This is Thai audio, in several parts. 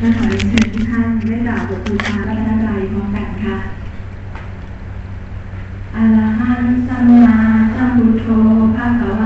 และขอเชิญทุกท่านได้กล่าวบทบูชาพระรัตนารัยพร้อมกันค่ะอะระหังสัมมาสัมพุทโธภะคะวะ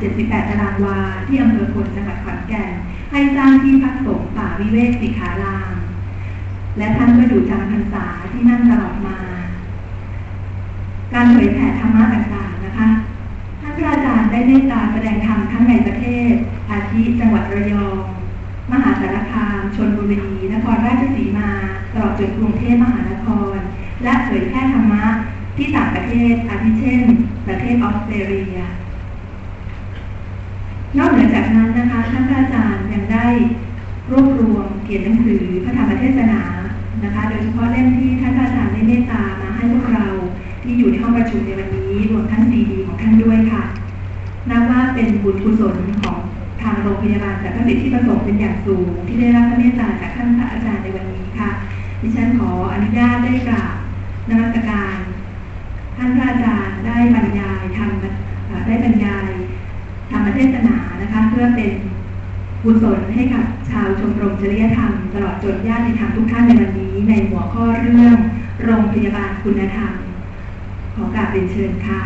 78 ตารางวา ที่อำเภอพลจังหวัดขอนแก่น ให้สร้างที่พักสงฆ์ป่าวิเวกสิขาราม และท่านก็อยู่จำพรรษาที่นั่นตลอดมา การเผยแผ่ธรรมะต่างๆนะคะ ท่านพระอาจารย์ได้เมตตาแสดงธรรมทั้งในประเทศ อาทิจังหวัดระยอง มหาสารคาม ชนบุรี นครราชสีมา ตลอดจนกรุงเทพมหานคร และเผยแพร่ธรรมะที่ต่างประเทศ อาทิเช่น ประเทศออสเตรเลีย นอกเหนือจากนั้นนะคะ ท่านพระอาจารย์ยังได้รวบรวมเขียนหนังสื อพระธรรมเทศนานะคะ โดยเฉพาะเล่มที่ท่านพระอาจารย์ได้เมตตามาให้พวกเราที่อยู่ในห้องประชุมในวันนี้รวมทั้งซีดีของท่านด้วยค่ะนับว่าเป็นบุญกุศลของทางโรงพยาบาลจากพระสิทธิประสงค์เป็นอย่างสูง ที่ได้รับพระเมตตาจากท่านพระอาจารย์ในวันนี้ค่ะ ดิฉันขออนุญาตได้กราบนมัสการ ท่านพระอาจารย์ได้บรรยายทำได้บรรยายธรรมเทศนานะคะ เพื่อเป็น กุศลให้กับชาวชมรมจริยธรรม ตลอดจนญาติธรรมทุกท่านในวันนี้ ในหัวข้อเรื่องโรงพยาบาลคุณธรรม ขอกราบเรียนเชิญค่ะ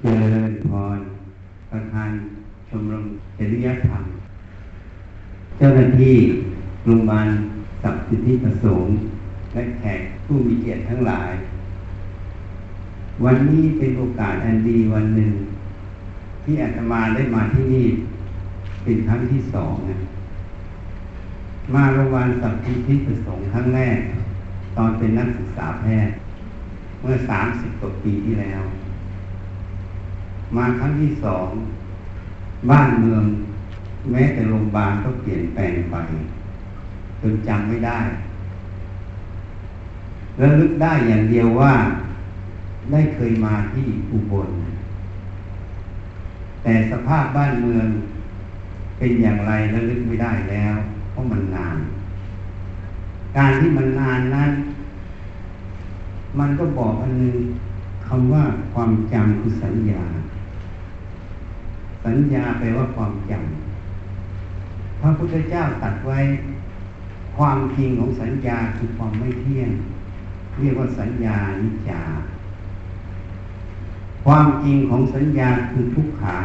เจริญพรประธานชมรมจริยธรรม เจ้าหน้าที่โรงพยาบาลสัพสิทธิประสงค์และแขกผู้มีเกียรติทั้งหลาย วันนี้เป็นโอกาสอันดีวันหนึ่ง ที่อาตมาได้มาที่นี่ เป็นครั้งที่สองนะมาโรงพยาบาลสัพสิทธิประสงค์ครั้งแรก ตอนเป็นนักศึกษาแพทย์ เมื่อสามสิบกว่าปีที่แล้ว มาครั้งที่สอง บ้านเมือง แม้แต่โรงพยาบาลก็เปลี่ยนแปลงไปจนจำไม่ได้ แล้วลึกได้อย่างเดียวว่า ได้เคยมาที่อุบล แต่สภาพบ้านเมืองเป็นอย่างไรแล้วลึกไม่ได้แล้วเพราะมันนาน การที่มันนานนั้น มันก็บอกอันนึงคำว่าความจำคือสัญญา สัญญาแปลว่าความจำพระพุทธเจ้าตัดไว้ ความจริงของสัญญาคือความไม่เที่ยง เรียกว่าสัญญานิจจา ความจริงของสัญญาคือทุกขา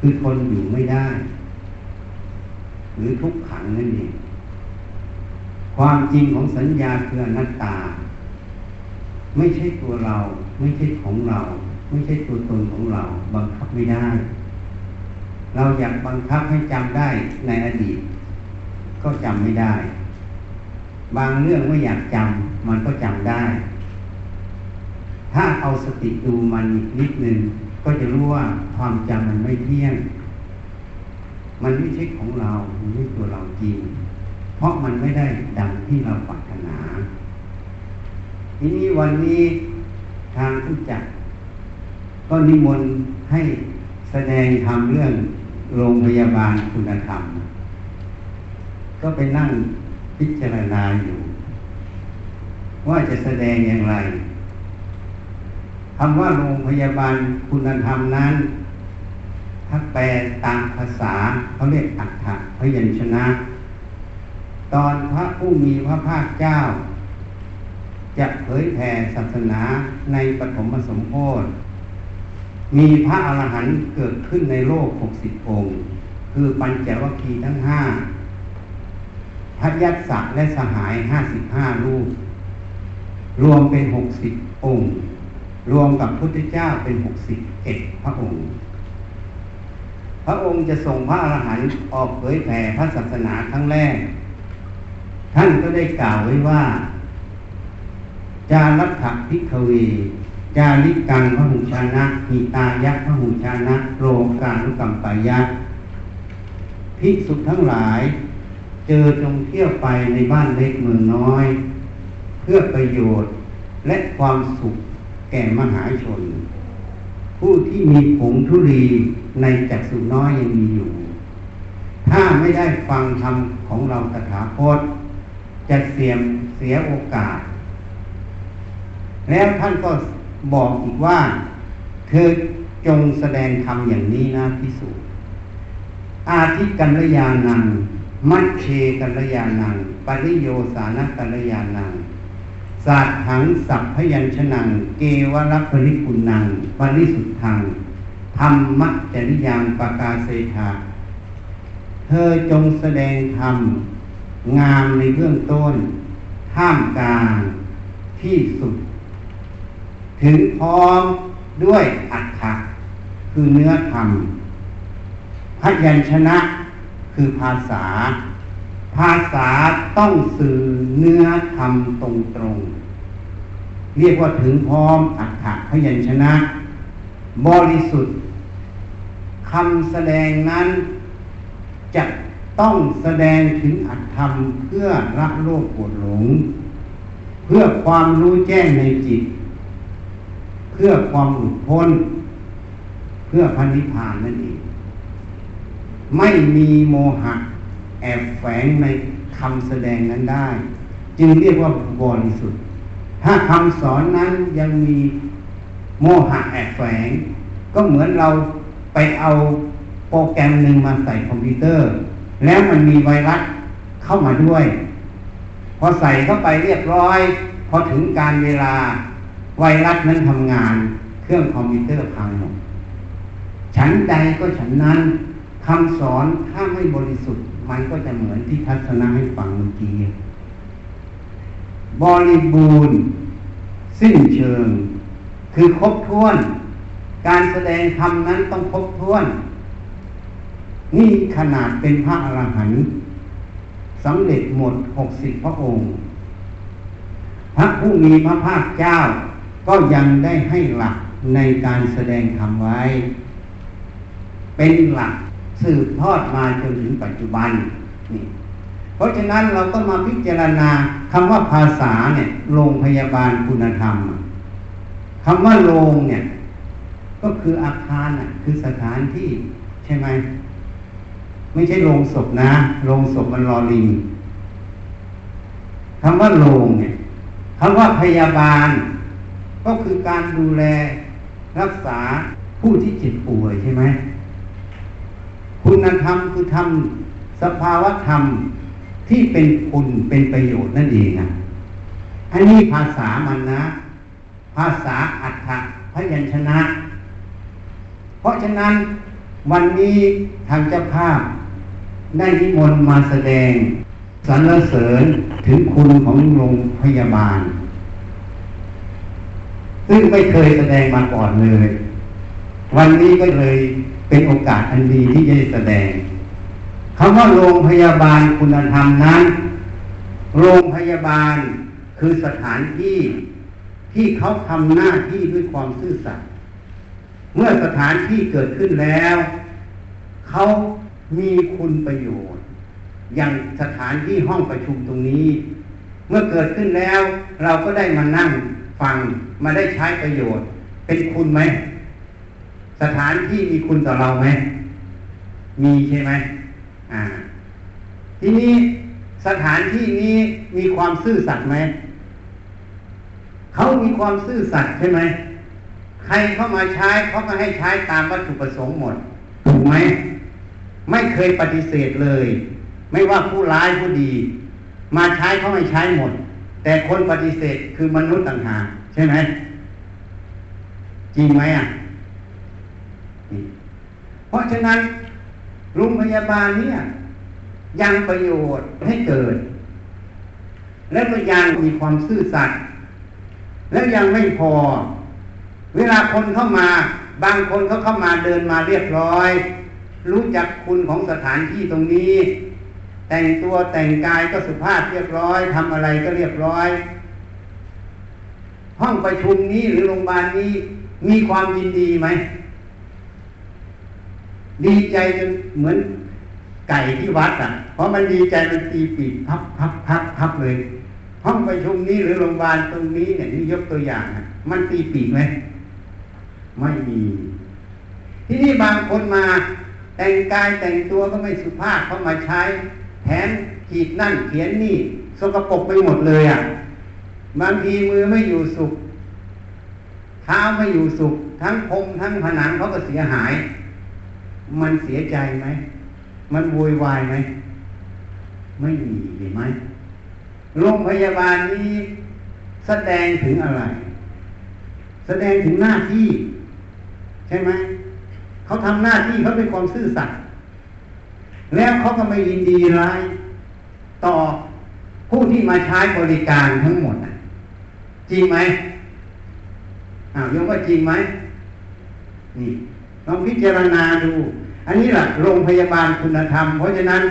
คือทนอยู่ไม่ได้ หรือทุกขังนั่นเองความจริงของสัญญาคืออนัตตา ไม่ใช่ตัวเรา ไม่ใช่ของเรา ไม่ใช่ตัวตนของเรา บังคับไม่ได้ เราอยากบังคับให้จำได้ในอดีต ก็จำไม่ได้ บางเรื่องไม่อยากจำมันก็จำได้ ถ้าเอาสติดูมันนิดนึงก็จะรู้ว่าความจำมันไม่เที่ยง มันไม่ใช่ของเรามันไม่ตัวเราจริง เพราะมันไม่ได้ดังที่เราปรารถนา ทีนี้วันนี้ทางผู้จัดก็นิมนต์ให้แสดงทำเรื่องโรงพยาบาลคุณธรรม ก็ไปนั่งพิจารณาอยู่ ว่าจะแสดงอย่างไร คำว่าโรงพยาบาลคุณธรรมนั้น ถ้าแปลตามภาษาเขาเรียกอัฏฐพยัญชนะ ตอนพระผู้มีพระภาคเจ้า จะเผยแผ่ศาสนาในปฐมสมโภชมีพระอรหันต์เกิดขึ้นในโลกหกสิบองค์ คือปัญจวัคคีย์ทั้งห้าพระยัตสักและสหายห้าสิบห้ารูป รวมเป็นหกสิบองค์ รวมกับพุทธเจ้าเป็นหกสิบเอ็ดพระองค์ พระองค์จะส่งพระอรหันต์ออกเผยแผ่พระศาสนาครั้งแรก ท่านก็ได้กล่าวไว้ว่า จารัตพิกเว จาริกังพระหุชานะหิตายักพระหุชานะโรการุกรรมปายักภิกษุทั้งหลาย เจอจงเที่ยวไปในบ้านเล็กเมืองน้อย เพื่อประโยชน์และความสุข แก่มหาชน ผู้ที่มีผงธุรีในจักสุน้อยยังมีอยู่ ถ้าไม่ได้ฟังธรรมของเราตถาคตจะเสียมเสียโอกาส แล้วท่านก็บอกอีกว่า เธอจงแสดงธรรมอย่างนี้นะพิสุอาทิกัลยานัง มัชเชกัลยานัง ปริโยสานกัลยานัง สาถังสัพพยัญชนังเกวรัปริกุนังปริสุทธังธรรมจริยังปกาเศธาเธอจงแสดงธรรม งามในเบื้องต้น ท่ามกลางที่สุด ถึงพร้อมด้วยอัตถะคือเนื้อธรรมพยัญชนะคือภาษา ภาษาต้องสื่อเนื้อธรรมตรงตรง เรียกว่าถึงพร้อมอัตถะพยัญชนะ บริสุทธิ์คำแสดงนั้นจะต้องแสดงถึงอัตธรรมเพื่อละโลกโกรธหลง เพื่อความรู้แจ้งในจิต เพื่อความหลุดพ้น เพื่อพันิพพานนั่นเอง ไม่มีโมหะ แอบแฝงในคำแสดงนั้นได้ จึงเรียกว่าบริสุทธิ์ ถ้าคำสอนนั้นยังมีโมหะแอบแฝง ก็เหมือนเราไปเอาโปรแกรมหนึ่งมาใส่คอมพิวเตอร์ แล้วมันมีไวรัสเข้ามาด้วย พอใส่เข้าไปเรียบร้อย พอถึงการเวลาไวรัสนั้นทำงาน เครื่องคอมพิวเตอร์พังหมดฉันใดก็ฉันนั้นคำสอนถ้าไม่บริสุทธิ์ มันก็จะเหมือนที่ทัศนะให้ฟังเมื่อกี้บริบูรณ์ สิ้นเชิง คือครบถ้วน การแสดงธรรมนั้นต้องครบถ้วน นี่ขนาดเป็นพระอรหันต์สำเร็จหมดหกสิบพระองค์ พระผู้มีพระภาคเจ้า ก็ยังได้ให้หลักในการแสดงธรรมไว้ เป็นหลัก สืบทอดมาจนถึงปัจจุบันนี่เพราะฉะนั้นเราก็มาพิจารณาคำว่าภาษาเนี่ยโรงพยาบาลคุณธรรมคำว่าโรงเนี่ย ก็คืออาคารอะ คือสถานที่ใช่ไหมไม่ใช่โรงศพนะโรงศพมันรอลิงคำว่าโรงเนี่ยคคำว่าพยาบาล ก็คือการดูแลรักษาผู้ที่เจ็บป่วยใช่ไหม คุณธรรมคือธรรมสภาวธรรมที่เป็นคุณเป็นประโยชน์นั่นเองนะอันนี้ภาษามันนะ ภาษาอัฏฐพยัญชนะ เพราะฉะนั้นวันนี้ทางเจ้าภาพได้นิมนต์มาแสดงสรรเสริญถึงคุณของโรงพยาบาล ซึ่งไม่เคยแสดงมาก่อนเลย วันนี้ก็เลยเป็นโอกาสอันดีที่จะได้แสดงคำว่าโรงพยาบาลคุณธรรมนั้น โรงพยาบาลคือสถานที่ที่เขาทำหน้าที่ด้วยความซื่อสัตย์เมื่อสถานที่เกิดขึ้นแล้ว เขามีคุณประโยชน์ อย่างสถานที่ห้องประชุมตรงนี้ เมื่อเกิดขึ้นแล้ว เราก็ได้มานั่งฟังมาได้ใช้ประโยชน์ เป็นคุณไหม สถานที่มีคุณต่อเราไหม มีใช่ไหมอ่า ทีนี้สถานที่นี้มีความซื่อสัตย์ไหม เขามีความซื่อสัตย์ใช่ไหม ใครเข้ามาใช้เขาก็ให้ใช้ตามวัตถุประสงค์หมด ถูกไหม ไม่เคยปฏิเสธเลย ไม่ว่าผู้ร้ายผู้ดี มาใช้เขาไม่ใช้หมด แต่คนปฏิเสธคือมนุษย์ต่างหากใช่ไหม จริงไหมอะ เพราะฉะนั้นโรงพยาบาลเนี่ยยังประโยชน์ให้เกิด และก็ยังมีความซื่อสัตย์แล้วยังไม่พอ เวลาคนเข้ามา บางคนเขาเข้ามาเดินมาเรียบร้อย รู้จักคุณของสถานที่ตรงนี้ แต่งตัวแต่งกายก็สุภาพเรียบร้อยทำอะไรก็เรียบร้อย ห้องประชุมนี้หรือโรงพยาบาลนี้มีความยินดีไหม ดีใจจนเหมือนไก่ที่วัดอะ เพราะมันดีใจมันตีปีกพับพับพับพับเลย ห้องประชุมนี้หรือโรงพยาบาลตรงนี้เนี่ยนี่ยกตัวอย่างอะมันตีปีกไหมไม่มี ที่นี่บางคนมา แต่งกายแต่งตัวก็ไม่สุภาพเขามาใช้แถมขีดนั่นเขียนนี่ สกปรกไปหมดเลยอะบางทีมือไม่อยู่สุขเท้าไม่อยู่สุข ทั้งพรมทั้งผนังเขาก็เสียหาย มันเสียใจไหม มันโวยวายไหม ไม่มีเห็นไหมโรงพยาบาลนี้แสดงถึงอะไร แสดงถึงหน้าที่ ใช่ไหมเขาทำหน้าที่เขาเป็นความซื่อสัตย์แล้วเขาก็ไม่ยินดีร้ายต่อผู้ที่มาใช้บริการทั้งหมดจริงไหมอ้าวยกว่าจริงไหมนี่ลองพิจารณาดู อันนี้แหละโรงพยาบาลคุณธรรม เพราะฉะนั้น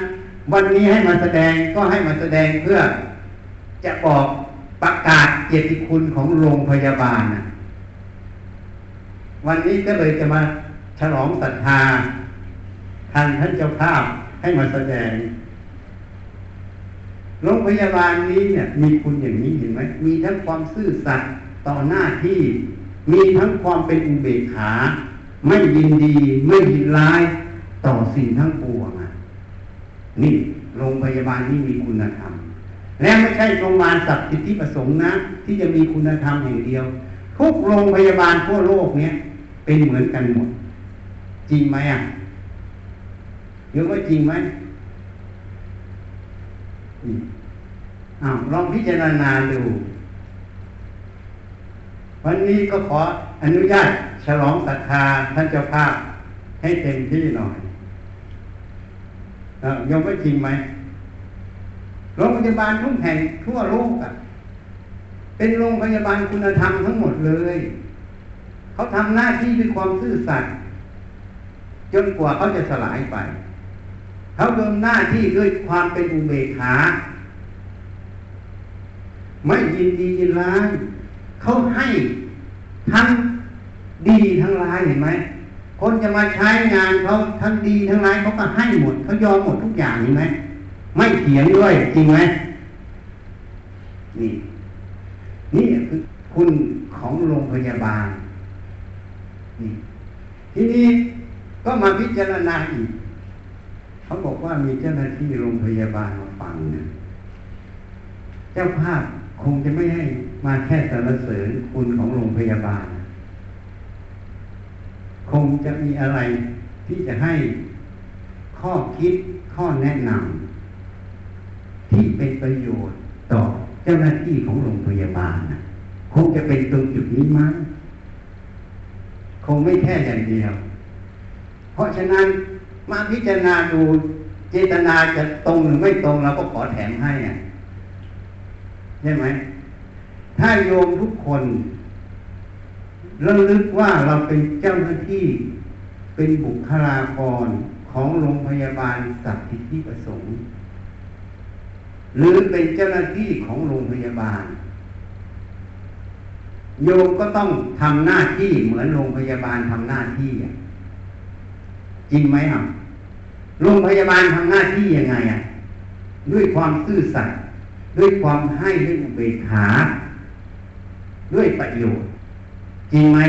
วันนี้ให้มาแสดงก็ให้มาแสดงเพื่อจะบอกประกาศเกียรติคุณของโรงพยาบาลนะวันนี้ก็เลยจะมาฉลองศรัทธาทางท่านเจ้าภาพให้มาแสดง โรงพยาบาลนี้เนี่ย มีคุณอย่างนี้เห็นไหมมีทั้งความซื่อสัตย์ต่อหน้าที่ มีทั้งความเป็นอุเบกขา ไม่ยินดีไม่ยินร้ายต่อสิ่งทั้งปวงอะนี่โรงพยาบาลนี้มีคุณธรรม และไม่ใช่โรงพยาบาลสัตว์สิทธิประสงค์นะ ที่จะมีคุณธรรมอย่างเดียว ทุกโรงพยาบาลทั่วโลกเนี้ยเป็นเหมือนกันหมด จริงไหมอะยกว่าจริงไหมอ้าวลองพิจารณาดู วันนี้ก็ขออนุญาต ฉลองศรัทธาท่านเจ้าภาพให้เต็มที่หน่อยยกว่าจริงไหมโรงพยาบาลทุกแห่งทั่วโลกอะ เป็นโรงพยาบาลคุณธรรมทั้งหมดเลย เขาทำหน้าที่ด้วยความซื่อสัตย์จนกว่าเขาจะสลายไป เขาเดิมหน้าที่ด้วยความเป็นอุเบกขา ไม่ยินดียินร้ายเขาให้ทั้ง ดีทั้งร้ายเห็นไหมคนจะมาใช้งานเขาทั้งดีทั้งร้ายเขาก็ให้หมดเขายอมหมดทุกอย่างเห็นไหมไม่เถียงด้วยจริงไหมนี่ นี่คือคุณของโรงพยาบาลนี่ทีนี้ก็มาพิจารณาอีกเขาบอกว่ามีเจ้าหน้าที่โรงพยาบาลมาฟังนะเจ้าภาพคงจะไม่ให้มาแค่สรรเสริญคุณของโรงพยาบาล คงจะมีอะไรที่จะให้ข้อคิดข้อแนะนำที่เป็นประโยชน์ต่อเจ้าหน้าที่ของโรงพยาบาลนะคงจะเป็นตรงจุดนี้มั้งคงไม่แค่อย่างเดียว เพราะฉะนั้นมาพิจารณาดูเจตนาจะตรงหรือไม่ตรงเราก็ขอแถมให้อะใช่ไหม ถ้าโยมทุกคน ระลึกว่าเราเป็นเจ้าหน้าที่เป็นบุคลากรของโรงพยาบาลสัตว์ที่ประสงค์ หรือเป็นเจ้าหน้าที่ของโรงพยาบาล โยมก็ต้องทำหน้าที่เหมือนโรงพยาบาลทำหน้าที่อะจริงไหมอะโรงพยาบาลทำหน้าที่ยังไงอะด้วยความซื่อสัตย์ด้วยความให้ด้วยอุเบกขาด้วยประโยชน์ จริงไหม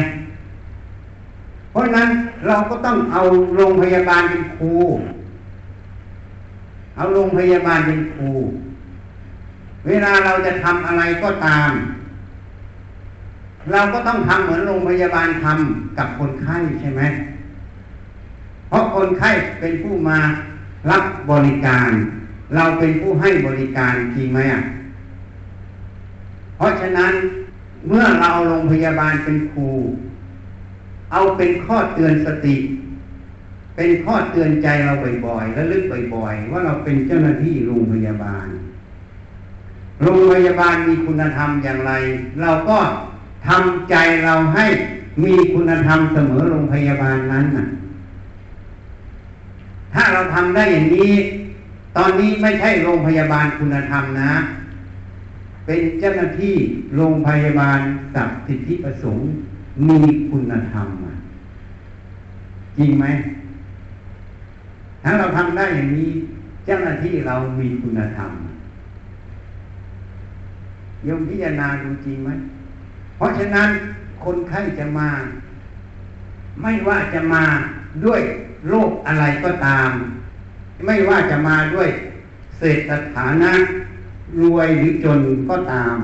เพราะนั้นเราก็ต้องเอาโรงพยาบาลเป็นครู เอาโรงพยาบาลเป็นครู เวลาเราจะทำอะไรก็ตาม เราก็ต้องทำเหมือนโรงพยาบาลทำกับคนไข้ใช่ไหม เพราะคนไข้เป็นผู้มารับบริการ เราเป็นผู้ให้บริการจริงไหมอะ เพราะฉะนั้น เมื่อเราเอาโรงพยาบาลเป็นครู เอาเป็นข้อเตือนสติ เป็นข้อเตือนใจเราบ่อยๆและลึกบ่อยๆ ว่าเราเป็นเจ้าหน้าที่โรงพยาบาล โรงพยาบาลมีคุณธรรมอย่างไร เราก็ทำใจเราให้มีคุณธรรมเสมอโรงพยาบาลนั้นน่ะ ถ้าเราทำได้อย่างนี้ ตอนนี้ไม่ใช่โรงพยาบาลคุณธรรมนะ เป็นเจ้าหน้าที่โรงพยาบาลสัตว์สิทธิประสงค์มีคุณธรรมอะจริงไหม ถ้าเราทำได้อย่างนี้ เจ้าหน้าที่เรามีคุณธรรมยมพิจารณาดูจริงไหม เพราะฉะนั้นคนไข้จะมา ไม่ว่าจะมาด้วยโรคอะไรก็ตาม ไม่ว่าจะมาด้วยเศรษฐฐานะ รวยหรือจนก็ตาม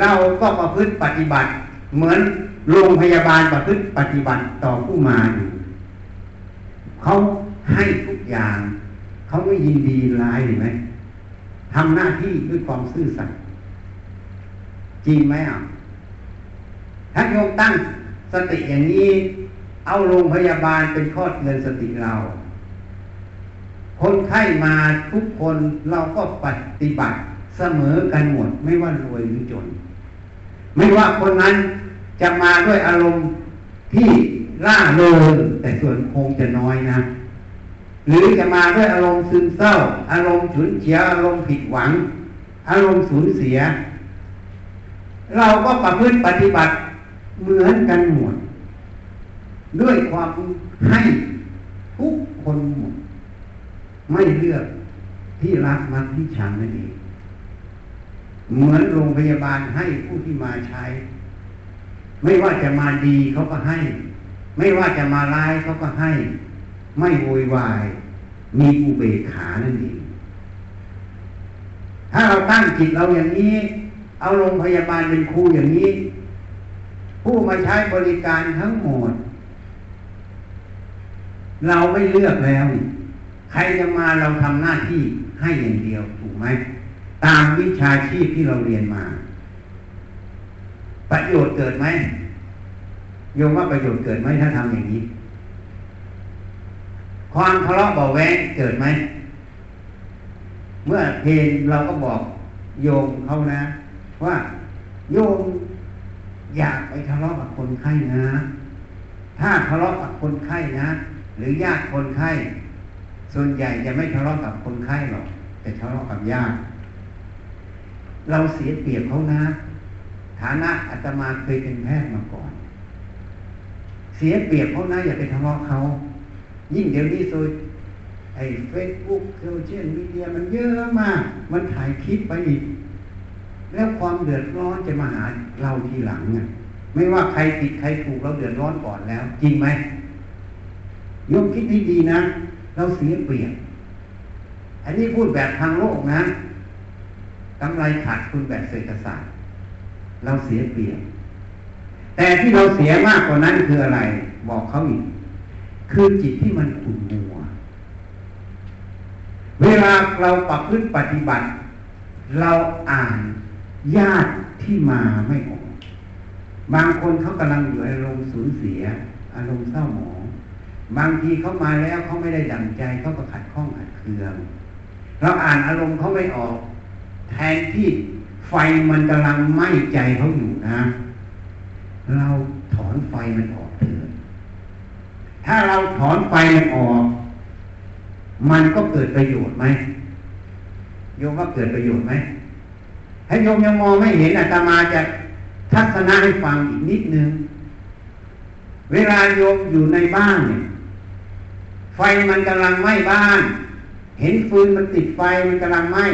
เราก็ประพฤติปฏิบัติ เหมือนโรงพยาบาลประพฤติปฏิบัติต่อผู้มาอยู่เขาให้ทุกอย่าง เขาไม่ยินดีร้ายเห็นไหมทำหน้าที่ด้วยความซื่อสัตย์จริงไหมอะถ้าโยมตั้งสติอย่างนี้ เอาโรงพยาบาลเป็นข้อเตือนสติเรา คนไข้มาทุกคนเราก็ปฏิบัติเสมอกันหมด ไม่ว่ารวยหรือจน ไม่ว่าคนนั้นจะมาด้วยอารมณ์ที่ล่าเริงแต่ส่วนคงจะน้อยนะ หรือจะมาด้วยอารมณ์ซึมเศร้า อารมณ์ฉุนเฉียวอารมณ์ผิดหวัง อารมณ์สูญเสีย เราก็ประพฤติปฏิบัติเหมือนกันหมดด้วยความให้ทุกคนหมด ไม่เลือกที่รักมักที่ชังนั่นเองเหมือนโรงพยาบาลให้ผู้ที่มาใช้ ไม่ว่าจะมาดีเขาก็ให้ ไม่ว่าจะมาร้ายเขาก็ให้ ไม่โวยวาย มีอุเบกขานั่นเองถ้าเราตั้งจิตเราอย่างนี้ เอาโรงพยาบาลเป็นครูอย่างนี้ ผู้มาใช้บริการทั้งหมด เราไม่เลือกแล้ว ใครจะมาเราทำหน้าที่ให้อย่างเดียวถูกไหมตามวิชาชีพที่เราเรียนมา ประโยชน์เกิดไหมโยมว่าประโยชน์เกิดไหมถ้าทำอย่างนี้ ความทะเลาะเบาแวงเกิดไหมเมื่อเพลงเราก็บอกโยมเขานะ ว่าโยมอยากไปทะเลาะกับคนไข้นะ ถ้าทะเลาะกับคนไข้นะ หรือญาติคนไข้ ส่วนใหญ่จะไม่ทะเลาะกับคนไข้หรอก แต่ทะเลาะกับญาติเราเสียเปรียบเขานะ ฐานะอาตมาเคยเป็นแพทย์มาก่อน เสียเปรียบเขานะอย่าไปทะเลาะเขา ยิ่งเดี๋ยวนี้โซไอ้เฟซบุ๊กโซเชียลมีเดียมันเยอะมาก มันถ่ายคลิปไปอีก แล้วความเดือดร้อนจะมาหาเราทีหลังอะไม่ว่าใครผิดใครถูกเราเดือดร้อนก่อนแล้ว จริงไหมยกคิดให้ดีนะ เราเสียเปรียบอันนี้พูดแบบทางโลกนะกำไรขาดคุณแบบเศรษฐศาสตร์ เราเสียเปรียบแต่ที่เราเสียมากกว่านั้นคืออะไร บอกเขาอีก คือจิตที่มันขุ่นมัว เวลาเราปรับพื้นปฏิบัติ เราอ่านญาติที่มาไม่ออกบางคนเขากำลังอยู่อารมณ์สูญเสีย อารมณ์เศร้าหมอง บางทีเขามาแล้วเขาไม่ได้ดั่งใจเขาก็ขัดข้องขัดเคือง เราอ่านอารมณ์เขาไม่ออก แทนที่ไฟมันกำลังไหม้ใจเขาอยู่นะ เราถอนไฟมันออกเถิดถ้าเราถอนไฟมันออก มันก็เกิดประโยชน์ไหมโยมว่าเกิดประโยชน์ไหมให้โยมยังมองไม่เห็นอาตมาจะทัศนะให้ฟังอีกนิดนึง เวลาโยมอยู่ในบ้านเนี่ย ไฟมันกำลังไหม้บ้าน เห็นฟืนมันติดไฟมันกำลังไหม้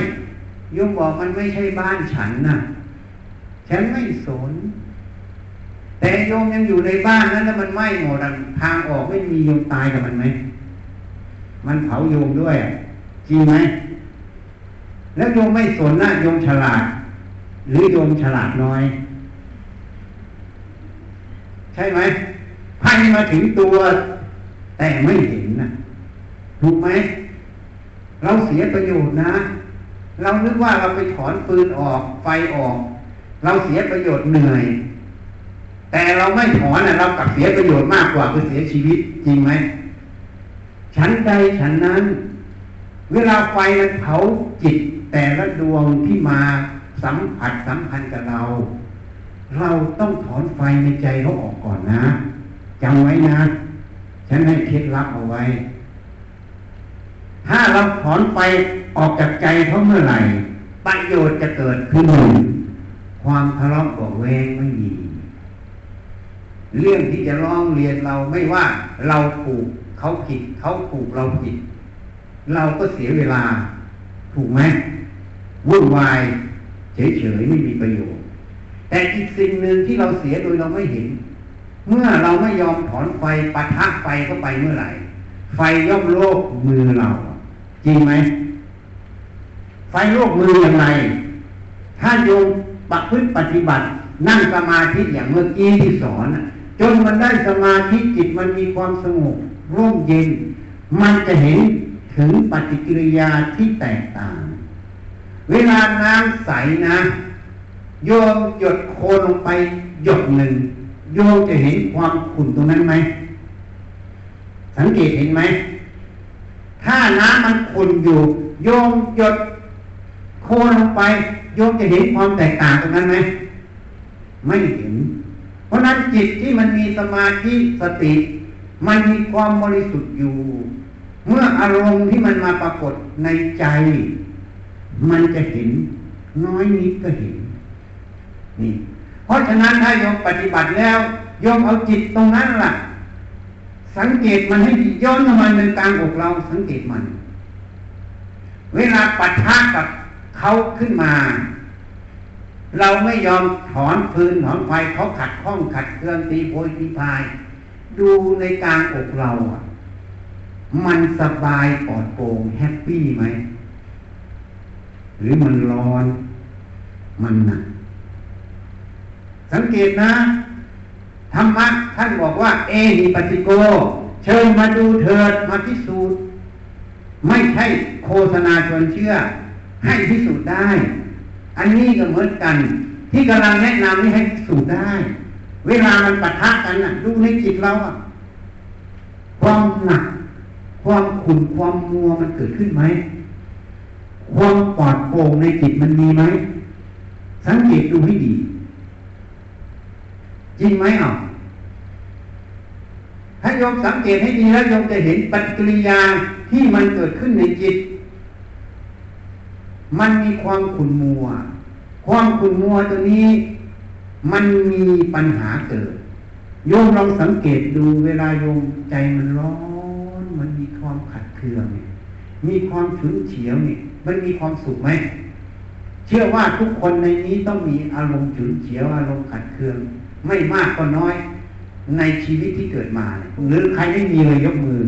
โยมบอกมันไม่ใช่บ้านฉันนะฉันไม่สน แต่โยมยังอยู่ในบ้านนั้นแล้วมันไหม้หมดทางออกไม่มีโยมตายกับมันไหมมันเผาโยมด้วยจริงไหมแล้วโยมไม่สนนะโยมฉลาด หรือโยมฉลาดน้อย ใช่ไหมพันมาถึงตัว แต่ไม่เห็นนะถูกไหม เราเสียประโยชน์นะ เรานึกว่าเราไปถอนฟืนออกไฟออก เราเสียประโยชน์เหนื่อย แต่เราไม่ถอนนะเรากลับเสียประโยชน์มากกว่าคือเสียชีวิตจริงไหมฉันใดฉันนั้น เวลาไฟมันเผาจิตแต่ละดวงที่มาสัมผัสสัมพันธ์กับเรา เราต้องถอนไฟในใจเขาออกก่อนนะจำไว้นะ ฉันให้คล็ดลับเอาไว้ ถ้าเราถอนไฟออกจากใจเขาเมื่อไหร่ ประโยชน์จะเกิดขึ้นหนึ่งความทะเลาะเบาแวงไม่มี เรื่องที่จะร้องเรียนเราไม่ว่าเราถูกเขาผิดเขาถูกเราผิด เราก็เสียเวลา ถูกไหมวุ่นวายเฉยๆไม่มีประโยชน์ แต่อีกสิ่งหนึ่งที่เราเสียโดยเราไม่เห็น เมื่อเราไม่ยอมถอนไฟปะทะไฟเข้าไปเมื่อไหร่ ไฟย่อมโลกมือเรา จริงไหม ไฟโลกมืออย่างไร ถ้าโยมประพฤติปฏิบัติ นั่งสมาธิอย่างเมื่อกี้ที่สอนจนมันได้สมาธิจิตมันมีความสงบร่มเย็น มันจะเห็นถึงปฏิกิริยาที่แตกต่าง เวลาน้ำใสนะ โยมหยดโคลลงไปหยดหนึ่ง โยมจะเห็นความขุ่นตรงนั้นไหม สังเกตเห็นไหม ถ้าน้ำมันขุ่นอยู่ โยมหยดโคลนลงไป โยมจะเห็นความแตกต่างตรงนั้นไหม ไม่เห็น เพราะนั้นจิตที่มันมีสมาธิสติ มันมีความบริสุทธิ์อยู่ เมื่ออารมณ์ที่มันมาปรากฏในใจ มันจะเห็น น้อยนิดก็เห็น นี่ เพราะฉะนั้นถ้าโยมปฏิบัติแล้วโยมเอาจิตตรงนั้นล่ะ สังเกตมันให้ดีย้อนเข้ามาในกลางอกเราสังเกตมัน เวลาปัทะกับเขาขึ้นมา เราไม่ยอมถอนฟืนถอนไฟเขาขัดข้องขัดเครื่องตีโพยตีพาย ดูในกลางอกเราอะมันสบายปลอดโปร่งแฮปปี้ไหม หรือมันร้อน มันหนัก สังเกตนะ ธรรมะท่านบอกว่า เอหิปติโก เชิญมาดูเถิดมาพิสูจน์ ไม่ใช่โฆษณาชวนเชื่อ ให้พิสูจน์ได้ อันนี้ก็เหมือนกัน ที่กำลังแนะนำนี่ให้พิสูจน์ได้ เวลามันปะทะกันน่ะดูในจิตเราอะความหนัก ความขุ่นความมัวมันเกิดขึ้นไหมความปลอดโปร่งในจิตมันมีไหมสังเกตดูให้ดี จริงไหมอะถ้าโยมสังเกตให้ดีแล้วโยมจะเห็นปฏิกิริยาที่มันเกิดขึ้นในจิต มันมีความขุ่นมัว ความขุ่นมัวตัวนี้ มันมีปัญหาเกิด โยมลองสังเกตดูเวลาโยมใจมันร้อน มันมีความขัดเคืองเนี่ยมีความฉุนเฉียวเนี่ย มันมีความสุขไหม เชื่อว่าทุกคนในนี้ต้องมีอารมณ์ฉุนเฉียวอารมณ์ขัดเคือง ไม่มากก็น้อย ในชีวิตที่เกิดมาเนี่ยหรือใครไม่มีเลยยกมือ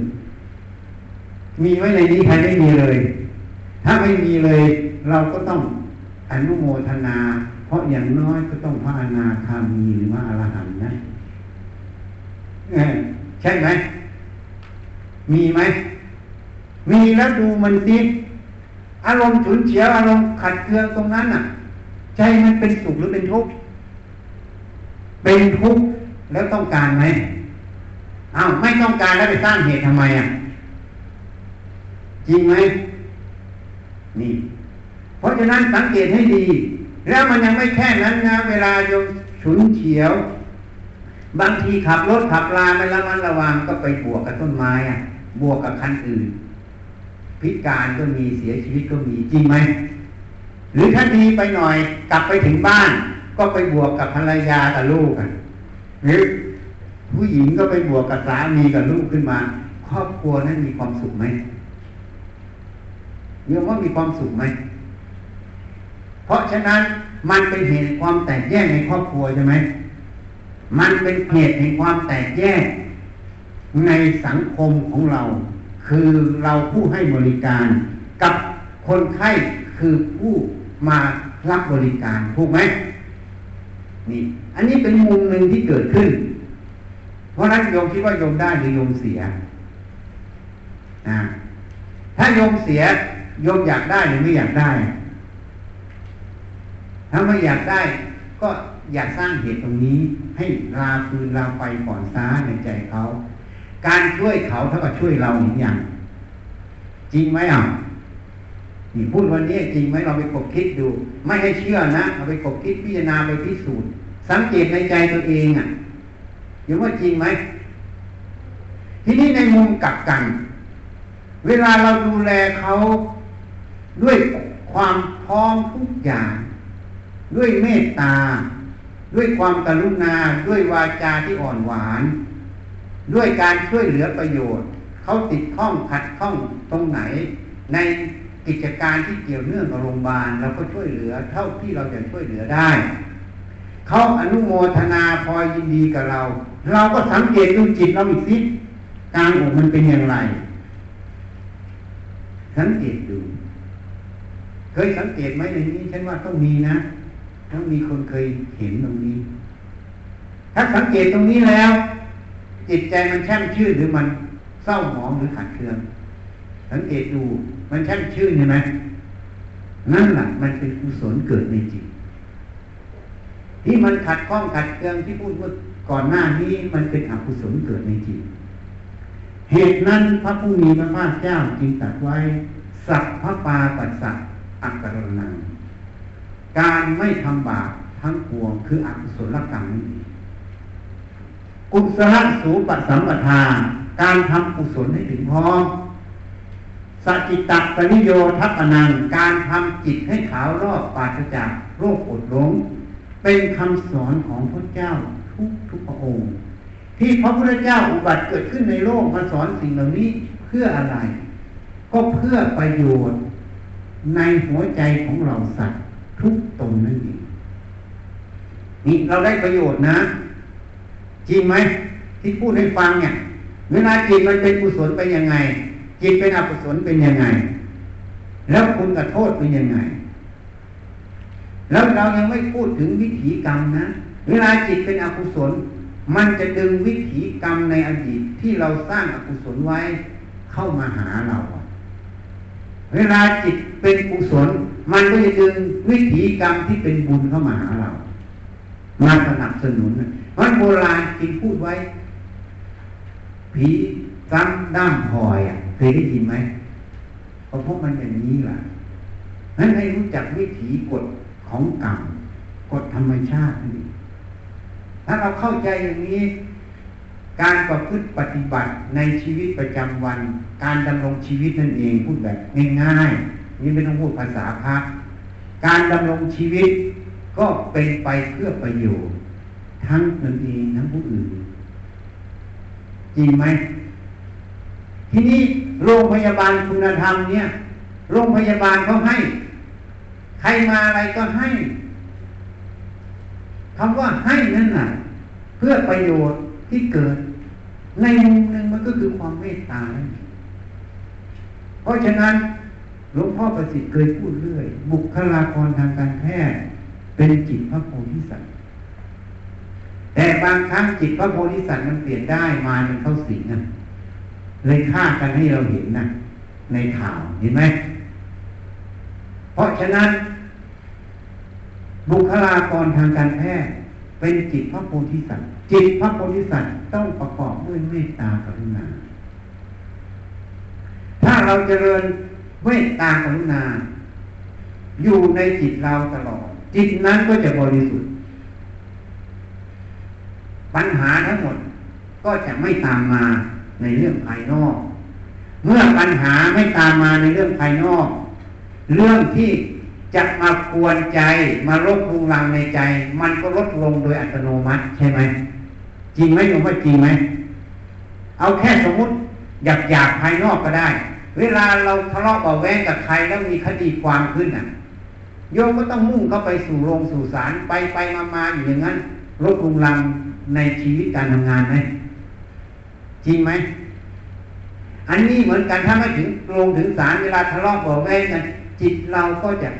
มีไว้ในนี้ใครไม่มีเลย ถ้าไม่มีเลย เราก็ต้องอนุโมทนา เพราะอย่างน้อยก็ต้องพระอนาคามีหรือว่าอรหันต์นะใช่ไหม มีไหม มีแล้วดูมันสิอารมณ์ฉุนเฉียวอารมณ์ขัดเคืองตรงนั้นอะ ใจมันเป็นสุขหรือเป็นทุกข์ เป็นทุกข์แล้วต้องการไหมอ้าวไม่ต้องการแล้วไปสร้างเหตุทำไมอะจริงไหมนี่ เพราะฉะนั้นสังเกตให้ดี แล้วมันยังไม่แค่นั้นนะเวลาโยมฉุนเฉียว บางทีขับรถขับลาไม่ระมัดระวังก็ไปบวกกับต้นไม้อะ บวกกับคันอื่น พิการก็มีเสียชีวิตก็มีจริงไหมหรือถ้าดีไปหน่อย กลับไปถึงบ้าน ก็ไปบวกกับภรรยากับลูกกันหรือผู้หญิงก็ไปบวกกับสามีกับลูกขึ้นมา ครอบครัวนั้นมีความสุขไหมเรียกว่ามีความสุขไหม เพราะฉะนั้นมันเป็นเหตุความแตกแยกในครอบครัวใช่ไหม มันเป็นเหตุแห่งความแตกแยกในสังคมของเรา คือเราผู้ให้บริการ กับคนไข้คือผู้มารับบริการถูกไหม นี่ อันนี้เป็นมุมหนึ่งที่เกิดขึ้น เพราะนั้นโยมคิดว่าโยมได้หรือโยมเสียนะถ้าโยมเสียโยมอยากได้หรือไม่อยากได้ ถ้าไม่อยากได้ ก็อยากสร้างเหตุตรงนี้ ให้ลาฟืนลาไฟก่อนซ้าในใจเขา การช่วยเขาเท่ากับช่วยเราเห็นอย่าง จริงไหมอะ นี่พูดวันนี้จริงไหมเราไปกบคิดดู ไม่ให้เชื่อนะเอาไปกบคิดพิจารณาไปพิสูจน์สังเกตในใจตัวเองอะยังว่าจริงไหมทีนี้ในมุมกลับกัน เวลาเราดูแลเขาด้วยความพร้อมทุกอย่าง ด้วยเมตตา ด้วยความกรุณาด้วยวาจาที่อ่อนหวาน ด้วยการช่วยเหลือประโยชน์ เขาติดข้องขัดข้องตรงไหน ใน กิจการที่เกี่ยวเนื่องกับโรงพยาบาลเราก็ช่วยเหลือเท่าที่เราจะช่วยเหลือได้เขาอนุโมทนาพอยินดีกับเรา เราก็สังเกตดูจิตเราอีกสิกลางอกมันเป็นอย่างไร สังเกตดู เคยสังเกตไหมในนี้ฉันว่าต้องมีนะต้องมีคนเคยเห็นตรงนี้ ถ้าสังเกตตรงนี้แล้ว จิตใจมันแช่มชื่นหรือมันเศร้าหมองหรือขัดเคืองสังเกตดู มันช่มชื่นใช่ไหมนั่นแหละมันเป็นกุศลเกิดในจิตที่มันขัดข้องขัดเคืองที่พูดเมื่อก่อนหน้านี้มันเป็นอกุศลเกิดในจิต เหตุนั้นพระผู้มีพระภาคเจ้าจึงตรัสไว้ สัพพปาปัสสะอักรนังการไม่ทำบาปทั้งปวงคืออกุศลกรรมนั่นเองกุศลสูปัสัมปทา การทำกุศลให้ถึงพร้อม สจิตตปนิโยทัปนังการทำจิตให้ขาวรอบปราศจากโรคอดหลง เป็นคำสอนของพระเจ้าทุกทุกพระองค์ ที่พระพุทธเจ้าอุบัติเกิดขึ้นในโลกมาสอนสิ่งเหล่านี้เพื่ออะไร ก็เพื่อประโยชน์ในหัวใจของเราสัตว์ทุกตนนั่นเองนี่เราได้ประโยชน์นะ จริงไหมที่พูดให้ฟังเนี่ย เวลาจิตมันเป็นกุศลเป็นยังไง จิตเป็นอกุศลเป็นยังไง แล้วคุณกับโทษเป็นยังไง แล้วเรายังไม่พูดถึงวิถีกรรมนะ เวลาจิตเป็นอกุศล มันจะดึงวิถีกรรมในอดีตที่เราสร้างอกุศลไว้เข้ามาหาเรา เวลาจิตเป็นกุศล มันก็จะดึงวิถีกรรมที่เป็นบุญเข้ามาหาเรา มาสนับสนุนเพราะโบราณจึงพูดไว้ผีซ้ำด้ามพอยอะ เคยได้ยินไหมเพราะพวกมันอย่างนี้ล่ะนั้นให้รู้จักวิถีกฎของกรรมกฎธรรมชาตินี่ถ้าเราเข้าใจอย่างนี้ การประพฤติปฏิบัติในชีวิตประจำวัน การดำรงชีวิตนั่นเองพูดแบบง่ายๆนี่ไม่ต้องพูดภาษาพระการดำรงชีวิตก็เป็นไปเพื่อประโยชน์ ทั้งตนเองทั้งผู้อื่น จริงไหม ทีนี้ โรงพยาบาลคุณธรรมเนี่ย โรงพยาบาลเขาให้ ใครมาอะไรก็ให้คำว่าให้นั่นน่ะ เพื่อประโยชน์ที่เกิด ในมุมหนึ่งมันก็คือความเมตตา เพราะฉะนั้นหลวงพ่อประสิทธิ์เคยพูดเรื่อย บุคลากรทางการแพทย์เป็นจิตพระโพธิสัตว์แต่บางครั้งจิตพระโพธิสัตว์มันเปลี่ยนได้มามันเข้าสิงนะ เลยฆ่ากันให้เราเห็นนะในข่าวเห็นไหม เพราะฉะนั้น บุคลากรทางการแพทย์เป็นจิตพระโพธิสัตว์ จิตพระโพธิสัตว์ต้องประกอบด้วยเมตตากรุณา ถ้าเราเจริญเมตตากรุณา อยู่ในจิตเราตลอด จิตนั้นก็จะบริสุทธิ์ ปัญหาทั้งหมดก็จะไม่ตามมา ในเรื่องภายนอก เมื่อปัญหาไม่ตามมาในเรื่องภายนอก เรื่องที่จะมากวนใจมารบรุงรังในใจ มันก็ลดลงโดยอัตโนมัติใช่ไหมจริงไหมโยมว่าจริงไหมเอาแค่สมมติหยาบหยาบภายนอกก็ได้ เวลาเราทะเลาะเบาแวงกับใครแล้วมีคดีความขึ้นอะ โยมก็ต้องมุ่งเข้าไปสู่โรงสู่ศาลไปไปมามาอยู่อย่างนั้นลดรุงรังในชีวิตการทำงานไหม จริงไหม อันนี้เหมือนกันถ้าไม่ถึงลงถึงศาลเวลาทะเลาะเบาแวงกัน จิตเราก็จะ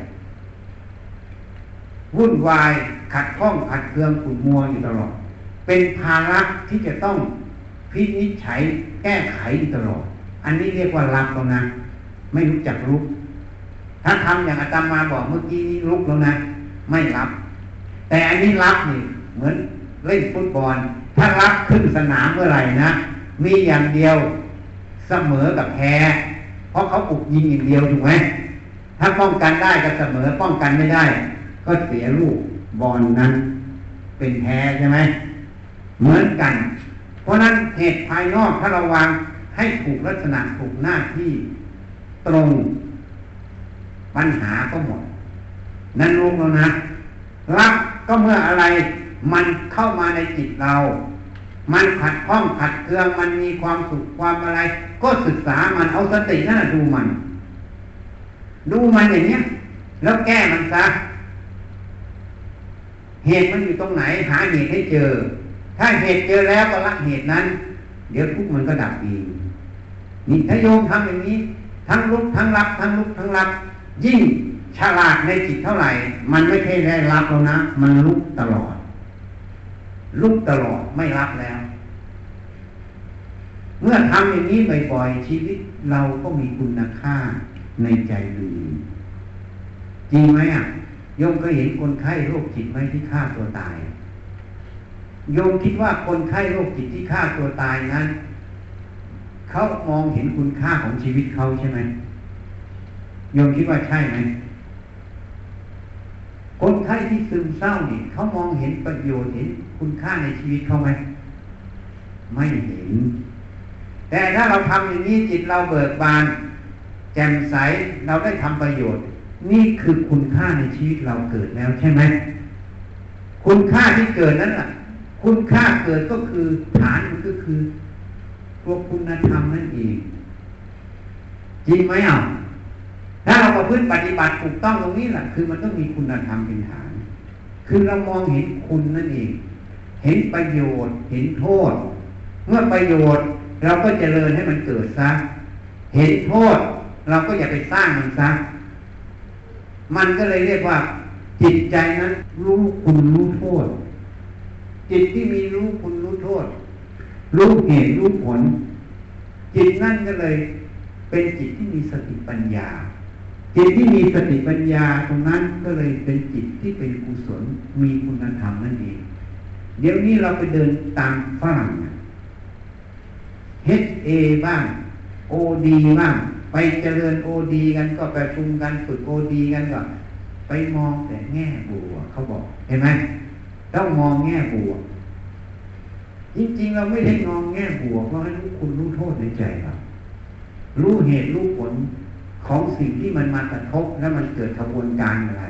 วุ่นวายขัดข้องขัดเคืองขุ่นมัวอยู่ตลอด เป็นภาระที่จะต้องพินิจฉัยแก้ไขอยู่ตลอด อันนี้เรียกว่ารับแล้วนะ ไม่รู้จักลุก ถ้าทำอย่างอาตมาบอกเมื่อกี้นี้ลุกแล้วนะ ไม่รับ แต่อันนี้รับนี่เหมือนเล่นฟุตบอล ถ้ารับขึ้นสนามเมื่อไหร่นะ มีอย่างเดียวเสมอกับแพ้เพราะเขาปลุกยิงอย่างเดียวถูกไหมถ้าป้องกันได้ก็เสมอป้องกันไม่ได้ ก็เสียลูกบอลนั้น เป็นแพ้ใช่ไหมเหมือนกัน เพราะนั้นเหตุภายนอกถ้าเราวางให้ถูกลักษณะถูกหน้าที่ตรงปัญหาก็หมด นั่นรู้แล้วนะรักก็เมื่ออะไรมันเข้ามาในจิตเรา มันขัดข้องขัดเคืองมันมีความสุขความอะไร ก็ศึกษามันเอาสตินั่นดูมัน ดูมันอย่างเนี้ย แล้วแก้มันซะเหตุมันอยู่ตรงไหน หาเหตุให้เจอ ถ้าเหตุเจอแล้วก็ละเหตุนั้น เดี๋ยวทุกมันก็ดับเองนี่ถ้าโยมทำอย่างนี้ ทั้งลุกทั้งรับทั้งลุกทั้งรับยิ่งฉลาดในจิตเท่าไหร่ มันไม่ใช่ได้รับแล้วนะ มันลุกตลอด ลุกตลอดไม่รับแล้ว เมื่อทำอย่างนี้บ่อยๆชีวิตเราก็มีคุณค่าในใจดีจริงไหมอะโยมเคยเห็นคนไข้โรคจิตไหมที่ฆ่าตัวตายโยมคิดว่าคนไข้โรคจิตที่ฆ่าตัวตายนั้นเขามองเห็นคุณค่าของชีวิตเขาใช่ไหมโยมคิดว่าใช่ไหมคนไข้ที่ซึมเศร้านี่เขามองเห็นประโยชน์เห็น คุณค่าในชีวิตเขาไหมไม่เห็น แต่ถ้าเราทำอย่างนี้จิตเราเบิกบาน แจ่มใสเราได้ทำประโยชน์ นี่คือคุณค่าในชีวิตเราเกิดแล้วใช่ไหมคุณค่าที่เกิดนั้นล่ะ คุณค่าเกิดก็คือฐานมันก็คือตัวคุณธรรมนั่นเองจริงไหมอะถ้าเราประพฤติปฏิบัติถูกต้องตรงนี้แหละคือมันต้องมีคุณธรรมเป็นฐาน คือเรามองเห็นคุณนั่นเอง เห็นประโยชน์ เห็นโทษ เมื่อประโยชน์เราก็เจริญให้มันเกิดซะ เห็นโทษ เราก็อย่าไปสร้างมันซะ มันก็เลยเรียกว่า จิตใจนั้น รู้คุณรู้โทษ จิตที่มีรู้คุณรู้โทษ รู้เหตุรู้ผล จิตนั่นก็เลยเป็นจิตที่มีสติปัญญา จิตที่มีสติปัญญาตรงนั้นก็เลยเป็นจิตที่เป็นกุศลมีคุณธรรมนั่นเอง เดี๋ยวนี้เราไปเดินตามฝรั่ง HA บ้าง OD บ้าง ไปเจริญ OD กันก็ไปชุมกันฝึก OD กันก็ไปมองแต่แง่บวกเขาบอก เห็นไหมต้องมองแง่บวกจริงๆเราไม่ได้มองแง่บวกเพราะให้รู้คุณรู้โทษในใจเรารู้เหตุรู้ผลของสิ่งที่มันมากระทบแล้วมันเกิดกระบวนการอะไร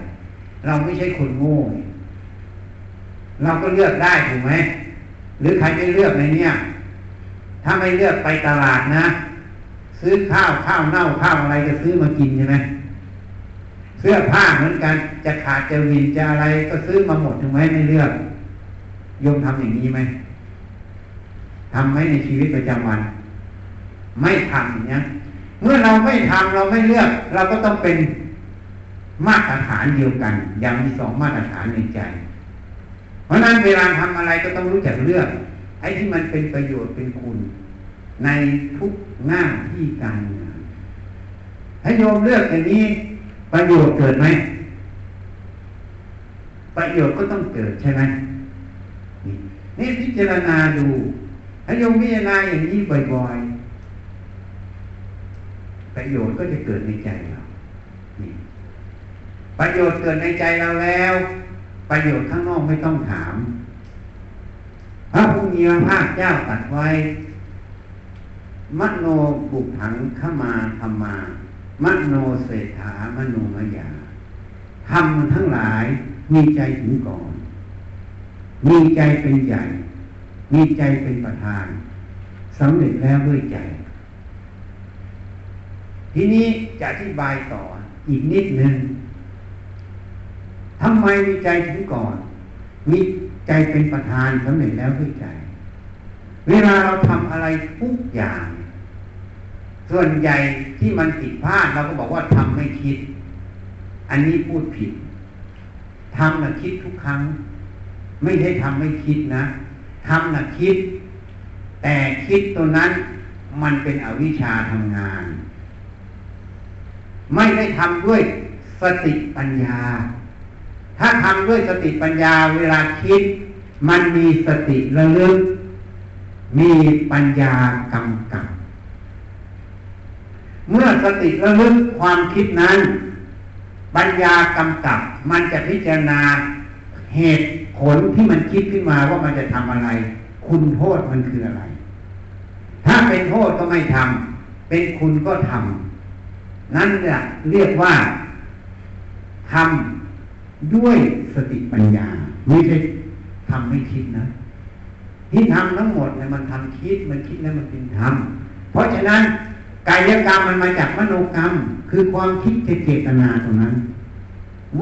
เราไม่ใช่คนโง่เเราก็เลือกได้ถูกไหมหรือใครไม่เลือกในเนี้ยถ้าไม่เลือกไปตลาดนะ ซื้อข้าวข้าวเน่าข้าวอะไรก็ซื้อมากินใช่ไหมเสื้อผ้าเหมือนกันจะขาดจะวินจะอะไรก็ซื้อมาหมดถูกไหมไม่เลือกโยมทำอย่างนี้ไหมทำไหมในชีวิตประจำวัน ไม่ทำอย่างนี้เมื่อเราไม่ทำเราไม่เลือก เราก็ต้องเป็นมาตรฐานเดียวกัน อย่างมีสองมาตรฐานในใจ เพราะนั้นเวลาทำอะไรก็ต้องรู้จักเลือกไอ้ที่มันเป็นประโยชน์เป็นคุณ ในทุกหน้าที่การงานถ้าโยมเลือกอย่างนี้ประโยชน์เกิดไหมประโยชน์ก็ต้องเกิดใช่ไหมนี่พิจารณาดูถ้าโยมพิจารณาอย่างนี้บ่อยๆ ประโยชน์ก็จะเกิดในใจเราประโยชน์เกิดในใจเราแล้ว ประโยชน์ข้างนอกไม่ต้องถาม พระพุทธภาคเจ้าตรัสไว้ มโนบุกถังขมาธรรมา มโนเศรษฐามโนมยาทำทั้งหลายมีใจถึงก่อน มีใจเป็นใหญ่ มีใจเป็นประธานสำเร็จแล้วด้วยใจ ทีนี้จะอธิบายต่ออีกนิดหนึ่ง ทำไมมีใจถึงก่อน มีใจเป็นประธานสำเร็จแล้วด้วยใจ เวลาเราทำอะไรทุกอย่าง ส่วนใหญ่ที่มันผิดพลาดเราก็บอกว่าทำไม่คิด อันนี้พูดผิดทำนะคิดทุกครั้ง ไม่ใช่ทำไม่คิดนะทำนะคิด แต่คิดตัวนั้นมันเป็นอวิชชาทำงาน ไม่ได้ทำด้วยสติปัญญา ถ้าทำด้วยสติปัญญาเวลาคิด มันมีสติระลึก มีปัญญากำกับ เมื่อสติระลึกความคิดนั้น ปัญญากำกับ มันจะพิจารณาเหตุผลที่มันคิดขึ้นมาว่ามันจะทำอะไร คุณโทษมันคืออะไร ถ้าเป็นโทษก็ไม่ทำเป็นคุณก็ทำนั่นแหละเรียกว่าทำ ด้วยสติปัญญาไม่ใช่ทำไม่คิดนะ ที่ทำทั้งหมดเนี่ยมันทำคิดมันคิดแล้วมันเป็นทำเพราะฉะนั้นกายกรรมมันมาจากมโนกรรม คือความคิดเจตนาตรงนั้น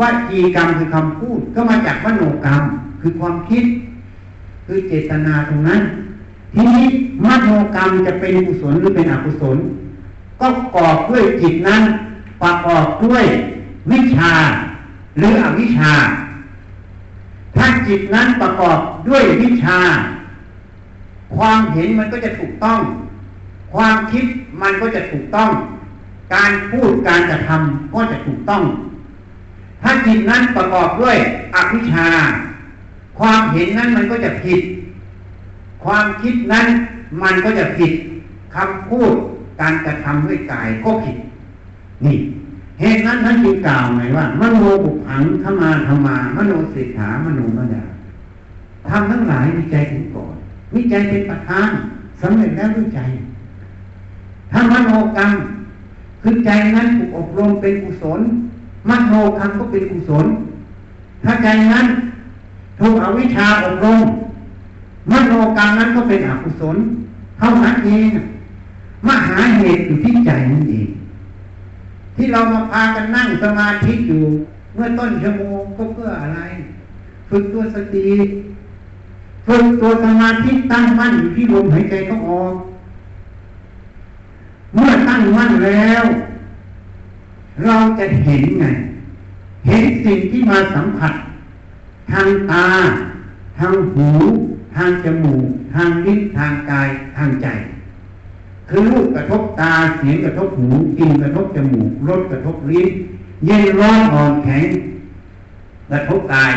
วจีกรรมคือคำพูดก็มาจากมโนกรรม คือความคิด คือเจตนาตรงนั้น ทีนี้มโนกรรมจะเป็นกุศลหรือเป็นอกุศล ก็กอบด้วยจิตนั้น ประกอบด้วยวิชา หรืออวิชชา ถ้าจิตนั้นประกอบด้วยวิชา ความเห็นมันก็จะถูกต้อง ความคิดมันก็จะถูกต้อง การพูดการกระทำก็จะถูกต้อง ถ้าจิตนั้นประกอบด้วยอวิชชา ความเห็นนั้นมันก็จะผิด ความคิดนั้นมันก็จะผิดคำพูดการกระทำด้วยกายก็ผิด นี่ เหตุนั้นท่านจึงกล่าวไงว่ามโนบุพังขมาธรรมามโนเศรษฐามโนมยาทำทั้งหลายมีใจถึงก่อนมีใจเป็นประธานสำเร็จแล้วด้วยใจถ้ามโนกรรมคือใจนั้นถูกอบรมเป็นกุศลมโนกรรมก็เป็นกุศล ถ้าใจนั้นถูกอวิชชาอบรมมโนกรรมนั้นก็เป็นอกุศลเท่านั้นเองมหาเหตุอยู่ที่ใจนั่นเอง ที่เรามาพากันนั่งสมาธิอยู่ เมื่อต้นชั่วโมงก็เพื่ออะไร ฝึกตัวสติฝึกตัวสมาธิตั้งมั่นอยู่ที่ลมหายใจเขาออก เมื่อตั้งมั่นแล้ว เราจะเห็นไง เห็นสิ่งที่มาสัมผัส ทางตา ทางหู ทางจมูก ทางลิ้นทางกาย ทางใจ คือรูปกระทบตาเสียงกระทบหูกลิ่นกระทบจมูกรสกระทบลิ้นเย็นร้อนอ่อนแข็งกระทบกาย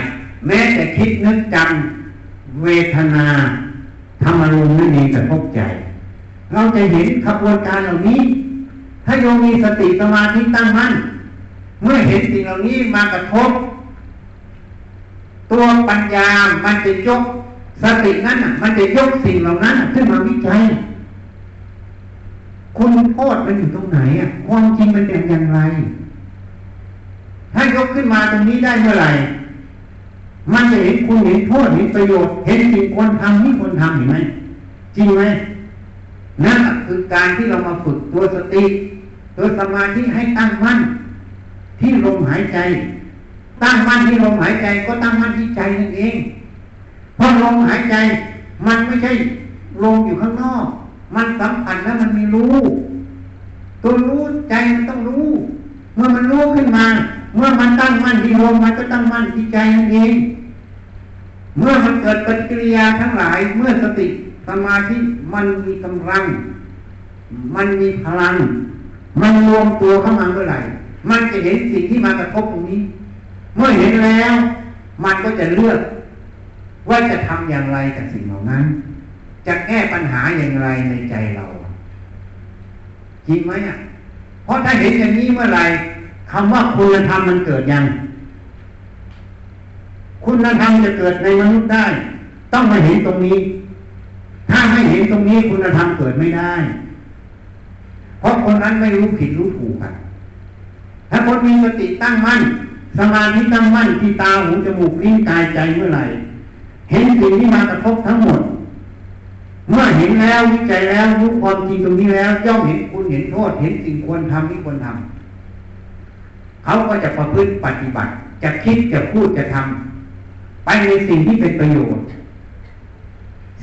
แม้แต่คิดนึกจำเวทนาธรรมารมณ์นั่นเองกระทบใจ เราจะเห็นขบวนการเหล่านี้ ถ้าโยมมีสติสมาธิตั้งมั่น เมื่อเห็นสิ่งเหล่านี้มากระทบ ตัวปัญญามันจะยกสตินั้นมันจะยกสิ่งเหล่านั้นขึ้นมาวิจัย คุณโทษมันอยู่ตรงไหนอะความจริงมันเป็นอย่างไร ถ้ายกขึ้นมาตรงนี้ได้เมื่อไหร่มันจะเห็นคุณเห็นโทษเห็นประโยชน์เห็นสิ่งควรทำที่ควรทำเห็นไหมจริงไหมนั่นคือการที่เรามาฝึกตัวสติตัวสมาธิให้ตั้งมั่น ที่ลมหายใจ ตั้งมั่นที่ลมหายใจก็ตั้งมั่นที่ใจนั่นเองเพราะลมหายใจ มันไม่ใช่ลมอยู่ข้างนอก มันสัมผัสแล้วมันมีรู้ ตัวรู้ใจมันต้องรู้ เมื่อมันรู้ขึ้นมา เมื่อมันตั้งมั่นที่ลมมันก็ตั้งมั่นที่ใจนั่นเอง เมื่อมันเกิดปฏิกิริยาทั้งหลาย เมื่อสติสมาธิมันมีกำลัง มันมีพลัง มันรวมตัวเข้ามาเมื่อไหร่ มันจะเห็นสิ่งที่มากระทบตรงนี้ เมื่อเห็นแล้ว มันก็จะเลือก ว่าจะทำอย่างไรกับสิ่งเหล่านั้น จะแก้ปัญหาอย่างไรในใจเรา จริงไหมอะเพราะถ้าเห็นอย่างนี้เมื่อไหร่คำว่าคุณธรรมมันเกิดยัง คุณธรรมจะเกิดในมนุษย์ได้ ต้องมาเห็นตรงนี้ ถ้าไม่เห็นตรงนี้คุณธรรมเกิดไม่ได้ เพราะคนนั้นไม่รู้ผิดรู้ถูกอะถ้าคนมีสติตั้งมั่นสมาธิตั้งมั่นที่ตาหูจมูกลิ้นกายใจเมื่อไหร่ เห็นสิ่งที่มากระทบทั้งหมด เมื่อเห็นแล้ววิจัยแล้วรู้ความจริงตรงนี้แล้วย่อมเห็นคุณเห็นโทษ เห็นสิ่งควรทำที่ควรทำเขาก็จะประพฤติปฏิบัติ จะคิดจะพูดจะทำไปในสิ่งที่เป็นประโยชน์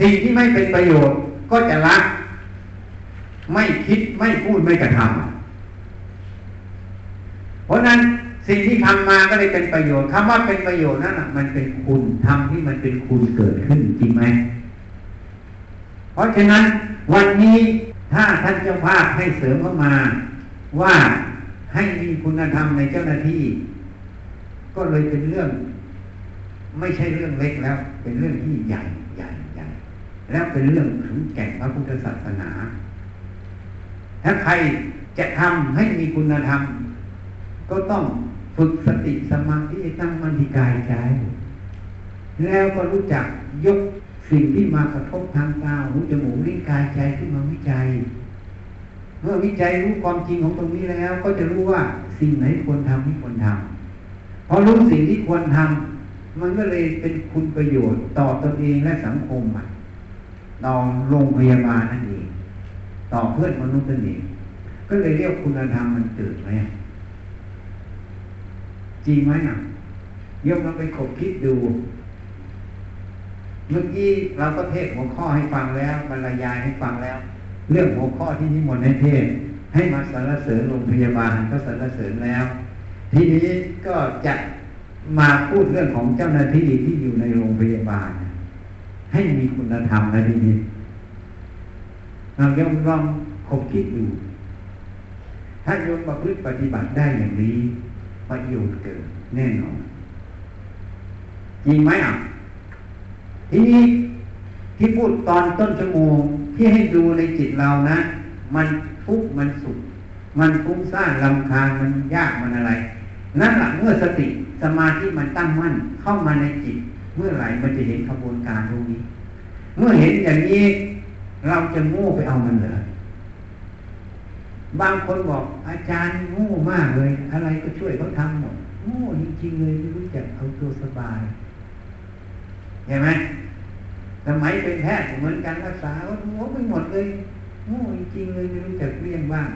สิ่งที่ไม่เป็นประโยชน์ก็จะละไม่คิดไม่พูดไม่กระทำเพราะนั้นสิ่งที่ทำมาก็เลยเป็นประโยชน์คำว่าเป็นประโยชน์นั่นอะมันเป็นคุณทำที่มันเป็นคุณเกิดขึ้นจริงไหม เพราะฉะนั้นวันนี้ถ้าท่านเจ้าภาพให้เสริมเข้ามา ว่าให้มีคุณธรรมในเจ้าหน้าที่ ก็เลยเป็นเรื่อง ไม่ใช่เรื่องเล็กแล้ว เป็นเรื่องที่ใหญ่ใหญ่ใหญ่แล้วเป็นเรื่องถึงแก่นพระพุทธศาสนา ถ้าใครจะทำให้มีคุณธรรม ก็ต้องฝึกสติสมาธิตั้งมันที่กายใจ แล้วก็รู้จักยก สิ่งที่มากระทบทางตาหูจมูกลิ้นกายใจขึ้นมาวิจัย เมื่อวิจัยรู้ความจริงของตรงนี้แล้ว ก็จะรู้ว่าสิ่งไหนควรทำไม่ควรทำพอรู้สิ่งที่ควรทำมันก็เลยเป็นคุณประโยชน์ต่อตนเองและสังคมอะต่อโรงพยาบาลนั่นเอง ต่อเพื่อนมนุษย์นั่นเอง ก็เลยเรียกคุณธรรมมันเกิดไหมจริงไหมอะยกมาไปขบคิดดู เมื่อกี้เราก็เทศหัวข้อให้ฟังแล้วบรรยายให้ฟังแล้ว เรื่องหัวข้อที่นิมนต์ให้เทศ ให้มาสรรเสริญโรงพยาบาลก็สรรเสริญแล้ว ทีนี้ก็จะมาพูดเรื่องของเจ้าหน้าที่ที่อยู่ในโรงพยาบาล ให้มีคุณธรรมนะทีนี้เรายอมลองคบคิดดูถ้าโยมประพฤติปฏิบัติได้อย่างนี้ประโยชน์เกิดแน่นอนจริงไหมอะ ทีนี้ที่พูดตอนต้นชั่วโมงที่ให้ดูในจิตเรานะ มันทุกข์มันสุข มันฟุ้งซ่านลำคาญมันยากมันอะไร นั่นแหละเมื่อสติสมาธิมันตั้งมั่นเข้ามาในจิต เมื่อไหร่มันจะเห็นขบวนการตรงนี้ เมื่อเห็นอย่างนี้เราจะโง่ไปเอามันเหรอบางคนบอกอาจารย์โง่มากเลย อะไรก็ช่วยเขาทำหมดโง่จริงๆเลยไม่รู้จักเอาตัวสบาย เห็นไหมสมัยเป็นแพทย์เหมือนกันรักษาก็โอ้ไปหมดเลยโง่จริงเลยไม่รู้จักเลี่ยงบ้าง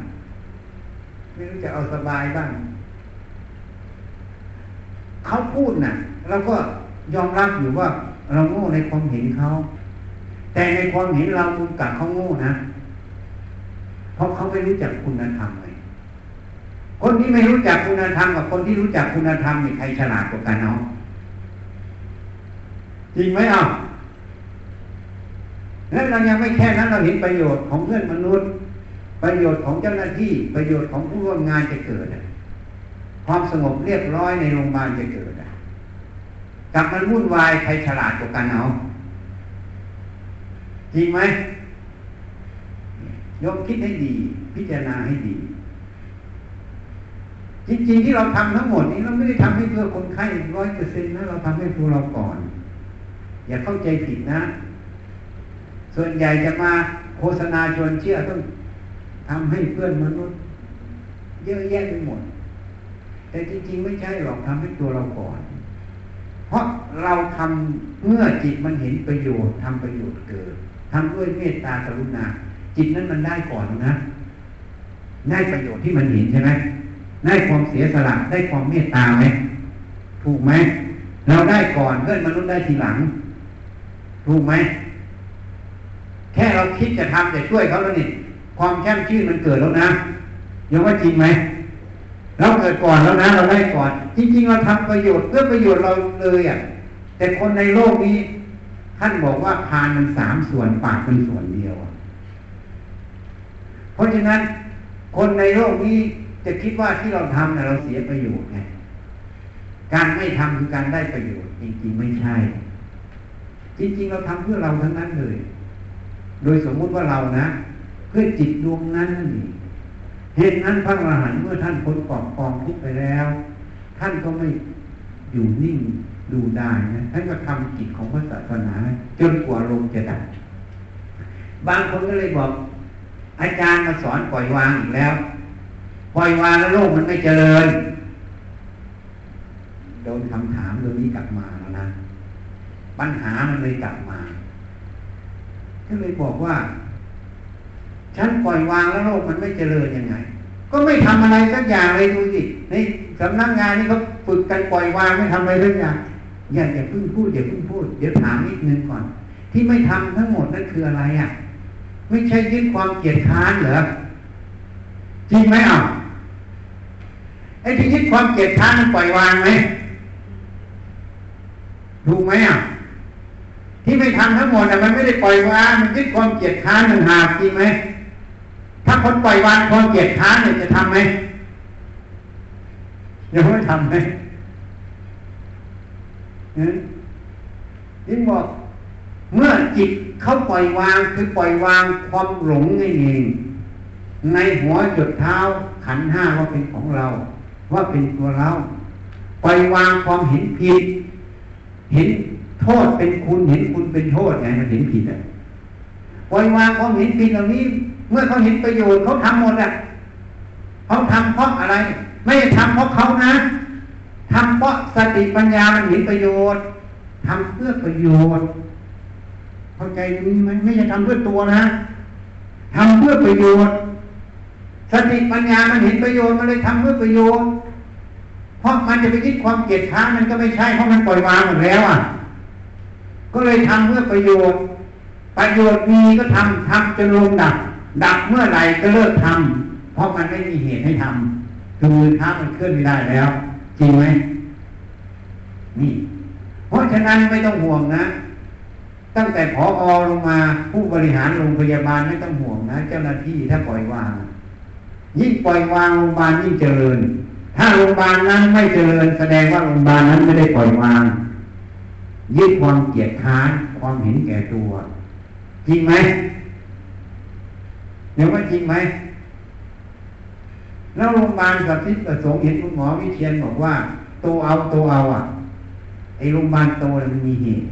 ไม่รู้จักเอาสบายบ้าง เขาพูดน่ะเราก็ยอมรับอยู่ว่า เราโง่ในความเห็นเขาแต่ในความเห็นเราคุณกับเขาโง่นะเพราะเขาไม่รู้จักคุณธรรมเลยคนที่ไม่รู้จักคุณธรรมกับคนที่รู้จักคุณธรรมนี่ใครฉลาดกว่ากันเนาะ จริงไหมอะแล้วเรายังไม่แค่นั้นเราเห็นประโยชน์ของเพื่อนมนุษย์ ประโยชน์ของเจ้าหน้าที่ประโยชน์ของผู้ร่วมงานจะเกิดความสงบเรียบร้อยในโรงพยาบาลจะเกิดกับมันวุ่นวายใครฉลาดกว่ากันเอาจริงไหมยกคิดให้ดี พิจารณาให้ดี จริงๆที่เราทำทั้งหมดนี้เราไม่ได้ทำให้เพื่อคนไข้ร้อยเปอร์เซ็นต์นะเราทำให้ตัวเราก่อน อย่าเข้าใจผิดนะ ส่วนใหญ่จะมาโฆษณาชวนเชื่อต้องทำให้เพื่อนมนุษย์ เยอะแยะไปหมด แต่จริงๆไม่ใช่หรอกทำให้ตัวเราก่อน เพราะเราทำเมื่อจิตมันเห็นประโยชน์ทำประโยชน์เกิดทำด้วยเมตตากรุณา จิตนั้นมันได้ก่อนนะได้ประโยชน์ที่มันเห็นใช่ไหมได้ความเสียสละได้ความเมตตาไหมถูกไหมเราได้ก่อนเพื่อนมนุษย์ได้ทีหลัง ถูกไหม แค่เราคิดจะทำจะช่วยเขาแล้วนี่ ความแช่มชื่นมันเกิดแล้วนะยังว่าจริงไหม เราเกิดก่อนแล้วนะ เราได้ก่อน จริงๆเราทำประโยชน์เพื่อประโยชน์เราเลยอะ แต่คนในโลกนี้ ท่านบอกว่าพานมันสามส่วนปากเป็นส่วนเดียว เพราะฉะนั้น คนในโลกนี้จะคิดว่าที่เราทำเนี่ยเราเสียประโยชน์ไง การไม่ทำคือการได้ประโยชน์จริงๆไม่ใช่ จริงๆเราทำเพื่อเราทั้งนั้นเลย โดยสมมุติว่าเรานะ เพื่อจิตดวงนั้นเหตุนั้นพระอรหันต์เมื่อท่านพ้นกอบกองทุกข์ไปแล้ว ท่านก็ไม่อยู่นิ่งดูได้นะท่านก็ทำกิจของพระศาสนา จนกว่าลมจะดับ บางคนก็เลยบอก อาจารย์มาสอนปล่อยวางอีกแล้ว ปล่อยวางแล้วโลกมันไม่เจริญโดนคำถามเรื่องนี้กลับมาแล้วนะ ปัญหามันเลยกลับมาก็เลยบอกว่า ฉันปล่อยวางแล้วโลกมันไม่เจริญยังไง ก็ไม่ทำอะไรสักอย่างเลยดูสิในสำนักงานนี่เขาฝึกกันปล่อยวางไม่ทำอะไรสักอย่างอย่าอย่าเพิ่งพูดอย่าเพิ่งพูดเดี๋ยวถามนิดนึงก่อน ที่ไม่ทำทั้งหมดนั่นคืออะไรอะ ไม่ใช่ยึดความเกลียดค้านเหรอจริงไหมอะไอ้ที่ยึดความเกลียดค้านมันปล่อยวางไหมถูไหมอะ ที่ไม่ทำทั้งหมดอะมันไม่ได้ปล่อยวางมันยึดความเกลียดค้านหนึ่งหากจริงไหมถ้าคนปล่อยวางความเกลียดค้านเนี่ยจะทำไหมยังไม่ทำไหมนี่บอก เมื่อจิตเขาปล่อยวางคือปล่อยวางความหลงนี่เองในหัวจุดเท้าขันห้าว่าเป็นของเรา ว่าเป็นตัวเรา ปล่อยวางความเห็นผิด เห็น โทษเป็นคุณเห็นคุณเป็นโทษไงมันเห็นผิดอะปล่อยวางความเห็นผิดเหล่านี้ เมื่อเขาเห็นประโยชน์เขาทำหมดอะเขาทำเพราะอะไร ไม่ได้ทำเพราะเขานะทำเพราะสติปัญญามันเห็นประโยชน์ทำเพื่อประโยชน์เข้าใจนี้ไหมไม่ใช่ทำเพื่อตัวนะทำเพื่อประโยชน์ สติปัญญามันเห็นประโยชน์มันเลยทำเพื่อประโยชน์ เพราะมันจะไปคิดความเกลียดค้านมันก็ไม่ใช่เพราะมันปล่อยวางหมดแล้วอะ ก็เลยทำเพื่อประโยชน์ ประโยชน์มีก็ทำทำจนลงดับ ดับเมื่อไหร่ก็เลิกทำเพราะมันไม่มีเหตุให้ทำคือมือเท้ามันเคลื่อนไม่ได้แล้ว จริงไหมนี่ เพราะฉะนั้นไม่ต้องห่วงนะ ตั้งแต่ผออลงมาผู้บริหารโรงพยาบาลไม่ต้องห่วงนะ เจ้าหน้าที่ถ้าปล่อยวาง ยิ่งปล่อยวางโรงพยาบาลยิ่งเจริญ ถ้าโรงพยาบาลนั้นไม่เจริญแสดงว่าโรงพยาบาลนั้นไม่ได้ปล่อยวาง ยึดความเกียดค้านความเห็นแก่ตัว จริงไหมเดี๋ยวว่าจริงไหมแล้วโรงพยาบาลกับทิศประสงค์เห็นคุณหมอวิเชียนบอกว่าโตเอาโตเอาอะ ไอโรงพยาบาลโตมันมีเหตุ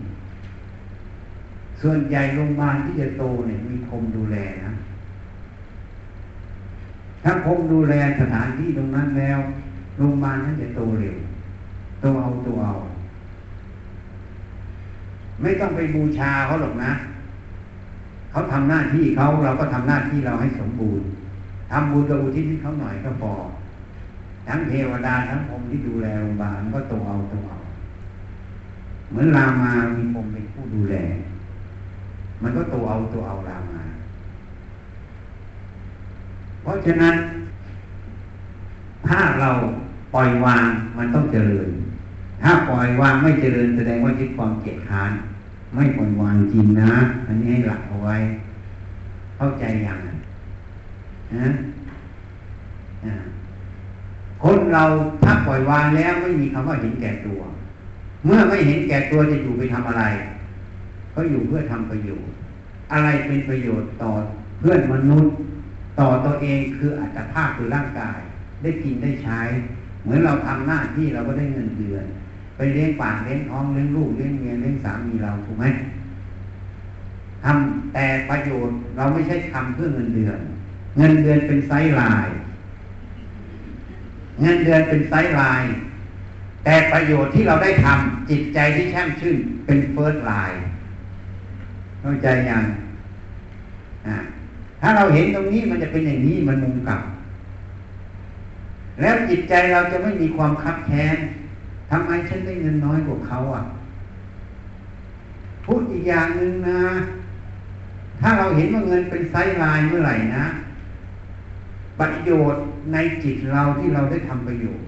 ส่วนใหญ่โรงพยาบาลที่จะโตเนี่ยมีคมดูแลนะถ้าคมดูแลสถานที่ตรงนั้นแล้วโรงพยาบาลนั้นจะโตเร็วโตเอาโตเอา ไม่ต้องไปบูชาเขาหรอกนะ เขาทำหน้าที่เขาเราก็ทำหน้าที่เราให้สมบูรณ์ทำบุญกับอุทิศให้เขาหน่อยก็พอทั้งเทวดาทั้งพรมที่ดูแลโรงพยาบาลก็ตัวเอาตัวเอาเหมือนรามามีพรมเป็นผู้ดูแล มันก็ตัวเอาตัวเอารามา เพราะฉะนั้น ถ้าเราปล่อยวางมันต้องเจริญ ถ้าปล่อยวางไม่เจริญแสดงว่ายึดความเกลียดค้าน ไม่ปล่อยวางจริงนะ อันนี้ให้หลักเอาไว้ เข้าใจอย่างนะคนเราถ้าปล่อยวางแล้วไม่มีคำว่าเห็นแก่ตัว เมื่อไม่เห็นแก่ตัวจะอยู่ไปทำอะไร ก็อยู่เพื่อทำประโยชน์ อะไรเป็นประโยชน์ต่อเพื่อนมนุษย์ ต่อตัวเองคืออัตภาพคือร่างกาย ได้กินได้ใช้ เหมือนเราทำหน้าที่เราก็ได้เงินเดือน ไปเลี้ยงปากเลี้ยงท้องเลี้ยงลูกเลี้ยงเมียเลี้ยงสามีเราถูกไหมทำแต่ประโยชน์เราไม่ใช่ทำเพื่อเงินเดือน เงินเดือนเป็น sideline เงินเดือนเป็น sideline แต่ประโยชน์ที่เราได้ทำจิตใจที่แช่มชื่นเป็น first line เข้าใจยังถ้าเราเห็นตรงนี้มันจะเป็นอย่างนี้มันมุมกลับ แล้วจิตใจเราจะไม่มีความคับแค้น ทำไมฉันได้เงินน้อยกว่าเขาอะพูดอีกอย่างหนึ่งนะ ถ้าเราเห็นว่าเงินเป็น sideline เมื่อไหร่นะ ประโยชน์ในจิตเราที่เราได้ทำประโยชน์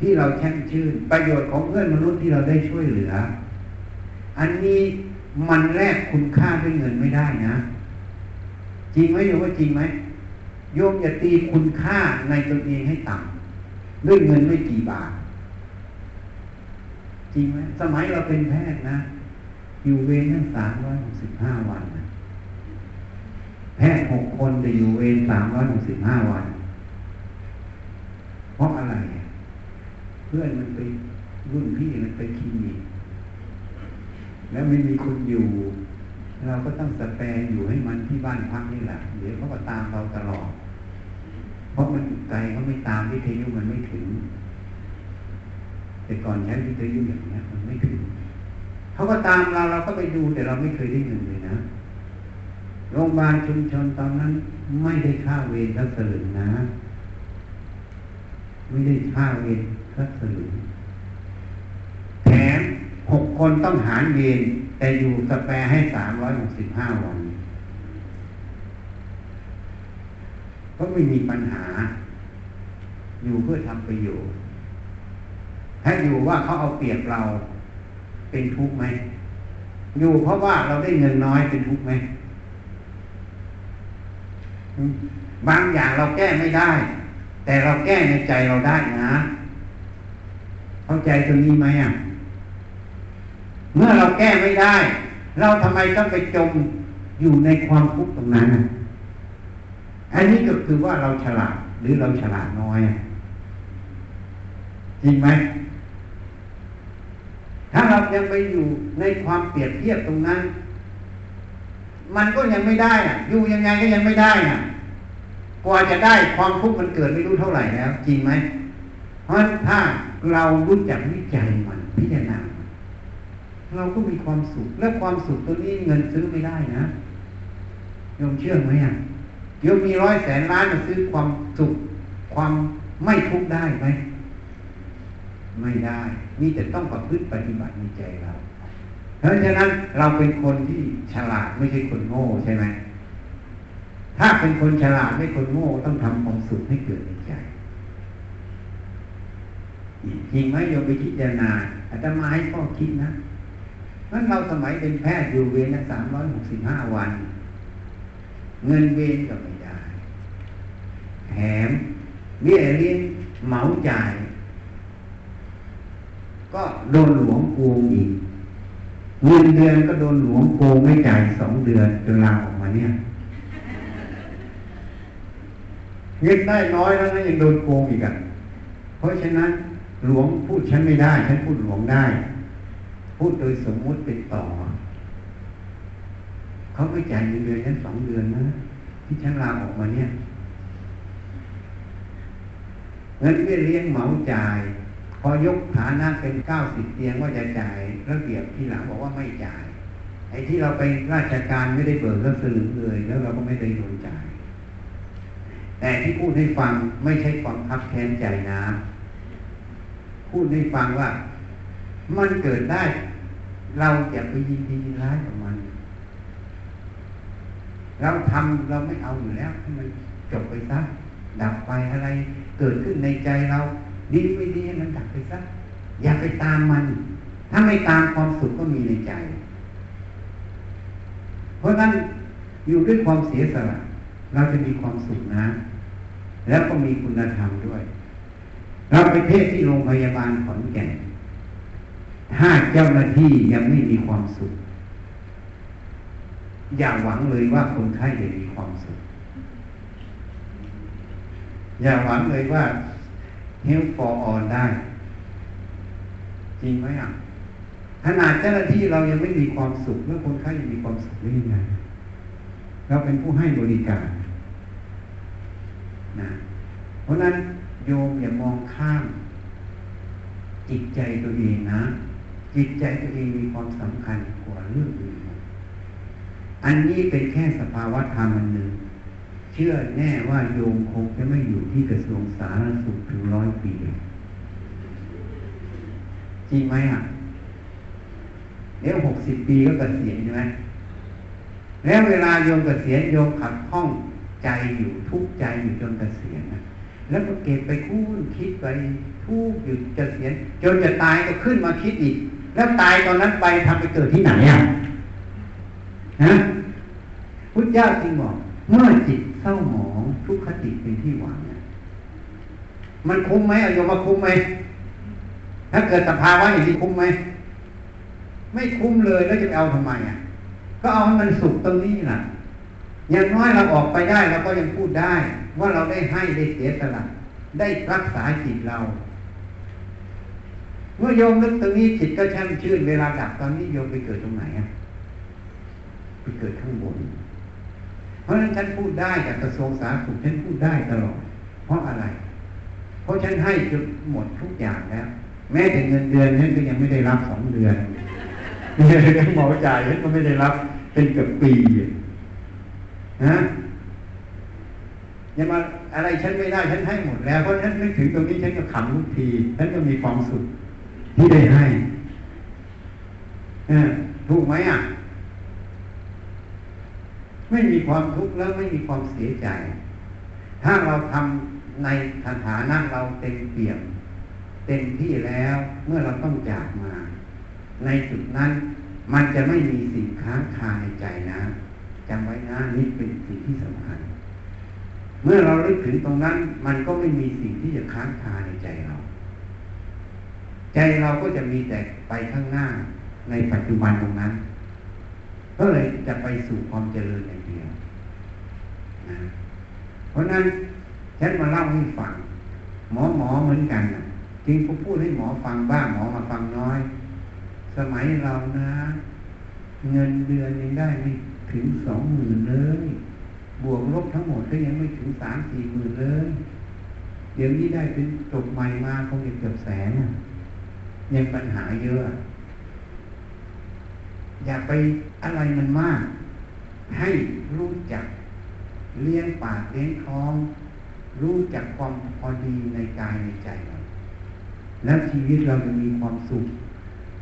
ที่เราแช่มชื่น ประโยชน์ของเพื่อนมนุษย์ที่เราได้ช่วยเหลือ อันนี้มันแลกคุณค่าด้วยเงินไม่ได้นะ จริงไหมโยมว่าจริงไหมโยมอย่าตีคุณค่าในตนเองให้ต่ำด้วยเงินไม่กี่บาท จริงไหมสมัยเราเป็นแพทย์นะ อยู่เวรทั้งสามร้อยหกสิบห้าวันนะแพทย์หกคนจะอยู่เวรสามร้อยหกสิบห้าวัน เพราะอะไร เพื่อนมันไปรุ่นพี่มันไปคลินิกแล้วไม่มีคนอยู่ เราก็ต้องสแปรอยู่ให้มันที่บ้านพักนี่แหละเดี๋ยวเขาก็ตามเราตลอด เพราะมันไกลเขาไม่ตามวิทยุมันไม่ถึง แต่ก่อนใช้วิทยุอย่างนี้มันไม่ถึงเขาก็ตามเราเราก็ไปดูแต่เราไม่เคยได้เงินเลยนะโรงพยาบาลชุมชนตอนนั้น ไม่ได้ค่าเวรทัสลึงนะ ไม่ได้ค่าเวรทัสลึงแถมหกคนต้องหารเวรแต่อยู่สแปรให้สามร้อยหกสิบห้าวันก็ไม่มีปัญหา อยู่เพื่อทำประโยชน์ ถ้าอยู่ว่าเขาเอาเปรียบเราเป็นทุกข์ไหม อยู่เพราะว่าเราได้เงินน้อยเป็นทุกข์ไหม บางอย่างเราแก้ไม่ได้ แต่เราแก้ในใจเราได้นะ เข้าใจตรงนี้ไหมอะ เมื่อเราแก้ไม่ได้ เราทำไมต้องไปจมอยู่ในความทุกข์ตรงนั้น อันนี้ก็คือว่าเราฉลาดหรือเราฉลาดน้อย จริงไหม ถ้าเรายังไปอยู่ในความเปรียบเทียบตรงนั้น มันก็ยังไม่ได้อะ อยู่ยังไงก็ยังไม่ได้อะ กว่าจะได้ความทุกข์มันเกิดไม่รู้เท่าไหร่แล้ว จริงไหม เพราะถ้าเรารู้จักวิจัยมันพิจารณา เราก็มีความสุข และความสุขตัวนี้เงินซื้อไม่ได้นะโยมเชื่อไหมอะโยมมีร้อยแสนล้านมาซื้อความสุขความไม่ทุกข์ได้ไหม ไม่ได้มีแต่ต้องประพฤติปฏิบัติในใจเรา เพราะฉะนั้นเราเป็นคนที่ฉลาดไม่ใช่คนโง่ใช่ไหมถ้าเป็นคนฉลาดไม่คนโง่ต้องทำความสุขให้เกิดในใจจริงไหมโยมไปคิดจารณาอาตมาให้ข้อคิดนะนั้นเราสมัยเป็นแพทย์อยู่เวรสามร้อยหกสิบห้าวัน เงินเวรก็ไม่ได้ แถมเบี้ยเลี้ยงเหมาจ่าย ก็โดนหลวงโกงอีกเงินเดือนก็โดนหลวงโกงไม่จ่ายสองเดือนจนลาออกมาเนี่ยเงินได้น้อยแล้วนะยังโดนโกงอีกอะเพราะฉะนั้นหลวงพูดฉันไม่ได้ ฉันพูดหลวงได้ พูดโดยสมมุติเป็นต่อ เขาไม่จ่ายเงินเดือนฉันสองเดือนนะที่ฉันลาออกมาเนี่ยเงินเบี้ยเลี้ยงเหมาจ่าย พอยกฐานะเป็นเก้าสิบเตียงว่าจะจ่ายระเบียบที่หลังบอกว่าไม่จ่าย ไอ้ที่เราไปราชการไม่ได้เบิกเรื่องสลึงเลย แล้วเราก็ไม่ได้โดนจ่าย แต่ที่พูดให้ฟังไม่ใช่ความคับแค้นใจนะพูดให้ฟังว่า มันเกิดได้ เราอย่าไปยินดีร้ายกับมัน เราทำเราไม่เอาอยู่แล้วให้มันจบไปซะดับไปอะไร เกิดขึ้นในใจเรา ดีไม่ดีให้มันดับไปซะอย่าไปตามมัน ถ้าไม่ตามความสุขก็มีในใจ เพราะนั้นอยู่ด้วยความเสียสละเราจะมีความสุขนะ แล้วก็มีคุณธรรมด้วย เราไปเทศที่โรงพยาบาลขอนแก่น ถ้าเจ้าหน้าที่ยังไม่มีความสุข อย่าหวังเลยว่าคนไข้จะมีความสุข อย่าหวังเลยว่า help for all ได้ จริงไหมอะขนาดเจ้าหน้าที่เรายังไม่มีความสุขแล้วคนไข้ยังมีความสุขได้ยังไงเราเป็นผู้ให้บริการนะเพราะนั้นโยมอย่ามองข้าม จิตใจตัวเองนะ จิตใจตัวเองมีความสำคัญกว่าเรื่องอื่น อันนี้เป็นแค่สภาวะธรรมอันหนึ่ง ชื่อแน่ว่าโยมคงจะไม่อยู่ที่กระทรวงสาธารณสุขถึงร้อยปี จริงไหมอะเดี๋ยวหกสิบปีก็เกษียณใช่ไหมแล้วเวลาโยมเกษียณโยมขัดข้องใจอยู่ทุกใจอยู่จนเกษียณนะแล้วก็เก็บไปคุ้นคิดไปทุกอยู่เกษียณจนจะตายก็ขึ้นมาคิดอีก แล้วตายตอนนั้นไปทำไปเกิดที่ไหนอะฮะพุทธเจ้าจริงบอกเมื่อจิต เศร้าหมองทุกขติเป็นที่หวังเนี่ยมันคุ้มไหมอโยมาคุ้มไหมถ้าเกิดสภาวะอย่างนี้คุ้มไหมไม่คุ้มเลยแล้วจะเอาทำไมอะ ก็เอาให้มันสุขตรงนี้แหละอย่างน้อยเราออกไปได้เราก็ยังพูดได้ ว่าเราได้ให้ได้เสียสละได้รักษาจิตเรา เมื่อโยมนึกตรงนี้จิตก็แช่ำชื่นเวลาดับตอนนี้โยมไปเกิดตรงไหนอะไปเกิดข้างบน เพราะฉะนั้นฉันพูดได้จากกระทรวงสาธารณสุขฉันพูดได้ตลอด เพราะอะไร เพราะฉันให้จนหมดทุกอย่างแล้ว แม้แต่เงินเดือนฉันก็ยังไม่ได้รับสองเดือนหมอจ่ายฉันก็ไม่ได้รับ เป็นเกือบปีนะยังมาอะไรฉันไม่ได้ฉันให้หมดแล้วเพราะฉันนึกถึงตรงนี้ฉันก็ขำทุกทีฉันก็มีความสุขที่ได้ให้ถูกไหมอะ ไม่มีความทุกข์แล้วไม่มีความเสียใจ ถ้าเราทำในฐานะเราเต็มเปี่ยม เต็มที่แล้วเมื่อเราต้องจากมา ในจุดนั้นมันจะไม่มีสิ่งค้างคาในใจนะจำไว้นะนี่เป็นสิ่งที่สำคัญ เมื่อเราลึกถึงตรงนั้น มันก็ไม่มีสิ่งที่จะค้างคาในใจเรา ใจเราก็จะมีแต่ไปข้างหน้าในปัจจุบันตรงนั้น ก็เลยจะไปสู่ความเจริญอย่างเดียว นะเพราะนั้นฉันมาเล่าให้ฟัง หมอหมอเหมือนกันจริงผมพูดให้หมอฟังบ้างหมอมาฟังน้อย สมัยเรานะ เงินเดือนยังได้ไม่ถึงสองหมื่นเลย บวกลบทั้งหมดก็ยังไม่ถึงสามสี่หมื่นเลยเดี๋ยวนี้ได้เป็นจบใหม่มาคงจะเกือบแสนยังปัญหาเยอะ อย่าไปอะไรมันมาก ให้รู้จัก เลี้ยงปากเลี้ยงท้อง รู้จักความพอดีในกายในใจเราแล้วชีวิตเราจะมีความสุข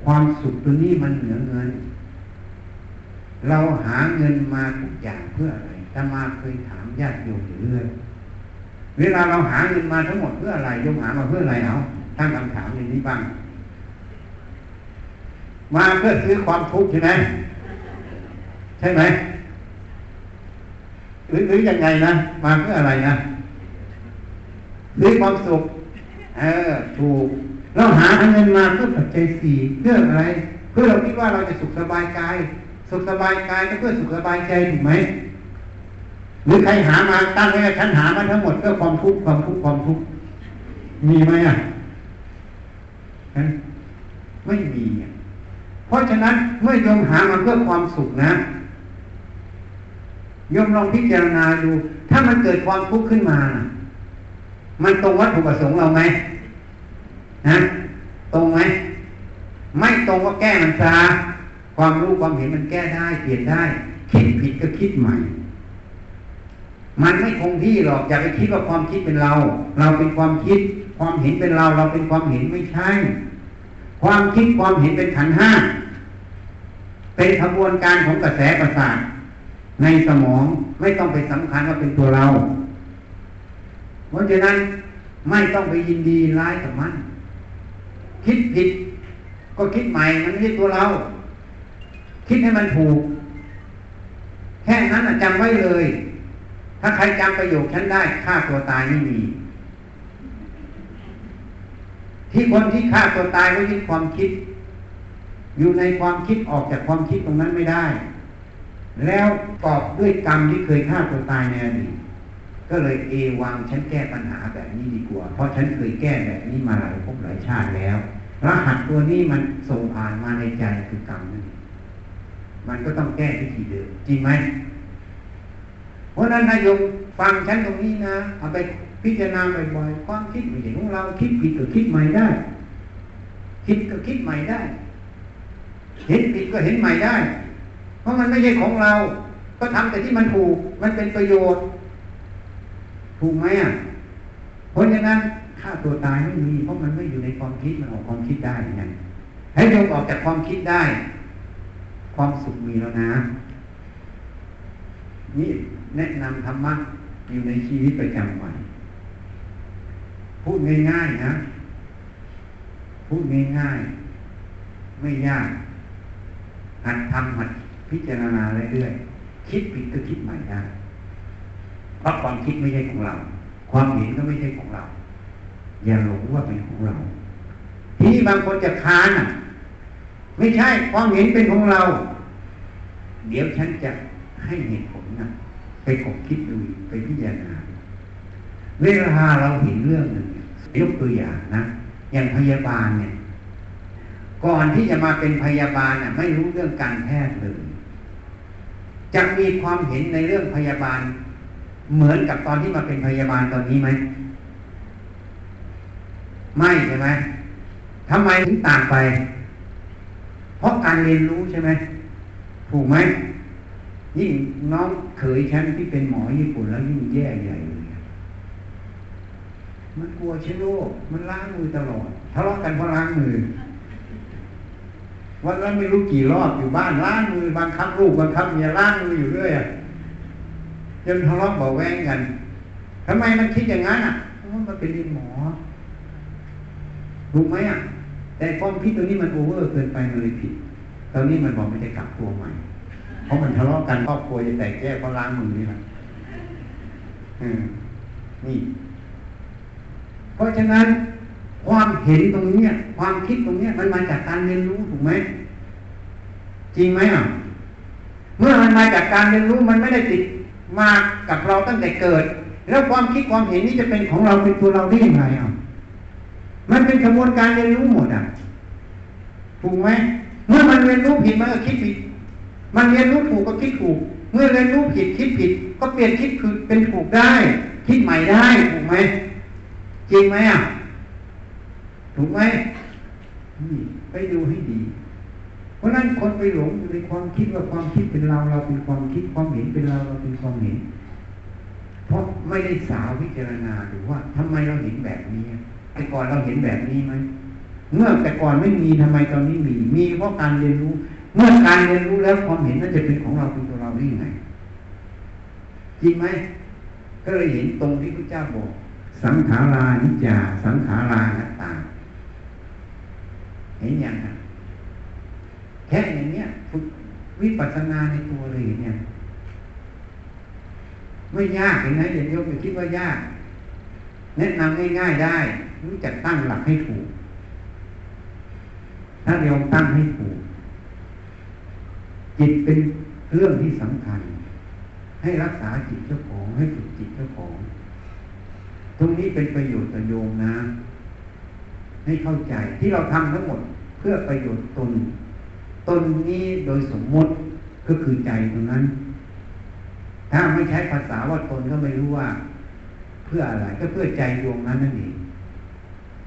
ความสุขตัวนี้มันเหนือเงิน เราหาเงินมาทุกอย่างเพื่ออะไรถ้ามาเคยถามญาติโยมอยู่เรื่อยเวลาเราหาเงินมาทั้งหมดเพื่ออะไรโยมหามาเพื่ออะไรเอาตั้งคำถามอย่างนี้บ้าง มาเพื่อซื้อความทุกข์ใช่ไหมใช่ไหม หรือหรือยังไงนะ มาเพื่ออะไรนะซื้อความสุข เออ ถูก เราหาเงินมาเพื่อปัจจัยสี่เพื่ออะไร เพื่อเราคิดว่าเราจะสุขสบายกาย สุขสบายกายก็เพื่อสุขสบายใจถูกไหมหรือใครหามาตั้งไว้ฉันหามาทั้งหมดเพื่อความทุกข์ความทุกข์ความทุกข์มีไหมอะไม่มี เพราะฉะนั้นเมื่อยมหามาเพื่อความสุขนะ ยมลองพิจารณาดู ถ้ามันเกิดความทุกข์ขึ้นมา มันตรงวัตถุประสงค์เราไหมนะตรงไหมไม่ตรงก็แก้มันซะความรู้ความเห็นมันแก้ได้เปลี่ยนได้ คิดผิดก็คิดใหม่ มันไม่คงที่หรอกอย่าไปคิดว่าความคิดเป็นเรา เราเป็นความคิด ความเห็นเป็นเรา เราเป็นความเห็นไม่ใช่ ความคิดความเห็นเป็นขันห้าเป็นขบวนการของกระแสประสาท ในสมองไม่ต้องไปสำคัญว่าเป็นตัวเรา เพราะฉะนั้นไม่ต้องไปยินดีร้ายกับมัน คิดผิด ก็คิดใหม่มันไม่ใช่ตัวเรา คิดให้มันถูก แค่นั้นจำไว้เลย ถ้าใครจำประโยคฉันได้ฆ่าตัวตายไม่มี ที่คนที่ฆ่าตัวตายก็ยึดความคิด อยู่ในความคิดออกจากความคิดตรงนั้นไม่ได้ แล้วตอบด้วยกรรมที่เคยฆ่าตัวตายในอดีตก็เลยเอวังฉันแก้ปัญหาแบบนี้ดีกว่า เพราะฉันเคยแก้แบบนี้มาหลายภพหลายชาติแล้วรหัสตัวนี้มันส่งผ่านมาในใจคือกรรมนั่นมันก็ต้องแก้ที่ทีเดิมจริงไหมเพราะนั้นนายมฟังฉันตรงนี้นะ เอาไปพิจารณาบ่อยๆความคิดไม่ใช่ของเราคิดผิดก็คิดใหม่ได้ คิดก็คิดใหม่ได้ เห็นผิดก็เห็นใหม่ได้ ราะมันไม่ใช่ของเรา ก็ทำแต่ที่มันถูก มันเป็นประโยชน์ ถูกไหมอะ เพราะฉะนั้นฆ่าตัวตายไม่มี เพราะมันไม่อยู่ในความคิด มันออกความคิดได้ไงให้โยมออกจากความคิดได้ ความสุขมีแล้วนะ นี่แนะนำธรรมะอยู่ในชีวิตประจำวัน พูดง่ายๆนะ พูดง่ายๆ ไม่ยาก หัดทำหัด พิจารณาเรื่อยๆคิดผิดก็คิดใหม่ได้เพราะความคิดไม่ใช่ของเรา ความเห็นก็ไม่ใช่ของเรา อย่าหลงว่าเป็นของเรา ทีนี้บางคนจะค้านอะ ไม่ใช่ความเห็นเป็นของเรา เดี๋ยวฉันจะให้เหตุผลนะไปกบคิดดูไปพิจารณาเวลาเราเห็นเรื่องหนึ่งยกตัวอย่างนะอย่างพยาบาลเนี่ย ก่อนที่จะมาเป็นพยาบาลน่ะไม่รู้เรื่องการแพทย์เลย จะมีความเห็นในเรื่องพยาบาล เหมือนกับตอนที่มาเป็นพยาบาลตอนนี้ไหมไม่ใช่ไหมทำไมถึงต่างไป เพราะการเรียนรู้ใช่ไหมถูกไหมยิ่งน้องเขยฉันที่เป็นหมอญี่ปุ่นแล้วยิ่งแย่ใหญ่เลยมันกลัวเชื้อโรคมันล้างมือตลอดทะเลาะกันเพราะล้างมือ วันละไม่รู้กี่รอบอยู่บ้านล้างมือบางคับลูกบางคับเมียล้างมืออยู่เรื่อยจนทะเลาะเบาแวงกันทำไมมันคิดอย่างนั้นอะเพราะมันเป็นเรียนหมอถูกไหมอะ แต่ความคิดตัวนี้มันโอเวอร์เกินไปมันเลยผิด ตอนนี้มันบอกมันจะกลับตัวใหม่ เพราะมันทะเลาะกันครอบครัวจะแตกแยกเพราะล้างมือนี่แหละนี่ เพราะฉะนั้น ความเห็นตรงนี้ความคิดตรงนี้มันมาจากการเรียนรู้ถูกไหมจริงไหมอะเมื่อมันมาจากการเรียนรู้มันไม่ได้ติดมากับเราตั้งแต่เกิด แล้วความคิดความเห็นนี้จะเป็นของเราเป็นตัวเราได้ยังไงอะมันเป็นกระบวนการเรียนรู้หมดอะถูกไหมเมื่อมันเรียนรู้ผิดมันก็คิดผิด มันเรียนรู้ถูกก็คิดถูก เมื่อเรียนรู้ผิดคิดผิด ก็เปลี่ยนคิดคือเป็นถูกได้ คิดใหม่ได้ถูกไหมจริงไหมอะ ถูกไหมนี่ไปดูให้ดี เพราะนั้นคนไปหลงอยู่ในความคิดว่าความคิดเป็นเราเราเป็นความคิดความเห็นเป็นเราเราเป็นความเห็น เพราะไม่ได้สาววิจารณาดูว่าทำไมเราเห็นแบบนี้แต่ก่อนเราเห็นแบบนี้ไหมเมื่อแต่ก่อนไม่มีทำไมตอนนี้มี มีเพราะการเรียนรู้ เมื่อการเรียนรู้แล้วความเห็นนั้นจะเป็นของเราเป็นตัวเราได้ยังไงจริงไหมก็เลยเห็นตรงที่พระเจ้าบอก สังขารานิจาสังขารานัตตา เห็นยังครับแค่อย่างเนี้ยฝึกวิปัสสนาในตัวเลยเนี่ย ไม่ยากเห็นไหมอย่าโยมอย่าคิดว่ายาก แนะนำง่ายๆได้ รู้จักตั้งหลักให้ถูก ถ้าโยมตั้งให้ถูก จิตเป็นเรื่องที่สำคัญ ให้รักษาจิตเจ้าของให้ฝึกจิตเจ้าของ ตรงนี้เป็นประโยชน์ต่อโยมนะ ให้เข้าใจที่เราทำทั้งหมดเพื่อประโยชน์ตน ตนนี้โดยสมมติก็คือใจตรงนั้น ถ้าไม่ใช้ภาษาว่าตนก็ไม่รู้ว่า เพื่ออะไรก็เพื่อใจดวงนั้นนั่นเอง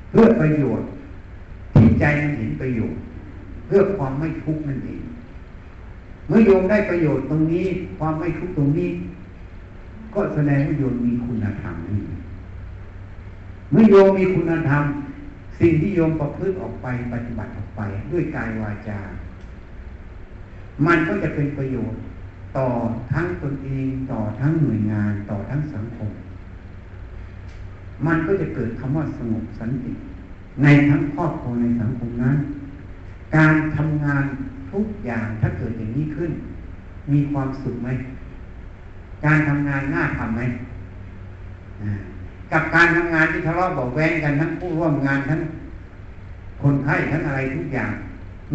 เพื่อประโยชน์ที่ใจมันเห็นประโยชน์เพื่อความไม่ทุกข์นั่นเอง เมื่อโยมได้ประโยชน์ตรงนี้ ความไม่ทุกข์ตรงนี้ ก็แสดงว่าโยมมีคุณธรรมนี่เมื่อโยมมีคุณธรรม สิ่งที่โยมประพฤติออกไปปฏิบัติออกไป ด้วยกายวาจา มันก็จะเป็นประโยชน์ต่อทั้งตนเองต่อทั้งหน่วยงานต่อทั้งสังคม มันก็จะเกิดคำว่าสงบสันติ ในทั้งครอบครัวในสังคมนั้น การทำงานทุกอย่างถ้าเกิดอย่างนี้ขึ้น มีความสุขไหม การทำงานน่าทำไหม กับการทำงานที่ทะเลาะเบาแวงกันทั้งผู้ร่วมงานทั้งคนไข้ทั้งอะไรทุกอย่าง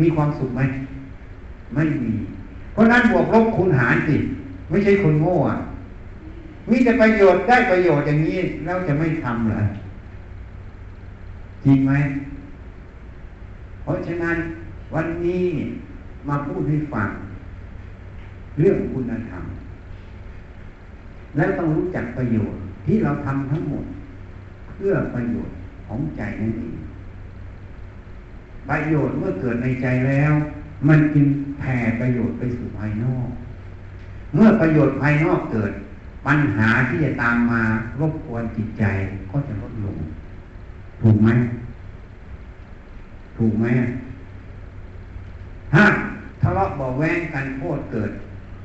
มีความสุขไหมไม่มี เพราะนั้นบวกลบคูณหารสิไม่ใช่คนโง่อะมีแต่ประโยชน์ได้ประโยชน์อย่างนี้แล้วจะไม่ทำเหรอจริงไหมเพราะฉะนั้นวันนี้มาพูดให้ฟังเรื่องคุณธรรม แล้วต้องรู้จักประโยชน์ ที่เราทำทั้งหมด เพื่อประโยชน์ของใจนั่นเองประโยชน์เมื่อเกิดในใจแล้ว มันจึงแผ่ประโยชน์ไปสู่ภายนอก เมื่อประโยชน์ภายนอกเกิด ปัญหาที่จะตามมารบกวนจิตใจก็จะลดลง ถูกไหมถูกไหมถ้าทะเลาะเบาแวงกันโทษเกิด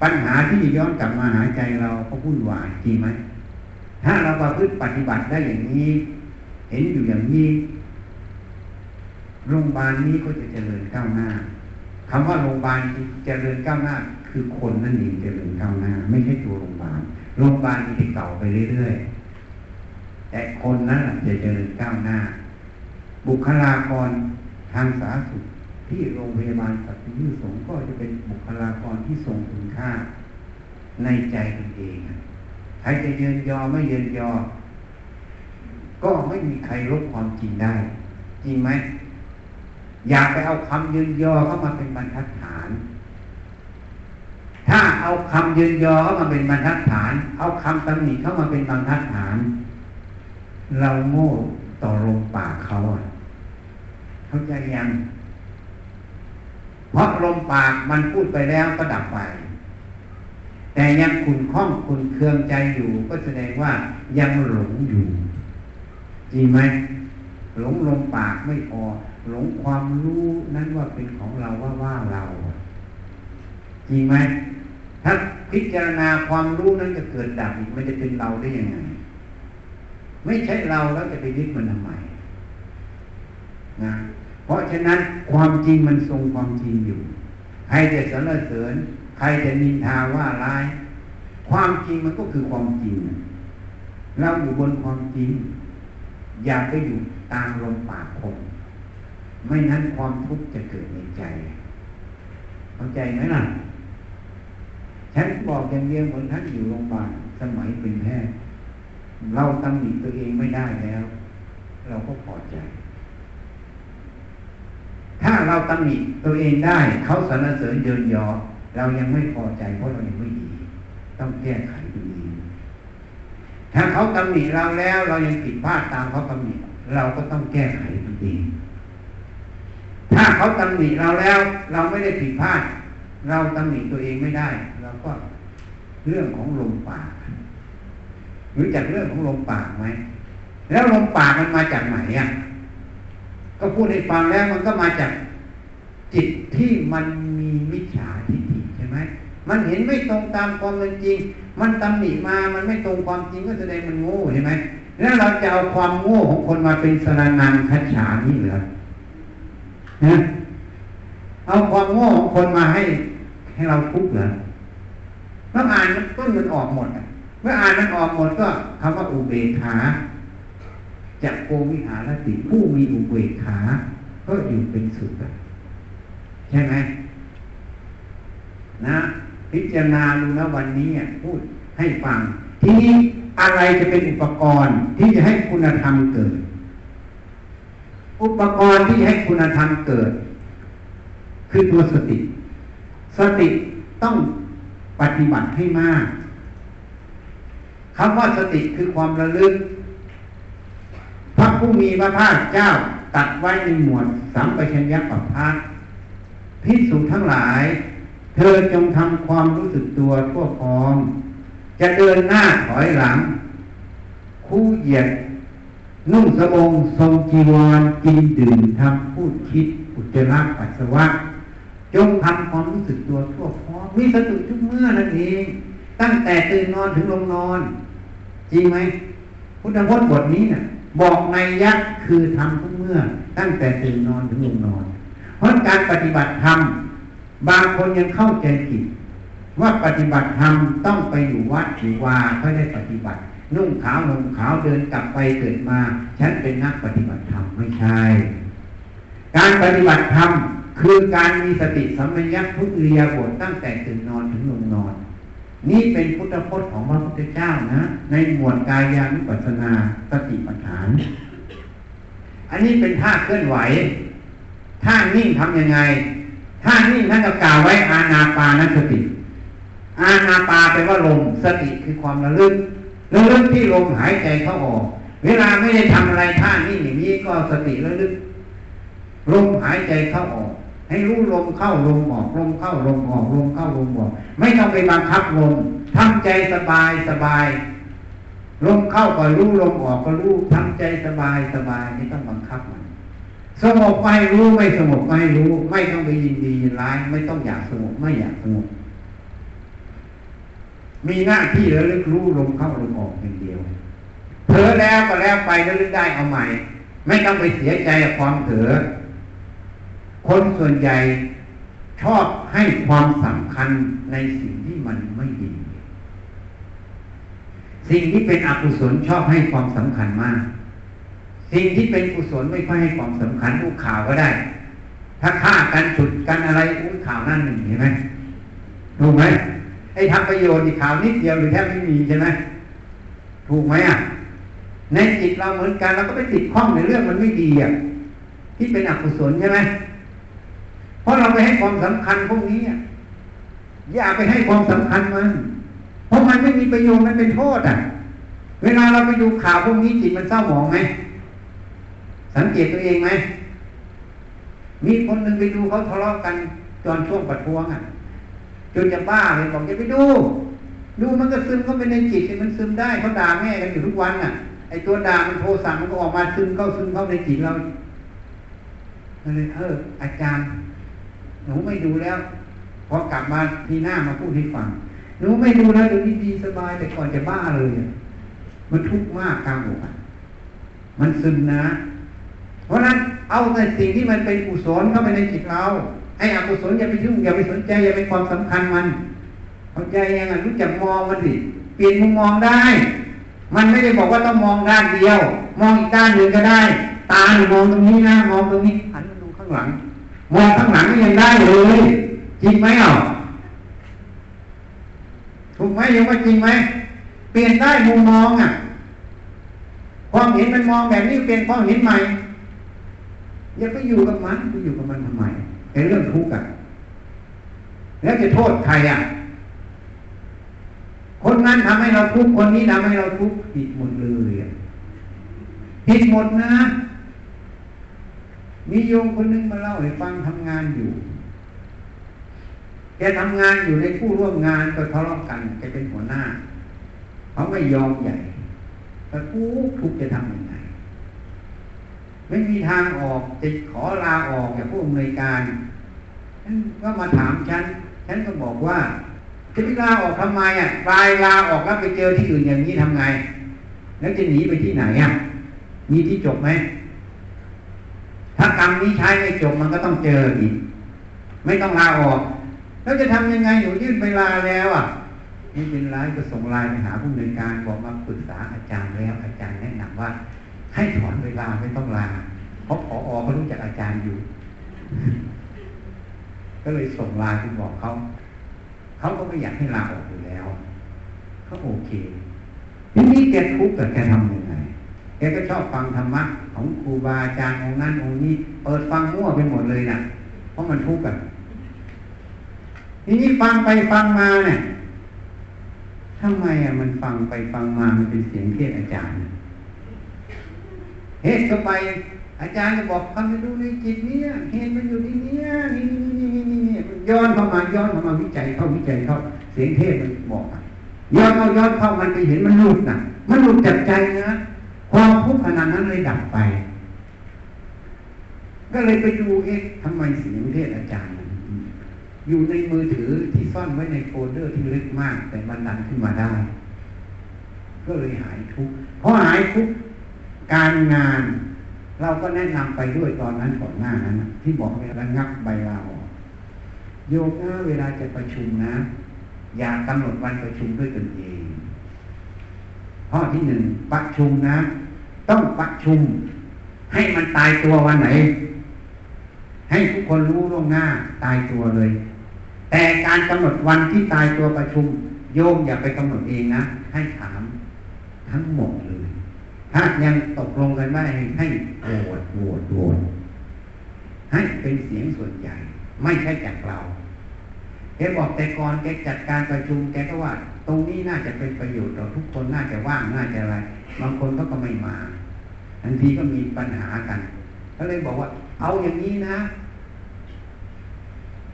ปัญหาที่ย้อนกลับมาหาใจเราก็วุ่นวายจริงไหม ถ้าเราประพฤติปฏิบัติได้อย่างนี้ เห็นอยู่อย่างนี้โรงพยาบาลนี้ก็จะเจริญก้าวหน้าคำว่าโรงพยาบาลเจริญก้าวหน้า คือคนนั่นเองเจริญก้าวหน้า ไม่ใช่ตัวโรงพยาบาลโรงพยาบาลมีแต่เก่าไปเรื่อยๆแต่คนนั้นจะเจริญก้าวหน้า บุคลากรทางสาธารณสุขที่โรงพยาบาลสัตว์ยืดสงก็จะเป็นบุคลากรที่ทรงคุณค่าในใจตนเอง ใครจะเยินยอไม่เยินยอ ก็ไม่มีใครลบความจริงได้ จริงไหม อยากไปเอาคำยืนยอเข้ามาเป็นบรรทัดฐาน ถ้าเอาคำยืนยอเข้ามาเป็นบรรทัดฐาน เอาคำตำหนิเข้ามาเป็นบรรทัดฐาน เราโง่ต่อลมปากเขาอะเข้าใจยัง เพราะลมปากมันพูดไปแล้วก็ดับไป แต่ยังขุนข้องขุนเคืองใจอยู่ ก็แสดงว่ายังหลงอยู่ จริงไหมหลงลมปากไม่พอหลงความรู้นั้นว่าเป็นของเราว่าว่าเราจริงไหมถ้าพิจารณาความรู้นั้นจะเกิดดับมันจะเป็นเราได้ยังไง ไม่ใช่เราแล้วจะไปยึดมันทำไมนะเพราะฉะนั้นความจริงมันทรงความจริงอยู่ ใครจะสรรเสริญ ใครจะนินทาว่าร้าย ความจริงมันก็คือความจริงเราอยู่บนความจริง อย่าไปอยู่ตามลมปากคนไม่นั้นความทุกข์จะเกิดในใจเข้าใจไหมล่ะฉันบอกอย่างเดียวเหมือนท่านอยู่โรงพยาบาลสมัยเป็นแพทย์เราตำหนิตัวเองไม่ได้แล้ว เราก็พอใจ ถ้าเราตำหนิตัวเองได้ เขาสรรเสริญเยินยอ เรายังไม่พอใจเพราะเรายังไม่ดี ต้องแก้ไขตัวเองถ้าเขาตำหนิเราแล้ว เรายังผิดพลาดตามเขาตำหนิเราก็ต้องแก้ไขตัวเองถ้าเขาตำหนิเราแล้ว เราไม่ได้ผิดพลาด เราตำหนิตัวเองไม่ได้ เราก็เรื่องของลมปากรู้จักเรื่องของลมปากไหมแล้วลมปากมันมาจากไหนอะก็พูดให้ฟังแล้วมันก็มาจากจิตที่มันมีมิจฉาทิฏฐิ มันเห็นไม่ตรงตามความเป็นจริง มันตำหนิมา มันไม่ตรงความจริงก็แสดงมันโง่ใช่ไหมแล้วเราจะเอาความโง่ของคนมาเป็นสนานังคัจฉานี่เหรอนะเอาความโง่ของคนมาให้ให้เราทุกข์เหรอต้องอ่านต้นมันออกหมดเมื่ออ่านมันออกหมดก็คำว่าอุเบกขาจากโกวิหารติผู้มีอุเบกขา ก็อยู่เป็นสุขใช่ไหมนะ พิจารณาดูนะวันนี้พูดให้ฟัง ทีนี้อะไรจะเป็นอุปกรณ์ที่จะให้คุณธรรมเกิด อุปกรณ์ที่ให้คุณธรรมเกิด คือตัวสติ สติต้องปฏิบัติให้มากคำว่าสติคือความระลึก พระผู้มีพระภาคเจ้าตัดไว้ในหมวดสัมปชัญญะปัปพะพิสูจทั้งหลาย เธอจงทำความรู้สึกตัวทั่วพร้อม จะเดินหน้าถอยหลัง คู่เหยียด นุ่งสบงทรงจีวรกินดื่มทำพูดคิดอุจจาระปัสสาวะ จงทำความรู้สึกตัวทั่วพร้อมมีสติทุกเมื่อนั่นเองตั้งแต่ตื่นนอนถึงลงนอน จริงไหมพุทธพจน์บทนี้เนะ่ยบอกในยักษ์คือทำทุกเมื่อ ตั้งแต่ตื่นนอนถึงลงนอน เพราะการปฏิบัติธรรม บางคนยังเข้าใจผิดว่าปฏิบัติธรรมต้องไปอยู่วัดอยู่วาเพื่อได้ปฏิบัติ นุ่งขาวห่มขาวเดินกลับไปเกิดมา ฉันเป็นนักปฏิบัติธรรมไม่ใช่ การปฏิบัติธรรมคือการมีสติสัมปชัญญะทุกเรียบทตั้งแต่ตื่นนอนถึงลงนอน นี่เป็นพุทธพจน์ของพระพุทธเจ้านะ ในหมวดกายานุปัสสนาสติปัฏฐาน อันนี้เป็นท่าเคลื่อนไหวท่านิ่งทำยังไง ท่านิ่ท่านก็กล่าวไว้อาณาปานสติ อาณาปาแปลว่าลมสติคือความระลึกระลึกที่ลมหายใจเข้าออก เวลาไม่ได้ทำอะไรท่านิ่อย่างนี้ก็สติระลึกลมหายใจเข้าออก ให้รู้ลมเข้าลมออกลมเข้าลมออกลมเข้าลมออกไม่ต้องไปบังคับลมทำใจสบายสบายลมเข้าก็รู้ลมออกก็รู้ทำใจสบายสบายไม่ต้องบังคับมัน สงบไม่รู้ไม่สงบไม่รู้ ไม่ต้องไปยินดียินร้าย ไม่ต้องอยากสงบไม่อยากสงบมีหน้าที่ระลึกรู้ลมเข้าลมออกอย่างเดียวเผลอแล้วก็แล้วไปแล้วลึกได้เอาใหม่ ไม่ต้องไปเสียใจกับความเผลอคนส่วนใหญ่ชอบให้ความสำคัญในสิ่งที่มันไม่ดีสิ่งที่เป็นอกุศลชอบให้ความสำคัญมาก สิ่งที่เป็นกุศลไม่ค่อยให้ความสำคัญอู้ข่าวก็ได้ ถ้าฆ่ากันฉุดกันอะไรอู้ข่าวนั่นหนึ่งเห็นไหมถูกไหมไอ้ทำประโยชน์อีกข่าวนิดเดียวหรือแทบไม่มีใช่ไหมถูกไหมอะในจิตเราเหมือนกันเราก็ไปติดข้องในเรื่องมันไม่ดีอะที่เป็นอกุศลใช่ไหมเพราะเราไปให้ความสำคัญพวกนี้อะอย่าไปให้ความสำคัญมัน เพราะมันไม่มีประโยชน์มันเป็นโทษอะ เวลาเราไปดูข่าวพวกนี้จิตมันเศร้าหมองไหม สังเกตตัวเองไหม มีคนหนึ่งไปดูเขาทะเลาะกันตอนช่วงประท้วงอะจนจะบ้าเลยบอกจะไปดู ดูมันก็ซึมเข้าไปในจิตมันซึมได้เขาด่าแม่กันอยู่ทุกวันอะ ไอตัวด่ามันโทสั่งมันก็ออกมาซึมเข้าซึมเข้าในจิตเราเลยเออ อาจารย์ หนูไม่ดูแล้วพอกลับมาทีหน้ามาพูดให้ฟังหนูไม่ดูแล้วเดี๋ยวนี้ดีสบายแต่ก่อนจะบ้าเลย มันทุกข์มากกลางอกมันซึมนะ เพราะนั้นเอาแต่สิ่งที่มันเป็นกุศลเข้าไปในจิตเราให้อกุศลอย่าไปยุ่งอย่าไปสนใจอย่าไปความสำคัญมันเข้าใจยังไงรู้จักมองมันสิเปลี่ยนมุมมองได้ มันไม่ได้บอกว่าต้องมองด้านเดียว มองอีกด้านหนึ่งก็ได้ ตาหนูมองตรงนี้นะมองตรงนี้หันมาดูข้างหลัง มองข้างหลังก็ยังได้เลยจริงไหมอะถูกไหมยังว่าจริงไหมเปลี่ยนได้มุมมองอะ ความเห็นมันมองแบบนี้เป็นความเห็นใหม่ อย่าไปอยู่กับมันไปอยู่กับมันทำไมเป็นเรื่องทุกข์อะแล้วจะโทษใครอะ คนนั้นทำให้เราทุกข์คนนี้ทำให้เราทุกข์ผิดหมดเลยอะผิดหมดนะ มีโยมคนนึงมาเล่าให้ฟังทำงานอยู่แกทำงานอยู่ในผู้ร่วมงานก็ทะเลาะกันแกเป็นหัวหน้า เขาไม่ยอมใหญ่แต่กูทุกจะทำยังไง ไม่มีทางออกจะขอลาออกอย่างผู้อำนวยการฉันก็มาถามฉัน ฉันก็บอกว่าจะไปลาออกทำไมอะลายลาออกแล้วไปเจอที่อื่นอย่างนี้ทำไง แล้วจะหนีไปที่ไหนอะ มีที่จบไหม ถ้ากรรมนี้ใช้ไม่จบมันก็ต้องเจออีก ไม่ต้องลาออก แล้วจะทำยังไงอยู่ยื่นไปลาแล้วอะนี่เป็นร้ายก็ส่งไลน์ไปหาผู้ดำนินการบอกมาปรึกษาอาจารย์แล้ว อาจารย์แนะนำว่า ให้ถอนเวลาไม่ต้องลา เพราะผอเขารู้จักอาจารย์อยู่ ก็เลยส่งลน์ไปบอกเขา เขาก็ไม่อยากให้ลาออกอยู่แล้วเขาโอเคทีนี้แกทุกข์แต่แกทำยังไงแกก็ชอบฟังธรรมะของครูบาอาจารย์องค์นั้นองค์นี้ เปิดฟังมั่วไปหมดเลยนะเพราะมันทุกข์กันทีนี้ฟังไปฟังมาเนี่ยทำไมอะมันฟังไปฟังมามันเป็นเสียงเทศอาจารย์ เฮ็ดเข้าไป อาจารย์จะบอกคำจะดูในจิตเนี่ยเหตุมันอยู่ที่เนี่ยนี่นี่นี่นี่นี่ย้อนเข้ามาย้อนเข้ามาวิจัยเข้าวิจัยเข้าเสียงเทศมันบอกย้อนเข้าย้อนเข้ามันไปเห็นมันหลุดน่ะมันหลุดจากใจนะความทุกข์ขนาดนั้นเลยดับไป ก็เลยไปดูเอ๊ะทำไมเสียงเทศอาจารย์อยู่ในมือถือที่ซ่อนไว้ในโฟลเดอร์ที่ลึกมาก แต่มันดันขึ้นมาได้ ก็เลยหายทุกข์พอหายทุกข์ การงานเราก็แนะนำไปด้วยตอนนั้นก่อนหน้านั้น ที่บอกให้ระงับใบลาออกโยกนะเวลาจะประชุมนะ อย่ากำหนดวันประชุมด้วยตนเองข้อที่หนึ่งประชุมนะ ต้องประชุม ให้มันตายตัววันไหน ให้ทุกคนรู้ล่วงหน้าตายตัวเลย แต่การกำหนดวันที่ตายตัวประชุม โยมอย่าไปกำหนดเองนะ ให้ถามทั้งหมดเลย ถ้ายังตกลงกันไม่ให้โหวตโหวตโหวตให้เป็นเสียงส่วนใหญ่ ไม่ใช่จากเราแกบอกแต่ก่อนแกจัดการประชุมแกก็ว่า ตรงนี้น่าจะเป็นประโยชน์ต่อทุกคนน่าจะว่างน่าจะอะไร บางคนเขาก็ไม่มาทันทีก็มีปัญหากันก็เลยบอกว่า เอาอย่างนี้นะ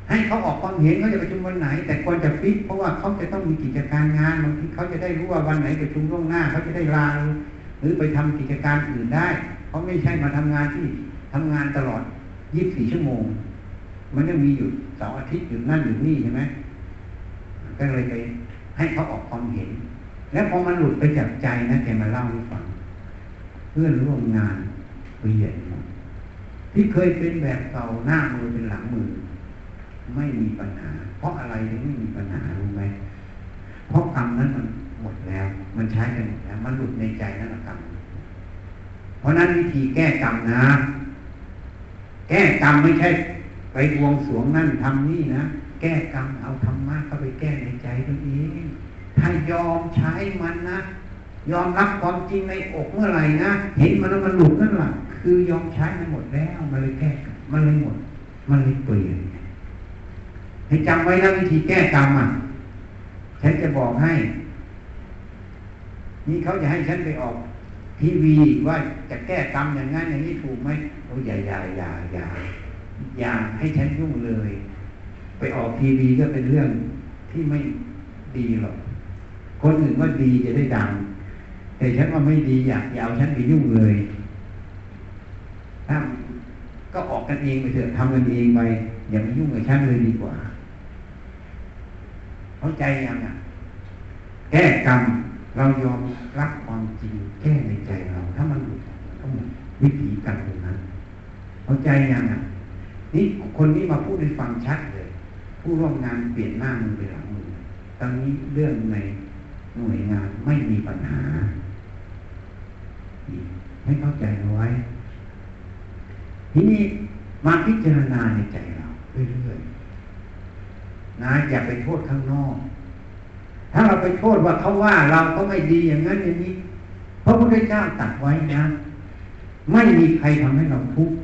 ให้เขาออกความเห็นเขาจะประชุมวันไหน แต่ควรจะฟิกเพราะว่าเขาจะต้องมีกิจการงานบางทีเขาจะได้รู้ว่าวันไหนประชุมล่วงหน้าเขาจะได้ลาห รือไปทำกิจการอื่นได้เขาไม่ใช่มาทำงานที่ทำงานตลอด 24 ชั่วโมง มันยังมีอยู่เสาร์อาทิตย์อยู่นั่นอยู่นี่ใช่ไหมก็เลยไปให้เขาออกความเห็น แล้วพอมันหลุดไปจากใจนะแกมาเล่าให้ฟัง เพื่อนร่วมงานเปลี่ยนหมดที่เคยเป็นแบบเก่าหน้ามือเป็นหลังมือ ไม่มีปัญหา เพราะอะไรถึงไม่มีปัญหารู้ไหมเพราะกรรมนั้นมัน หมดแล้ว มันใช้ไปหมดแล้วมันหลุดในใจนั่นแหละกรรมเพราะนั้นวิธีแก้กรรมนะ แก้กรรมไม่ใช่ ไปบวงสวงนั่นทำนี่นะแก้กรรมเอาธรรมะเข้าไปแก้ในใจตัวเองถ้ายอมใช้มันนะยอมรับความจริงในอกเมื่อไหร่นะเห็นมันแล้วมันหลุดนั่นแหละคือยอมใช้มันหมดแล้วมันเลยแก้มันเลยหมด มันเลยเปลี่ยนให้จำไว้นะวิธีแก้กรรมอะฉันจะบอกให้ นี่เขาจะให้ฉันไปออกทีวีว่าจะแก้กรรมอย่างนั้นอย่างนี้ถูกไหมโอ้อย่าอย่าอย่าอย่าอย่าให้ฉันยุ่งเลย ไปออกทีวีก็เป็นเรื่องที่ไม่ดีหรอกคนอื่นว่าดีจะได้ดัง แต่ฉันว่าไม่ดีอยากอย่าเอาฉันไปยุ่งเลยถ้าก็ออกกันเองไปเถอะทำกันเองไปอย่ามายุ่งกับฉันเลยดีกว่า เข้าใจยังอะ แก้กรรม เรายอมรับความจริงแก้ในใจเรา ถ้ามันหลุดก็หมดวิธีการตรงนั้นเข้าใจยังอะนี่คนนี้มาพูดให้ฟังชัดเลย ผู้ร่วมงานเปลี่ยนหน้ามือไปหลังมือตอนนี้เรื่องในหน่วยงานไม่มีปัญหาให้เข้าใจเอาไว้ ทีนี้มาพิจารณาในใจเราเรื่อยๆนะอย่าไปโทษข้างนอก ถ้าเราไปโทษว่าเขาว่าเราก็ไม่ดีอย่างนั้นอย่างนี้พระพุทธเจ้าตัดไว้นะ ไม่มีใครทำให้เราทุกข์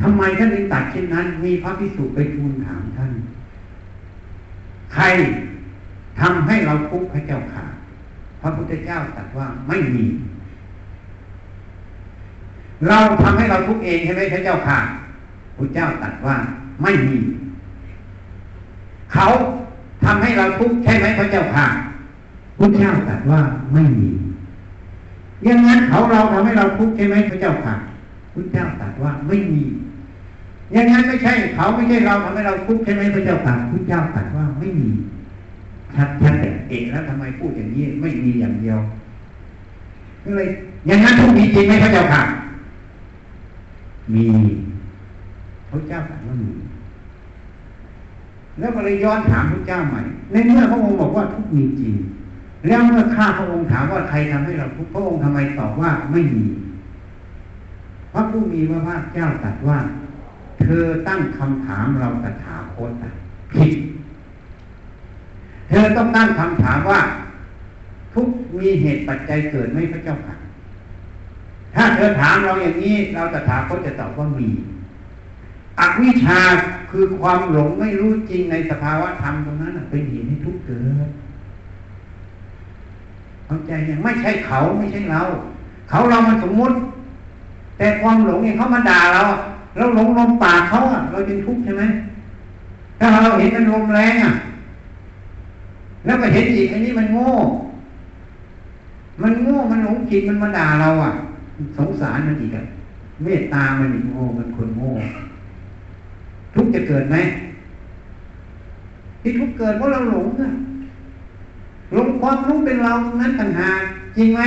ทำไมท่านถึงตัดเช่นนั้น มีพระพิสุไปทูลถามท่าน ใครทำให้เราทุกข์พระเจ้าค่ะ พระพุทธเจ้าตรัสว่าไม่มี เราทำให้เราทุกข์เองใช่ไหมพระเจ้าค่ะพระเจ้าตรัสว่าไม่มี เขา ทำให้เราทุกข์ใช่ไหมพระเจ้าค่ะพระเจ้าตรัสว่าไม่มีอย่างนั้นเขาเราทำให้เราทุกข์ใช่ไหมพระเจ้าค่ะพระเจ้าตรัสว่าไม่มี อย่างนั้นไม่ใช่ เขาไม่ใช่เราทำให้เราทุกข์ใช่ไหมพระเจ้าค่ะพระเจ้าตรัสว่าไม่มีชัดชัดแต่เอกแล้วทำไมพูดอย่างนี้ไม่มีอย่างเดียวก็เลย อย่างนั้นทุกมีจริงไหมพระเจ้าค่ะมีพระเจ้าตรัสว่ามี แล้วก็เลยย้อนถามพระเจ้าใหม่ ในเมื่อพระองค์บอกว่าทุกมีจริง แล้วเมื่อข้าพระองค์ถามว่าใครทำให้เราทุกพระองค์ทำไมตอบว่าไม่มีพระผู้มีพระภาคเจ้าตรัสว่า เธอตั้งคำถามเราตถาคตผิด เธอต้องตั้งคำถามว่า ทุกมีเหตุปัจจัยเกิดไหมพระเจ้าค่ะถ้าเธอถามเราอย่างนี้ เราตถาคตจะตอบว่ามีอวิชชา คือความหลงไม่รู้จริงในสภาวะธรรมตรงนั้นเป็นเหตุให้ทุกข์เกิดเข้าใจยังไม่ใช่เขาไม่ใช่เรา เขาเรามันสมมุติ แต่ความหลงเองเขามาด่าเราเราหลงลมปากเขาเราจึงทุกข์ใช่ไหมถ้าเราเห็นมันลมแรงอะ แล้วก็เห็นอีกอันนี้มันโง่ มันโง่มันหลงผิดมันมาด่าเราอะ สงสารมันอีกอะเมตตามันอีกโง่มันคนโง่ ทุกจะเกิดไหมที่ทุกเกิดเพราะเราหลงอะหลงความรู้เป็นเรานั้นต่างหากจริงไหม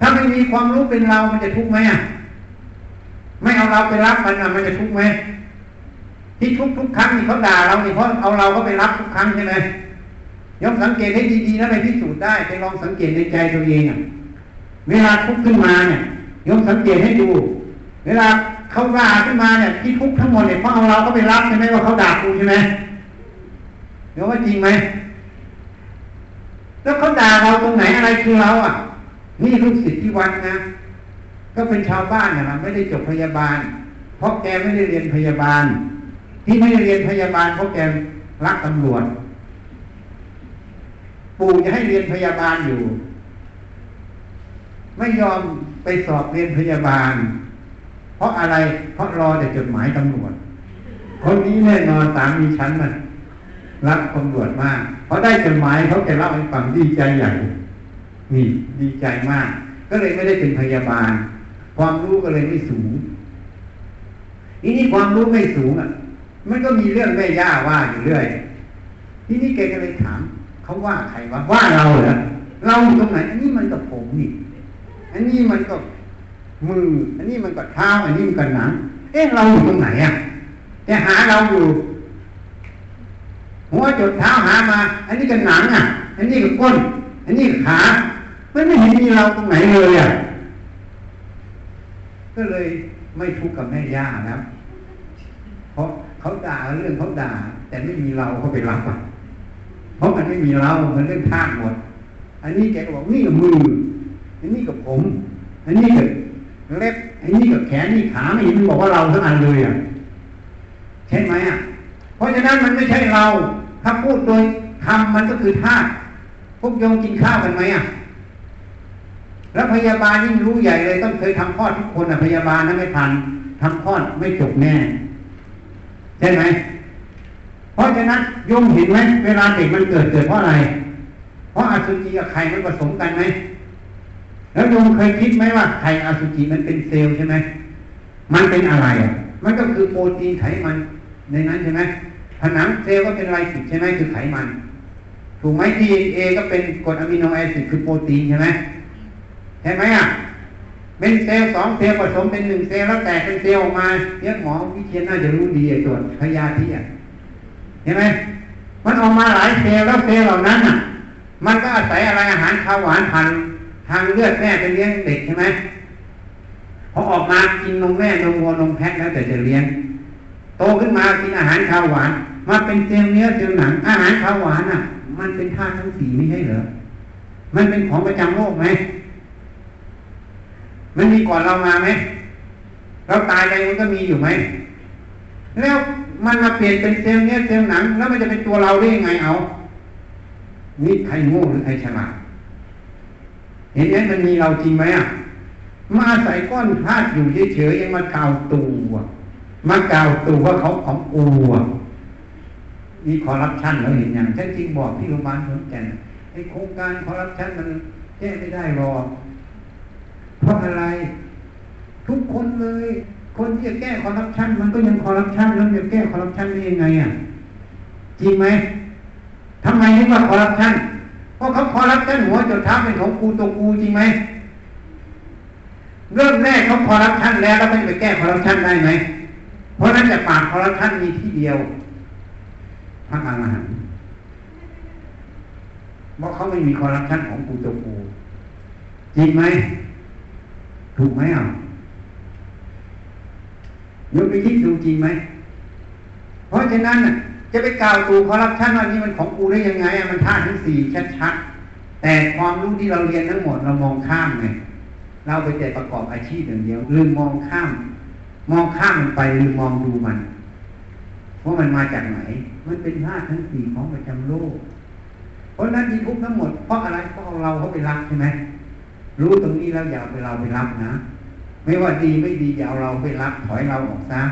ถ้าไม่มีความรู้เป็นเรามันจะทุกข์ไหมอะไม่เอาเราไปรับมันอะมันจะทุกข์ไหมที่ทุกทุกครั้งที่เขาด่าเราเนี่ยเพราะเอาเราก็ไปรับทุกครั้งใช่ไหมยอมสังเกตให้ดีๆแล้วไปพิสูจน์ได้ไปลองสังเกตในใจตัวเองอะ เวลาทุกข์ขึ้นมาเนี่ยยอมสังเกตให้ดู เวลา เขาด่าขึ้นมาเนี่ยที่ทุกข์ทั้งหมดเนี่ยเพราะเอาเราก็ไปรับใช่ไหมว่าเขาด่ากูใช่ไหมเดี๋ยวว่าจริงไหมแล้วเขาด่าเราตรงไหนอะไรคือเราอะ นี่ลูกศิษย์ที่วัดนะ ก็เป็นชาวบ้านเนะไม่ได้จบพยาบาล เพราะแกไม่ได้เรียนพยาบาล ที่ไม่ได้เรียนพยาบาลเพราะแกรักตำรวจปู่จะให้เรียนพยาบาลอยู่ ไม่ยอมไปสอบเรียนพยาบาล เพราะอะไร เพราะรอแต่จดหมายตำรวจ คนนี้แน่นอนสามีฉันน่ะรักตำรวจมากเพราะได้จดหมายเขาจะเล่าให้ฟังดีใจใหญ่ นี่ดีใจมาก ก็เลยไม่ได้เป็นพยาบาล ความรู้ก็เลยไม่สูงทีนี้ความรู้ไม่สูงอะ มันก็มีเรื่องแม่ย่าว่าอยู่เรื่อย ทีนี้แกก็เลยถามเขาว่าใครว่าว่าเราเหรอเราตรงไหน อันนี้มันกับผมนี่ อันนี้มันก็ มือ อันนี้มันก็เท้า อันนี้มันก็หนัง เอ๊ะเราอยู่ตรงไหนอะจะหาเราอยู่ หัวจุดเท้าหามา อันนี้ก็หนังอะ อันนี้ก็ก้น อันนี้ก็ขามันไม่เห็นมีเราตรงไหนเลยอะ ก็เลยไม่ทุกข์กับแม่ย่าแล้วเพราะเขาด่าเรื่องเขาด่า แต่ไม่มีเราเขาไปรับอะเพราะมันไม่มีเรา มันเรื่องธาตุหมด อันนี้แกก็บอกนี่กับมือ อันนี้กับผม อันนี้กับ เล็บอันนี้กับแขนนี่ขาไม่เห็นมันบอกว่าเราทั้งอันเลยอะใช่ไหมอะ เพราะฉะนั้นมันไม่ใช่เราถ้าพูดโดยคำมันก็คือธาตุพวกโยมกินข้าวกันไหมอะ แล้วพยาบาลยิ่งรู้ใหญ่เลยต้องเคยทำคลอดทุกคนอะพยาบาลนะไม่ทันทำคลอดไม่จบแน่ใช่ไหมเพราะฉะนั้นโยมเห็นไหมเวลาเด็กมันเกิดเกิดเพราะอะไร เพราะอสุจิกับไข่มันผสมกันไหม แล้วโยมเคยคิดไหมว่าไข่อสุจิมันเป็นเซลล์ใช่ไหมมันเป็นอะไรอะ มันก็คือโปรตีนไขมันในนั้นใช่ไหมผนังเซลล์ก็เป็นไรสิใช่ไหมคือไขมัน ถูกไหมดีเอก็เป็นกรด amino acid คือโปรตีนใช่ไหมใช่ไหมอะเป็นเซลล์สองเซลล์ผสมเป็นหนึ่งเซลล์แล้วแตกเป็นเซลล์ออกมาเนี่ยหมอวิเชียนน่าจะรู้ดีไอ้ตัวพยาธิอะเห็นไหมมันออกมาหลายเซลล์แล้วเซลล์เหล่านั้นอะ มันก็อาศัยอะไรอาหารข้าวหวานพัน ทางเลือดแม่ไปเลี้ยงเด็กใช่ไหมพอออกมากินนมแม่นมวัวนมแพะแล้วแต่จะเลี้ยง โตขึ้นมากินอาหารข้าวหวาน มาเป็นเซลล์เนื้อเซลล์หนัง อาหารข้าวหวานอะ มันเป็นธาตุทั้งสี่ไม่ใช่เหรอมันเป็นของประจำโลกไหมมันมีก่อนเรามาไหมเราตายไปมันก็มีอยู่ไหมแล้วมันมาเปลี่ยนเป็นเซลล์เนื้อเซลล์หนัง แล้วมันจะเป็นตัวเราได้ยังไงเอานี่ใครโง่หรือใครฉลาด เห็นไหมมันมีเราจริงไหมอะมาอาศัยก้อนธาตุอยู่เฉยๆยังมากล่าวตัวมากล่าวตัวว่าเขาของกูอะมีคอร์รัปชันแล้วเห็นอย่างฉันจริงบอกที่โรงพยาบาลขอนแก่นไอ้โครงการคอร์รัปชันมันแก้ไม่ได้หรอกเพราะอะไร ทุกคนเลย คนที่จะแก้คอร์รัปชันมันก็ยังคอร์รัปชันแล้วจะแก้คอร์รัปชันได้ยังไงอะจริงไหมทำไมนึกว่าคอร์รัปชัน เพราะเขาคอร์รัปชันหัวจดเท้าเป็นของกูตัวกูจริงไหมเริ่มแรกเขาคอร์รัปชันแล้วแล้วเขาจะไปแก้คอร์รัปชันได้ไหมเพราะนั้นจะปราบคอร์รัปชันมีที่เดียวพระอรหันต์เพราะเขาไม่มีคอร์รัปชันของกูตัวกูจริงไหมถูกไหมอะยกไปคิดดูจริงไหมเพราะฉะนั้นน่ะ จะไปกล่าวตูคอร์รัปชันว่านี่มันของกูได้ยังไงมันท่าทั้งสี่ชัดๆแต่ความรู้ที่เราเรียนทั้งหมดเรามองข้ามไงเราไปแต่ประกอบอาชีพอย่างเดียวลืมมองข้าม มองข้ามมันไปลืมมองดูมันว่ามันมาจากไหน มันเป็นธาตุทั้งสี่ของประจำโลก เพราะนั้นที่ทุกทั้งหมดเพราะอะไรเพราะเราเขาไปรับใช่ไหมรู้ตรงนี้แล้วอย่าไปเราไปรับนะ ไม่ว่าดีไม่ดีอย่าเอาเราไปรับถอยเราออกซะ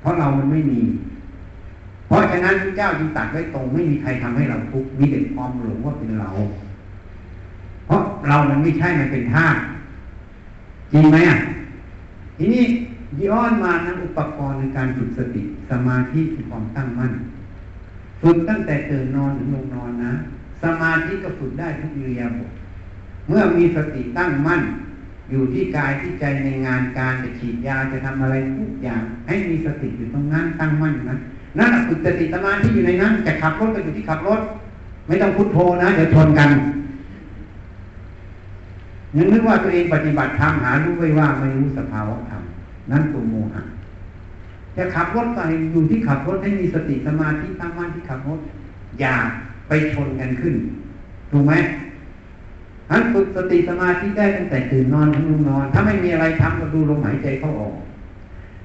เพราะเรามันไม่มี เพราะฉะนั้นพระเจ้าจึงตัดไว้ตรงไม่มีใครทำให้เราทุกข์มีแต่ความหลงว่าเป็นเรา เพราะเรามันไม่ใช่มันเป็นธาตุจริงไหมอะทีนี้ย้อนมานะอุปกรณ์ในการฝึกสติสมาธิคือความตั้งมั่นฝึกตั้งแต่ตื่นนอนถึงลงนอนนะสมาธิก็ฝึกได้ทุกอิริยาบถเมื่อมีสติตั้งมั่น อยู่ที่กายที่ใจในงานการจะฉีดยาจะทำอะไรทุกอย่าง ให้มีสติอยู่ตรงนั้นตั้งมั่นอยู่นั้น นั่นฝึกสติสมาธิอยู่ในนั้นจะขับรถก็อยู่ที่ขับรถ ไม่ต้องพุทโธนะเดี๋ยวชนกันยังนึกว่าตัวเองปฏิบัติธรรมหารู้ไว้ว่าไม่รู้สภาวะธรรมนั่นตัวโมหะจะขับรถไปอยู่ที่ขับรถให้มีสติสมาธิตั้งมั่นที่ขับรถ อย่าไปชนกันขึ้นถูกไหมท่านฝึกสติสมาธิได้ตั้งแต่ตื่นนอนถึงลุกนอน ถ้าไม่มีอะไรทำก็ดูลมหายใจเข้าออก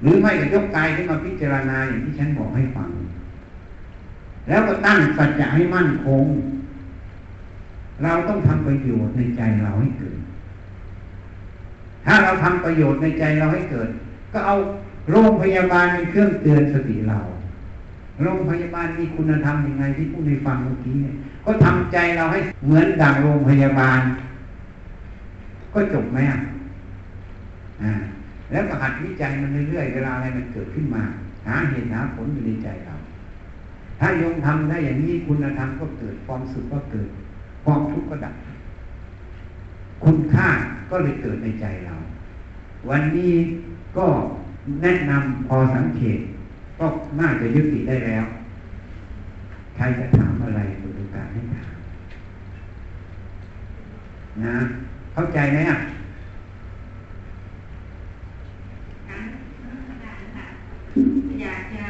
หรือไม่ก็ยกกายขึ้นมาพิจารณาอย่างที่ฉันบอกให้ฟัง แล้วก็ตั้งสัจจะให้มั่นคง เราต้องทำประโยชน์ในใจเราให้เกิด ถ้าเราทำประโยชน์ในใจเราให้เกิด ก็เอาโรงพยาบาลเป็นเครื่องเตือนสติเรา โรงพยาบาลมีคุณธรรมยังไงที่ผู้ในฟังเมื่อกี้เนี่ยก็ทำใจเราให้เหมือนดังโรงพยาบาล ก็จบไหมอะอ่า แล้วก็หัดวิจัยมันเรื่อยๆเวลาอะไรมันเกิดขึ้นมา หาเหตุหาผลอยู่ในใจเราถ้าโยมทำได้อย่างนี้คุณธรรมก็เกิดความสุขก็เกิด ความทุกข์ก็ดับ คุณค่าก็เลยเกิดในใจเรา วันนี้ก็แนะนำพอสังเกต ก็น่าจะยุติได้แล้ว ใครจะถามอะไรเปิดโอกาสให้ถามนะ เข้าใจไหมอะ การรัฐบาลค่ะ อยากจะ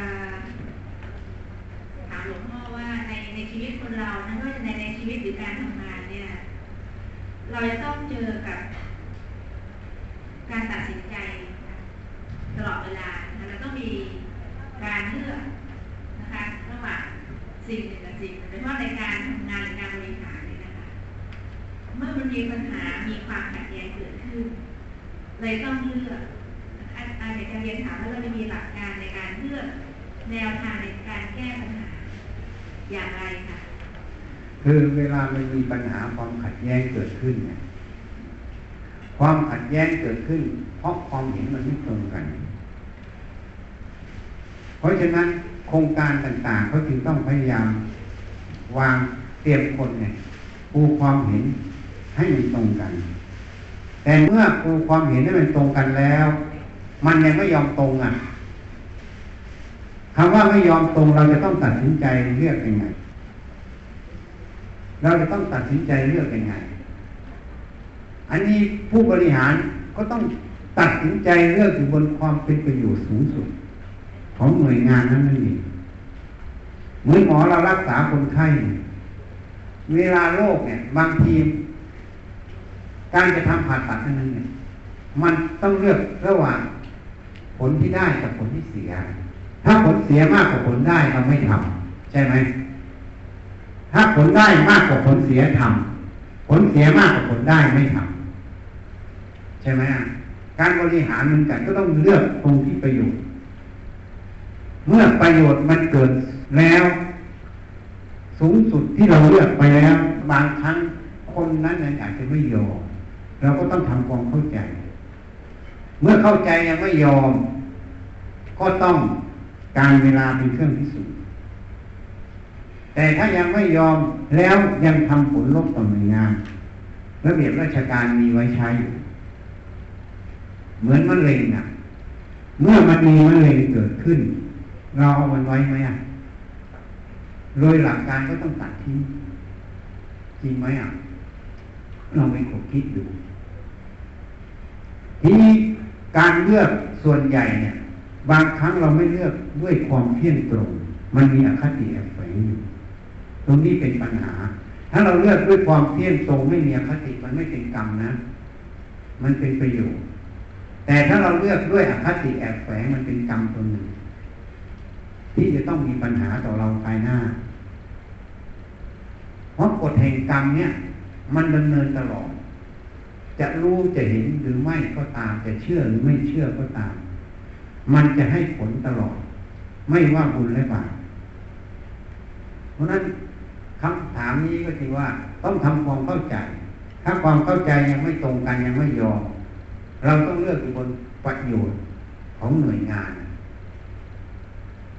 ถามหลวงพ่อว่าในในชีวิตคนเรานะไม่ว่าจะในในชีวิตหรือการทำงานเนี่ย เราจะต้องเจอกับ การตัดสินใจ ตลอดเวลานะแล้วก็มีการเลือกนะคะระหว่างสิ่งหนึ่งกับสิ่งหนึ่งโดยเฉพาะในการทำงานหรือการบริหารเนี่ยนะคะเมื่อมันมีปัญหามีความขัดแย้งเกิดขึ้นเลยต้องเลือก อาจารย์เรียนถามว่าเราจะมีหลักการในการเลือกแนวทางในการแก้ปัญหาอย่างไรคะคือเวลามันมีปัญหาความขัดแย้งเกิดขึ้นเนี่ยความขัดแย้งเกิดขึ้น เพราะความเห็นมันไม่ตรงกัน เพราะฉะนั้นโครงการต่างๆเขาจึงต้องพยายาม วางเตรียมคนเนี่ยปูความเห็นให้มันตรงกัน แต่เมื่อปูความเห็นให้มันตรงกันแล้ว มันยังไม่ยอมตรงอะคำว่าไม่ยอมตรงเราจะต้องตัดสินใจเลือกยังไง เราจะต้องตัดสินใจเลือกยังไง อันนี้ผู้บริหารก็ต้องตัดสินใจเลือกอยู่บนความเป็นประโยชน์สูงสุด ของหน่วยงานนั้นนั่นเองเหมือนหมอเรารักษาคนไข้ เวลาโรคเนี่ย บางทีการจะทำผ่าตัดนั้นเนี่ยมันต้องเลือกระหว่าง ผลที่ได้กับผลที่เสีย ถ้าผลเสียมากกว่าผลได้เราไม่ทำใช่ไหม ถ้าผลได้มากกว่าผลเสียทำผลเสียมากกว่าผลได้ไม่ทำใช่ไหมการบริหารเหมือนกันก็ต้องเลือกตรงที่ประโยชน์ เมื่อประโยชน์มันเกิดแล้ว สูงสุดที่เราเลือกไปแล้ว บางครั้งคนนั้นนั้นอาจจะไม่ยอมเราก็ต้องทำความเข้าใจ เมื่อเข้าใจยังไม่ยอม ก็ต้องการเวลาเป็นเครื่องพิสูจน์แต่ถ้ายังไม่ยอมแล้วยังทำผลลบต่อหน่วยงานระเบียบราชการมีไว้ใช้อยู่เหมือนมะเร็งอะ เมื่อมันมีมะเร็งเกิดขึ้น เราเอามันไว้ไหมอะโดยหลักการก็ต้องตัดทิ้งจริงไหมอะ เราไม่ขบคิดดูทีนี้ การเลือกส่วนใหญ่เนี่ย บางครั้งเราไม่เลือกด้วยความเที่ยงตรง มันมีอคติแอบแฝงอยู่ตรงนี้เป็นปัญหา ถ้าเราเลือกด้วยความเที่ยงตรงไม่มีอคติมันไม่เป็นกรรมนะ มันเป็นประโยชน์แต่ถ้าเราเลือกด้วยอคติแอบแฝงมันเป็นกรรมตัวหนึ่ง ที่จะต้องมีปัญหาต่อเราภายหน้า เพราะกฎแห่งกรรมเนี่ย มันดำเนินตลอด จะรู้จะเห็นหรือไม่ก็ตาม จะเชื่อหรือไม่เชื่อก็ตาม มันจะให้ผลตลอด ไม่ว่าบุญและบาปเพราะนั้นคำถามนี้ก็คือว่าต้องทำความเข้าใจ ถ้าความเข้าใจยังไม่ตรงกันยังไม่ยอม เราต้องเลือกอยู่บนประโยชน์ของหน่วยงาน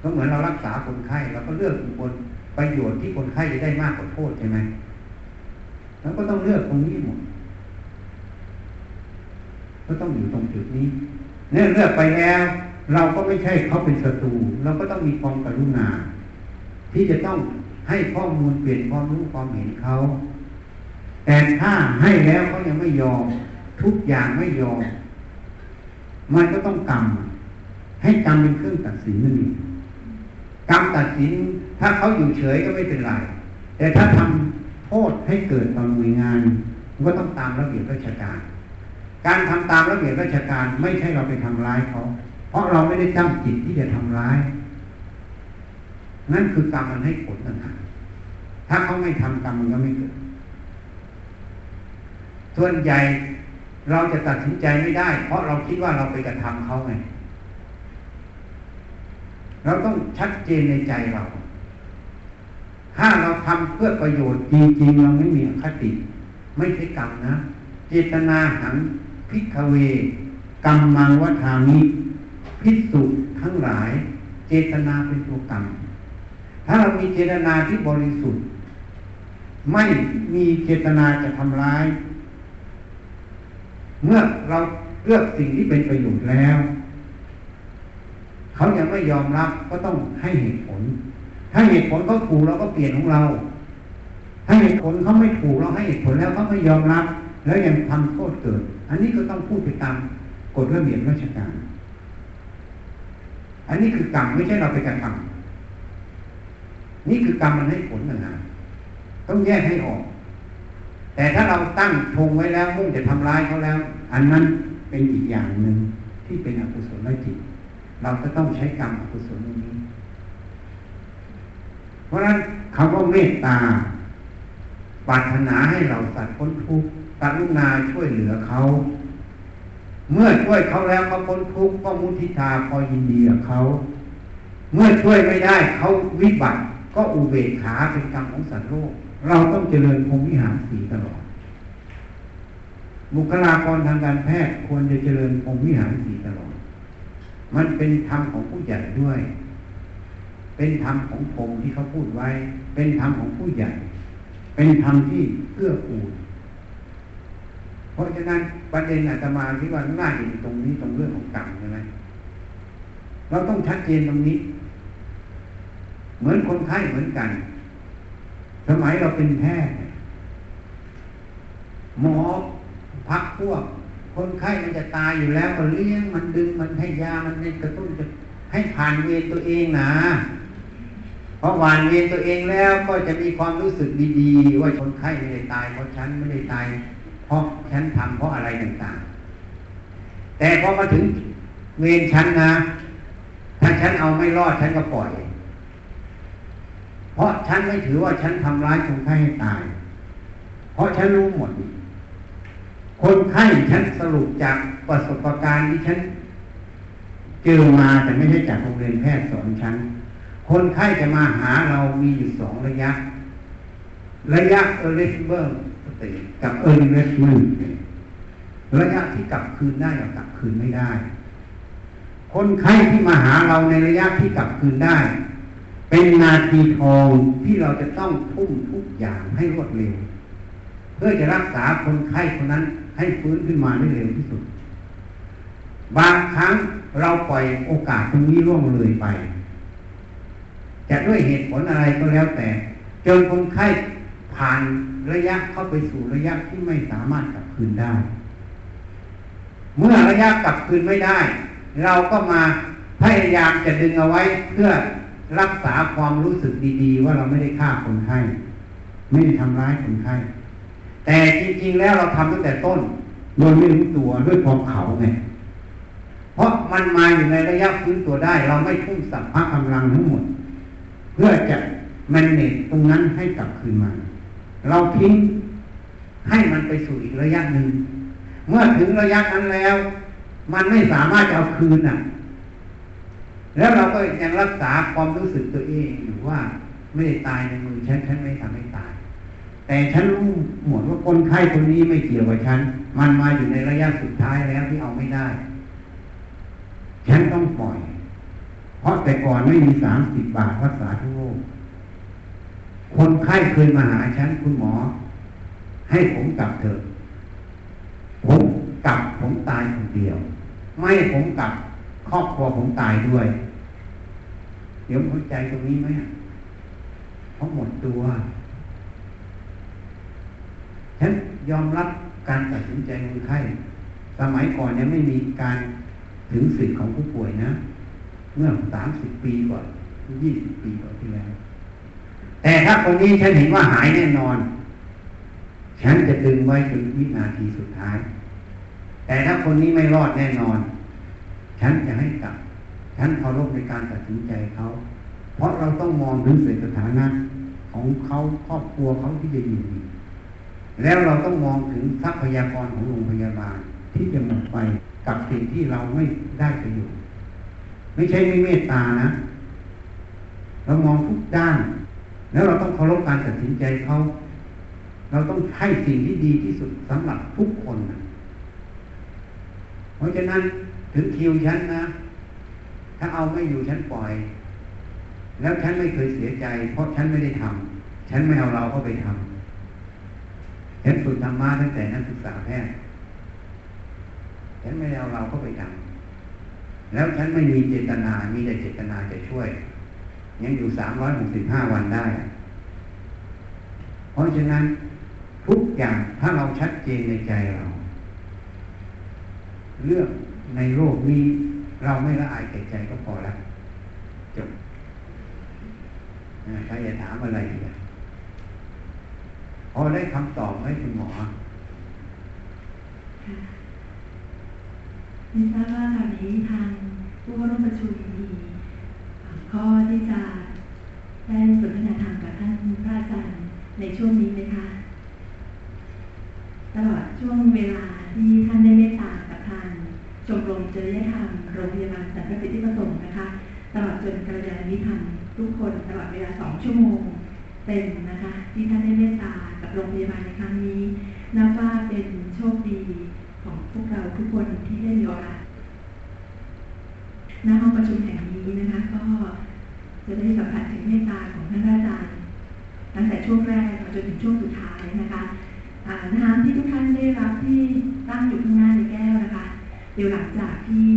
ก็เหมือนเรารักษาคนไข้เราก็เลือกอยู่บนประโยชน์ที่คนไข้จะได้มากกว่าโทษใช่ไหมแล้วก็ต้องเลือกตรงนี้หมด ก็ต้องอยู่ตรงจุดนี้เนี่ยเลือกไปแล้ว เราก็ไม่ใช่เขาเป็นศัตรูเราก็ต้องมีความกรุณา ที่จะต้องให้ข้อมูลเปลี่ยนความรู้ความเห็นเขา แต่ถ้าให้แล้วเขายังไม่ยอม ทุกอย่างไม่ยอม มันก็ต้องกรรมให้กรรมเป็นเครื่องตัดสินนั่นเองกรรมตัดสินถ้าเขาอยู่เฉยก็ไม่เป็นไร แต่ถ้าทำโทษให้เกิดต่อหน่วยงานมันก็ต้องตามระเบียบราชการ การทำตามระเบียบราชการไม่ใช่เราไปทำร้ายเขา เพราะเราไม่ได้ตั้งจิตที่จะทำร้าย นั่นคือกรรมมันให้ผลต่างหากถ้าเขาไม่ทำกรรมมันก็ไม่เกิด ส่วนใหญ่เราจะตัดสินใจไม่ได้ เพราะเราคิดว่าเราไปกระทำเขาไง เราต้องชัดเจนในใจเรา ถ้าเราทำเพื่อประโยชน์จริงๆเราไม่มีอคติ ไม่ใช่กรรมนะ เจตนาหัง พิกเวกรรมมังวัฏามิพิสุทั้งหลาย เจตนาเป็นตัวกรรม ถ้าเรามีเจตนาที่บริสุทธิ์ ไม่มีเจตนาจะทำร้าย เมื่อเราเลือกสิ่งที่เป็นประโยชน์แล้ว เขายังไม่ยอมรับก็ต้องให้เหตุผล ถ้าเหตุผลเขาถูกเราก็เปลี่ยนของเรา ถ้าเหตุผลเขาไม่ถูกเราให้เหตุผลแล้วเขาไม่ยอมรับ แล้วยังทำโทษเกิด อันนี้ก็ต้องพูดไปตามกฎระเบียบราชการ อันนี้คือกรรมไม่ใช่เราไปกระทำนี่คือกรรมมันให้ผลนะนะต้องแยกให้ออก แต่ถ้าเราตั้งทงไว้แล้วมุ่งจะทำร้ายเขาแล้ว อันนั้นเป็นอีกอย่างหนึ่งที่เป็นอกุศลจิต เราก็ต้องใช้กรรมอกุศลนี้ เพราะฉะนั้นคำว่าเมตตาปรารถนาให้เราสัตว์พ้นทุกข์ กรุณาช่วยเหลือเขา เมื่อช่วยเขาแล้วเขาพ้นทุกข์ก็มุทิตาพอยินดีกับเขา เมื่อช่วยไม่ได้เขาวิบัติก็อุเบกขาเป็นกรรมของสัตว์โลก เราต้องเจริญพรหมวิหารสีตลอด บุคลากรทางการแพทย์ควรจะเจริญพรหมวิหารสีตลอด มันเป็นธรรมของผู้ใหญ่ด้วย เป็นธรรมของพรหมที่เขาพูดไว้ เป็นธรรมของผู้ใหญ่ เป็นธรรมที่เอื้อกูล เพราะฉะนั้นประเด็นอาตมาที่ว่าน่าอยู่ตรงนี้ตรงเรื่องของกรรมใช่ไหมเราต้องชัดเจนตรงนี้ เหมือนคนไข้เหมือนกัน สมัยเราเป็นแพทย์หมอพักพวก คนไข้มันจะตายอยู่แล้วก็เลี้ยงมันดึงมันให้ยามันให้กระตุ้นจะให้ผ่านเวรตัวเองนะพอหวานเวรตัวเองแล้วก็จะมีความรู้สึกดีๆ ว่าคนไข้ไม่ได้ตายเพราะฉันไม่ได้ตาย เพราะฉันทำเพราะอะไรต่างๆ แต่พอมาถึงเวรฉันนะถ้าฉันเอาไม่รอดฉันก็ปล่อย เพราะฉันไม่ถือว่าฉันทำร้ายคนไข้ให้ตาย เพราะฉันรู้หมด คนไข้ฉันสรุปจากประสบการณ์ที่ฉันเจอมาแต่ไม่ใช่จากโรงเรียนแพทย์สอนฉัน คนไข้จะมาหาเรามีอยู่สองระยะ ระยะเออร์เรสเบิร์ เออร์เรสเมนระยะที่กลับคืนได้กับกลับคืนไม่ได้ คนไข้ที่มาหาเราในระยะที่กลับคืนได้ เป็นนาทีทองที่เราจะต้องทุ่มทุกอย่างให้รวดเร็ว เพื่อจะรักษาคนไข้คนนั้นให้ฟื้นขึ้นมาได้เร็วที่สุด บางครั้งเราปล่อยโอกาสตรงนี้ล่วงเลยไปจะด้วยเหตุผลอะไรก็แล้วแต่จนคนไข้ผ่าน ระยะเข้าไปสู่ระยะที่ไม่สามารถกลับคืนได้ เมื่อระยะกลับคืนไม่ได้ เราก็มาพยายามจะดึงเอาไว้เพื่อรักษาความรู้สึกดีๆ ว่าเราไม่ได้ฆ่าคนไข้ไม่ได้ทำร้ายคนไข้แต่จริงๆแล้วเราทำตั้งแต่ต้นโดยไม่รู้ตัวด้วยความเขาไงเพราะมันมาอยู่ในระยะฟื้นตัวได้ เราไม่ทุ่มสัมภาระกำลังทั้งหมด เพื่อจะแมนเนตตรงนั้นให้กลับคืนมา เราทิ้งให้มันไปสู่อีกระยะหนึ่ง เมื่อถึงระยะนั้นแล้ว มันไม่สามารถจะเอาคืนอะ แล้วเราก็ยังรักษาความรู้สึกตัวเองอยู่ว่าไม่ได้ตายในมือฉันฉันไม่ทำให้ตาย แต่ฉันรู้หมดว่าคนไข้คนนี้ไม่เกี่ยวกับฉัน มันมาอยู่ในระยะสุดท้ายแล้วที่เอาไม่ได้ ฉันต้องปล่อย เพราะแต่ก่อนไม่มีสามสิบบาทรักษาทั้งโลก คนไข้เคยมาหาฉันคุณหมอ ให้ผมกลับเถอะผมกลับผมตายคนเดียว ไม่ผมกลับครอบครัวผมตายด้วย เดี๋ยวเข้าใจตรงนี้ไหมเพราหมดตัว ฉันยอมรับการตัดสินใจคนไข้ สมัยก่อนยังไม่มีการถึงสิทธิ์ของผู้ป่วยนะ เมื่อสามสิบปีก่อนยี่สิบปีก่อนที่แล้ว แต่ถ้าคนนี้ฉันเห็นว่าหายแน่นอน ฉันจะดึงไว้จนวินาทีสุดท้าย แต่ถ้าคนนี้ไม่รอดแน่นอน ฉันจะให้กลับ ฉันเคารพในการตัดสินใจเขา เพราะเราต้องมองถึงสถานะของเขาครอบครัวเขาที่จะอยู่ดีแล้วเราต้องมองถึงทรัพยากรของโรงพยาบาลที่จะหมดไปกับสิ่งที่เราไม่ได้ประโยชน์ไม่ใช่ไม่เมตตานะ เรามองทุกด้าน แล้วเราต้องเคารพการตัดสินใจเขาเราต้องให้สิ่งที่ดีที่สุดสำหรับทุกคนนะเพราะฉะนั้นถึงคิวฉันนะ ถ้าเอาไม่อยู่ฉันปล่อย แล้วฉันไม่เคยเสียใจ เพราะฉันไม่ได้ทำฉันไม่เอาเราเข้าไปทำฉันฝึกธรรมะตั้งแต่นักศึกษาแพทย์ฉันไม่เอาเราเข้าไปทำแล้วฉันไม่มีเจตนา มีแต่เจตนาจะช่วย ยังอยู่สามร้อยหกสิบห้าวันได้ เพราะฉะนั้นทุกอย่างถ้าเราชัดเจนในใจเรา เรื่องในโลกนี้เราไม่ละอายแก่ใจก็พอแล้วจบใครจะถามอะไรอีกพอได้คำตอบไหมคุณหมอไม่ทราบว่าตอนนี้ทางผู้ร่วมประชุมมี ข้อที่จะได้สนทนาธรรมกับท่านพระอาจารย์ในช่วงนี้ไหมคะตลอดช่วงเวลาที่ท่านได้เมตตากับทางชมรมจริยธรรมโรงพยาบาลสันติสิทธิประสงค์นะคะ ตลอดจนกระยาณมิพันธ์ทุกคนตลอดเวลาสองชั่วโมงเต็มนะคะ ที่ท่านได้เมตตากับโรงพยาบาลในครั้งนี้นับว่าเป็นโชคดีของพวกเราทุกคนที่ได้มีโอกาส ณห้องประชุมแห่งนี้นะคะ ก็จะได้สัมผัสถึงเมตตาของท่านอาจารย์ตั้งแต่ช่วงแรกจนถึงช่วงสุดท้ายนะคะน้ำที่ทุกท่านได้รับที่ตั้งอยู่ข้างหน้าในแก้วนะคะ เดี๋ยวหลังจากที่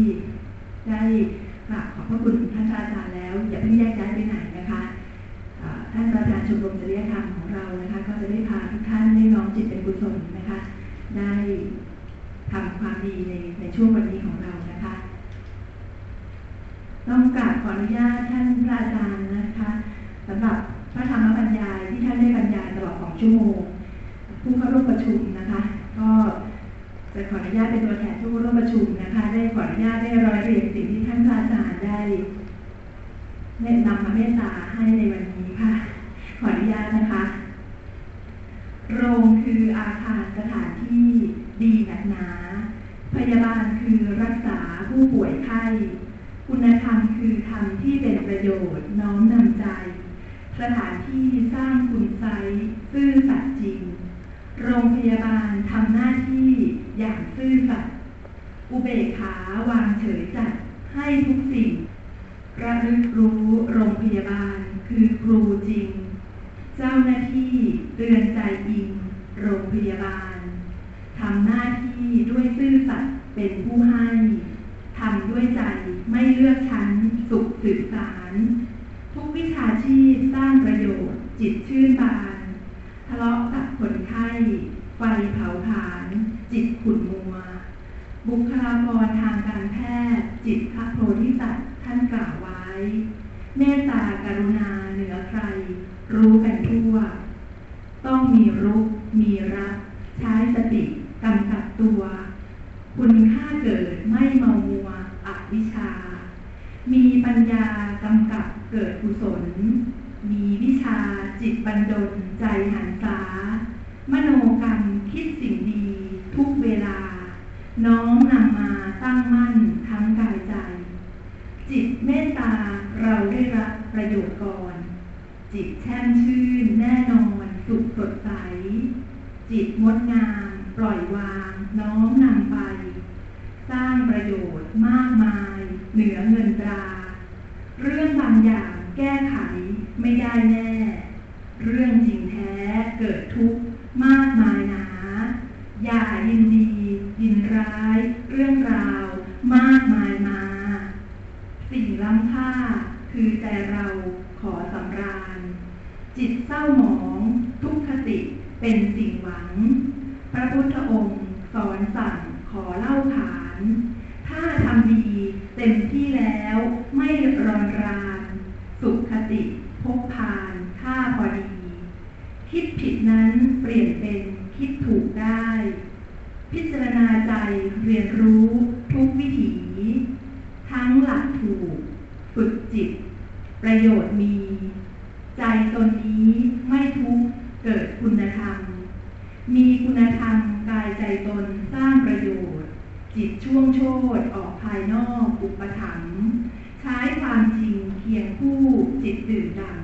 จิตตื่นดัง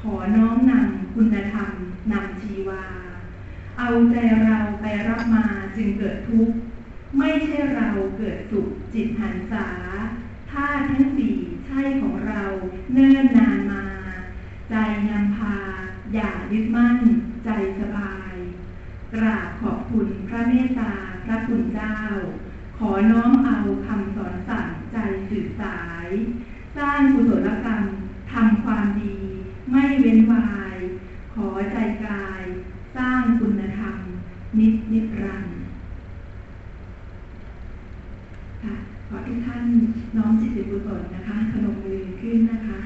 ขอน้อมนำคุณธรรมนำชีวา เอาใจเราไปรับมาจึงเกิดทุกข์ ไม่ใช่เราเกิดสุขจิตหันษาท่าทั้งสี่ใช่ของเราเนิ่นนานมา ใจนำพา อย่ายึดมั่น ใจสบายกราบขอบคุณพระเมตตาพระคุณเจ้าขขอน้อมเอาคำสอนสั่งใจสืบสาย สร้างกุศลกรรม ทำความดี ไม่เว้นวาย ขอใจกาย สร้างคุณธรรม นิจนิรันดร์ค่ะขอทุกท่านน้อมจิตกุศลนะคะขนมมือขึ้นนะคะ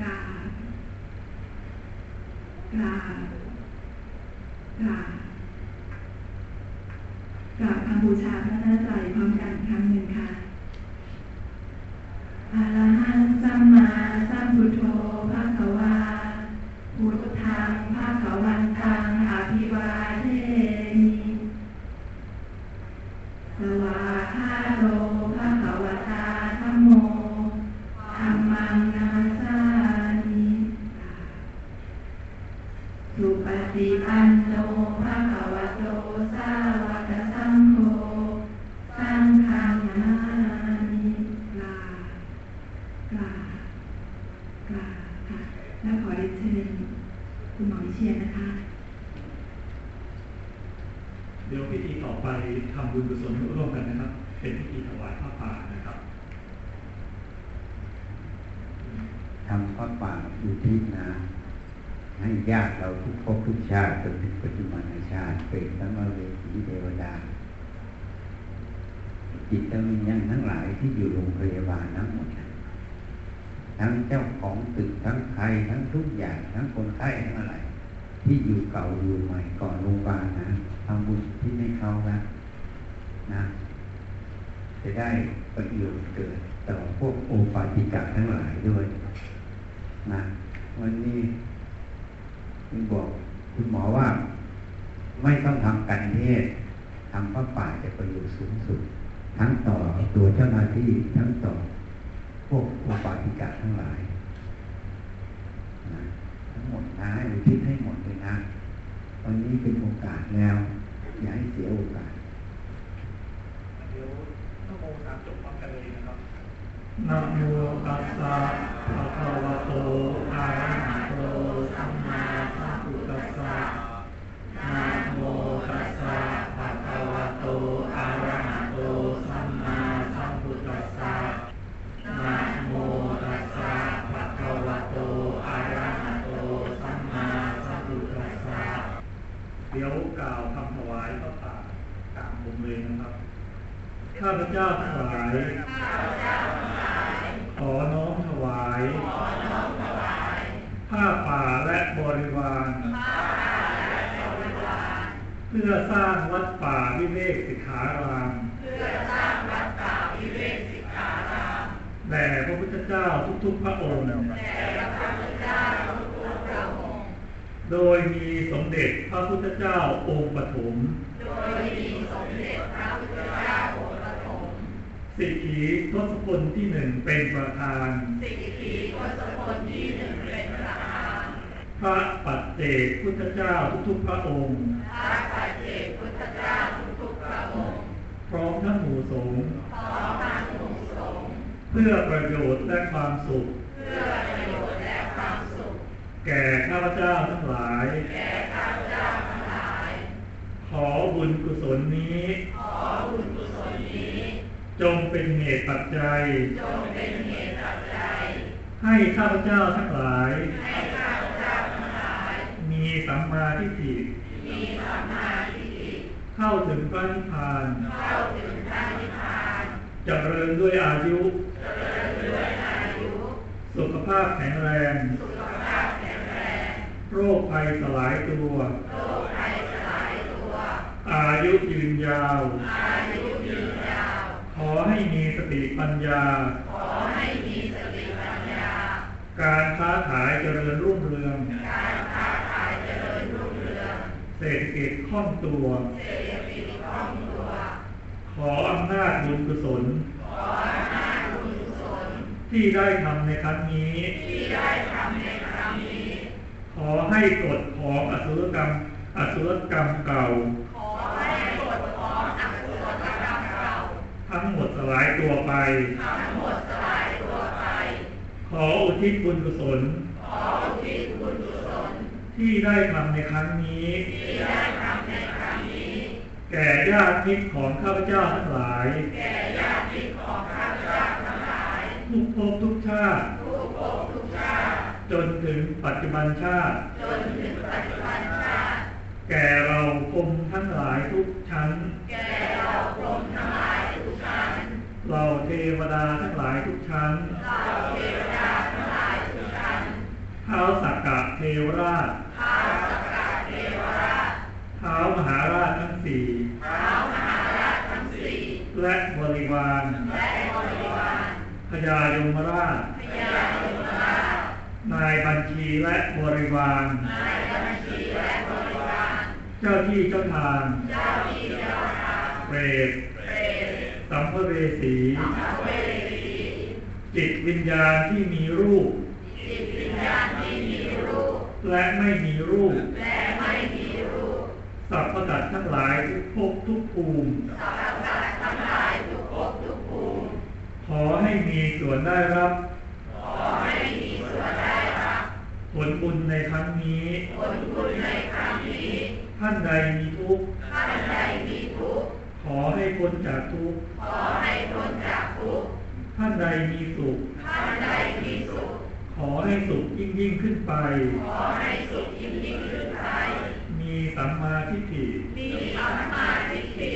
กราบกราบกราบกราบคำบูชาพระนาใจพร้อมกันครั้งหนึ่งค่ะระหังสัมมาสัมพุทโธภะคะวาพุทธังภะคะวันตังอภิวาเทมิ สวาคาโตภะคะวะตาธัมโมธัมมังนามัสสามิสุปฏิปันโนภะคะวะโตสาวกสังโฆสังฆังนามิลากลากลาค่ะและขอเรียนเชิญคุณหมอวิเชียนนะคะ เดี๋ยวพิธีต่อไปทำบุญกุศลร่วมกันนะครับ เป็นพิธีถวายผ้าป่านะครับ ทำพระป่าอุทิศนะ ให้ญาติเราทุกภพทุกชาติจนถึงปัจจุบัน เป็นสัมมาเวสีเทวดา จิตวิญญาณทั้งหลายที่อยู่โรงพยาบาลทั้งหมดทั้งเจ้าของตึกทั้งใครทั้งทุกอย่างทั้งคนไข้ทั้งอะไร ที่อยู่เก่าอยู่ใหม่ก่อนโรงพยาบาลนะทำบุญที่ให้เขานะนะจะได้ประโยชน์เกิดต่อพวกโอปาติกะทั้งหลายด้วยนะวันนี้คุณบอกคุณหมอว่า ไม่ต้องทำการเทศทำพระป่าจะประโยชน์สูงสุด ทั้งต่อตัวเจ้าหน้าที่ทั้งต่อพวกโอปาติกะทั้งหลายนะทั้งหมดนะให้อุทิศให้หมดเลยนะวันนี้เป็นโอกาสแล้ว อย่าให้เสียโอกาสเดี๋ยวนะโมสามจบพร้อมกันเลยนะครับนะโมตัสสะภะคะวะโตอะระหะโตสัมมาสัมพุทธัสสะนะโม ตัสสะภะคะวะโตอะระหะโตสัมมาสัมพุทธัสสะนะโมตัสสะภะคะวะโตอะระหะโตสัมมาสัมพุทธัสสะเดี๋ยวกล่าวคำถวายพระป่ากลางผมเลยนะครับ ข้าพเจ้าทั้งหลาย ขอน้อมถวาย ผ้าป่าและบริวาร เพื่อสร้างวัดป่าวิเวกสิกขารามแด่พระพุทธเจ้าทุกๆพระองค์โดยมีสมเด็จพระพุทธเจ้าองค์ปฐมสิทธิทศพลที่หนึ่งเป็นประธาน สิทธิทศพลที่หนึ่งเป็นประธาน พระปัจเจกพุทธเจ้าทุกๆพระองค์ พระปัจเจกพุทธเจ้าทุกๆพระองค์พร้อมทั้งหมู่สงฆ์พร้อมทั้งหมู่สงฆ์เพื่อประโยชน์และความสุข เพื่อประโยชน์และความสุข แก่ข้าพเจ้าทั้งหลาย แก่ข้าพเจ้าทั้งหลาย ขอบุญกุศลนี้ ขอบุญกุศลนี้ จงเป็นเหตุปัจจัย จงเป็นเหตุปัจจัย ให้ข้าพเจ้าทั้งหลาย ให้ข้าพเจ้าทั้งหลาย มีสัมมาทิฏฐิ มีสัมมาทิฏฐิเข้าถึงพระนิพพานเข้าถึงพระนิพพานเจริญด้วยอายุเจริญด้วยอายุ สุขภาพแข็งแรง สุขภาพแข็งแรง โรคภัยสลายตัว โรคภัยสลายตัว อายุยืนยาว อายุยืนยาว ขอให้มีสติปัญญา ขอให้มีสติปัญญา การค้าขายเจริญรุ่งเรือง การค้าขายเจริญรุ่งเรือง เศรษฐกิจคล่องตัวเศรษฐกิจคล่องตัว ขออำนาจบุญกุศลขออำนาจบุญกุศลที่ได้ทำในครั้งนี้ที่ได้ทำในครั้งนี้ ขอให้กฎของอสุรกรรมอสุรกรรมเก่า ทั้งหมดสลายตัวไปทั้งหมดสลายตัวไปขออุทิศบุญกุศล ขออุทิศบุญกุศล ที่ได้ทำในครั้งนี้ที่ได้ทำในครั้งนี้ใแก่ญาติมิตรของข้าพเจ้าทั้งหลาย แก่ญาติมิตรของข้าพเจ้าทั้งหลาย ทุกภพทุกชาติ ทุกภพทุกชาติ จนถึงปัจจุบันชาติ จนถึงปัจจุบันชาติ แก่เราพรหมทั้งหลายทุกชั้น แก่เราพรหมทั้งหลายทุกชั้น เราเทวดาทั้งหลายทุกชั้น เราเทวดา ท้าสักกะเทวราชท้าวสักกะเทวราชเท้ามหาราชทั้งสี่ท้าวมหาราชทั้งสี่และบริวารและบริวารพญายมราชพญายมราชนายบัญชีและบริวารนายบัญชีและบริวารเจ้าที่เจ้าทางเจ้าที่เจ้าทางเปรตเปรตสัมภเวสีสัมภเวสีจิตวิญญาณที่มีรูป จิตวิญญาณที่มีรูป และไม่มีรูป และไม่มีรูปสัพพสัตว์ทั้งหลายทุกภพทุกภูมิสรรพสัตว์ทั้งหลายทุกภพทุกภูมิ ขอให้มีส่วนได้รับ ขอให้มีส่วนได้รับ ผลบุญในครั้งนี้ ผลบุญในครั้งนี้ ท่านใดมีทุกข์ ท่านใดมีทุกข์ ขอให้พ้นจากทุกข์ ขอให้พ้นจากทุกข์ ท่านใดมีสุข ท่านใดมีสุข ขอให้สุขยิ่งยิ่งขึ้นไป ขอให้สุขยิ่งยิ่งขึ้นไป มีสัมมาทิฏฐิ มีสัมมาทิฏฐิ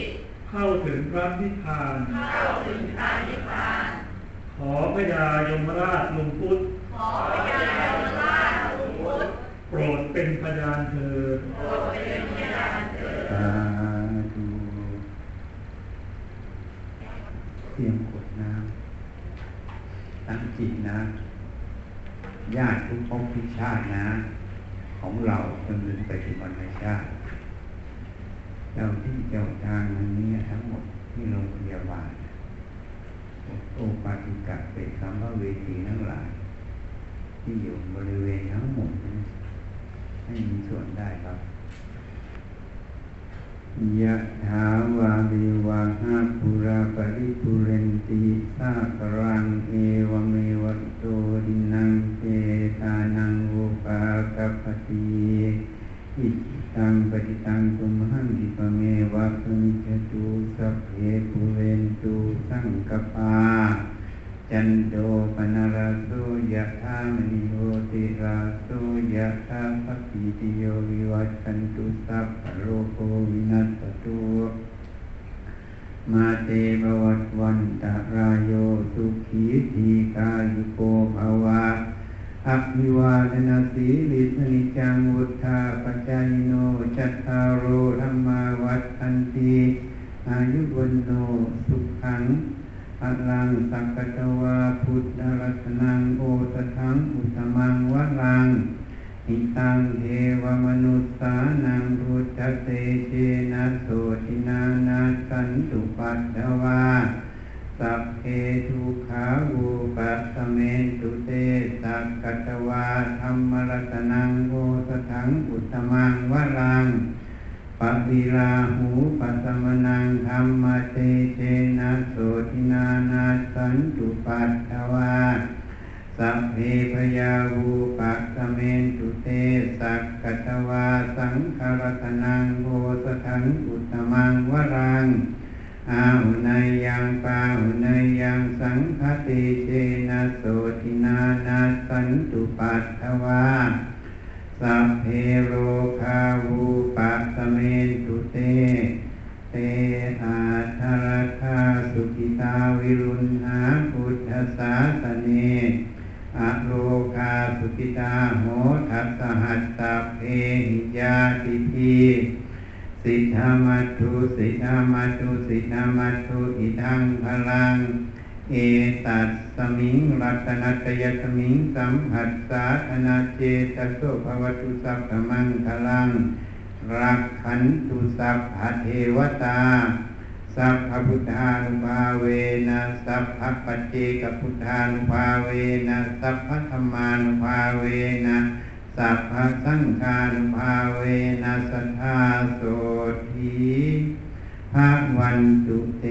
เข้าถึงพระนิพพาน เข้าถึงพระนิพพาน ขอพญายมราชลุงพุทธ ขอพระยายมราชสุพุทธ โปรดเป็นพยานเธอญโปรดเป็นพยานเถิดสาธุเตรียมกดน้ำตั้งจิตนะ ญาติทุกภพทุกชาตินะ ของเราจนถึงปัจจุบันชาติเจ้าที่เจ้าทางมันนี้ทั้งหมดที่โรงพยาบาลโอปาติกะเป็นคำว่าเวทีทั้งหลาย ที่อยู่บริเวณทั้งหมดนั้นให้มีส่วนได้ครับ ยะถาวาลิวาหาปุราปริปุเรนติสากรังเอวเมวัตโตดินังเจตานังโอปากัปติอิตังปฏิตังตุมหังดิปเมวะปมิจตุสัพเพปุเรนตุสังกปา จันโดปนารโสยะธามณิโหติราโสยะธาปปิติโยวิวัตชันตุสัพพะโลกโควินัสตุมาเตภวัตวันตารายโยสุขีทีกายุโกภาวะอภิวาทนาสีลิสนิจังวุธาปจายโนจัตตารโอธรรมาวัฏทันติอายุวันโนสุขัง พลังสักกตวาพุทธรัตนังโอตทังอุตมังวรังหิตังเทวมนุษสานังพุทธเตเชนะโสตินานาสันตุปัตถวาสัพเพทุขาวูปัสเมนตุเตสักกตวาธรรมรัตนังโอตทังอุตมังวรัง ปฏิราหูปัสมนังธรรมเตเชนะโสตินานาสันตุปัตถวาสัพเพพยาวูปัสเมนตุเตสักกตวาสังคารตนังโพสถังอุตมังวรังอาหุนายยังปาหุนายยังสังคติเชนะโสตินานาสันตุปัตถวา สัพเพโรคาวูปัสเมนตุเต เตอาทารคาสุกิตาวิรุณหาพุทธศาสเนอโลคาสุกิตาโหทัสสหัสสะเพหิยาติพีสิทธามัตุสิทธามัตุสิทธามัตุอิทังพลัง เอตัสสมิงรัตนัตยสมิงสัมผัสสาธนาเจตโสภวตุสัพพมังคลัง รักขันตุสัพพะเทวตา สัพพพุทธานุภาเวนะสัพพปัจเจกพุทธานุภาเวนะสัพพธรรมานุภาเวนะสัพพสังฆานุภาเวนะสัทธาโสธีภาวันตุเต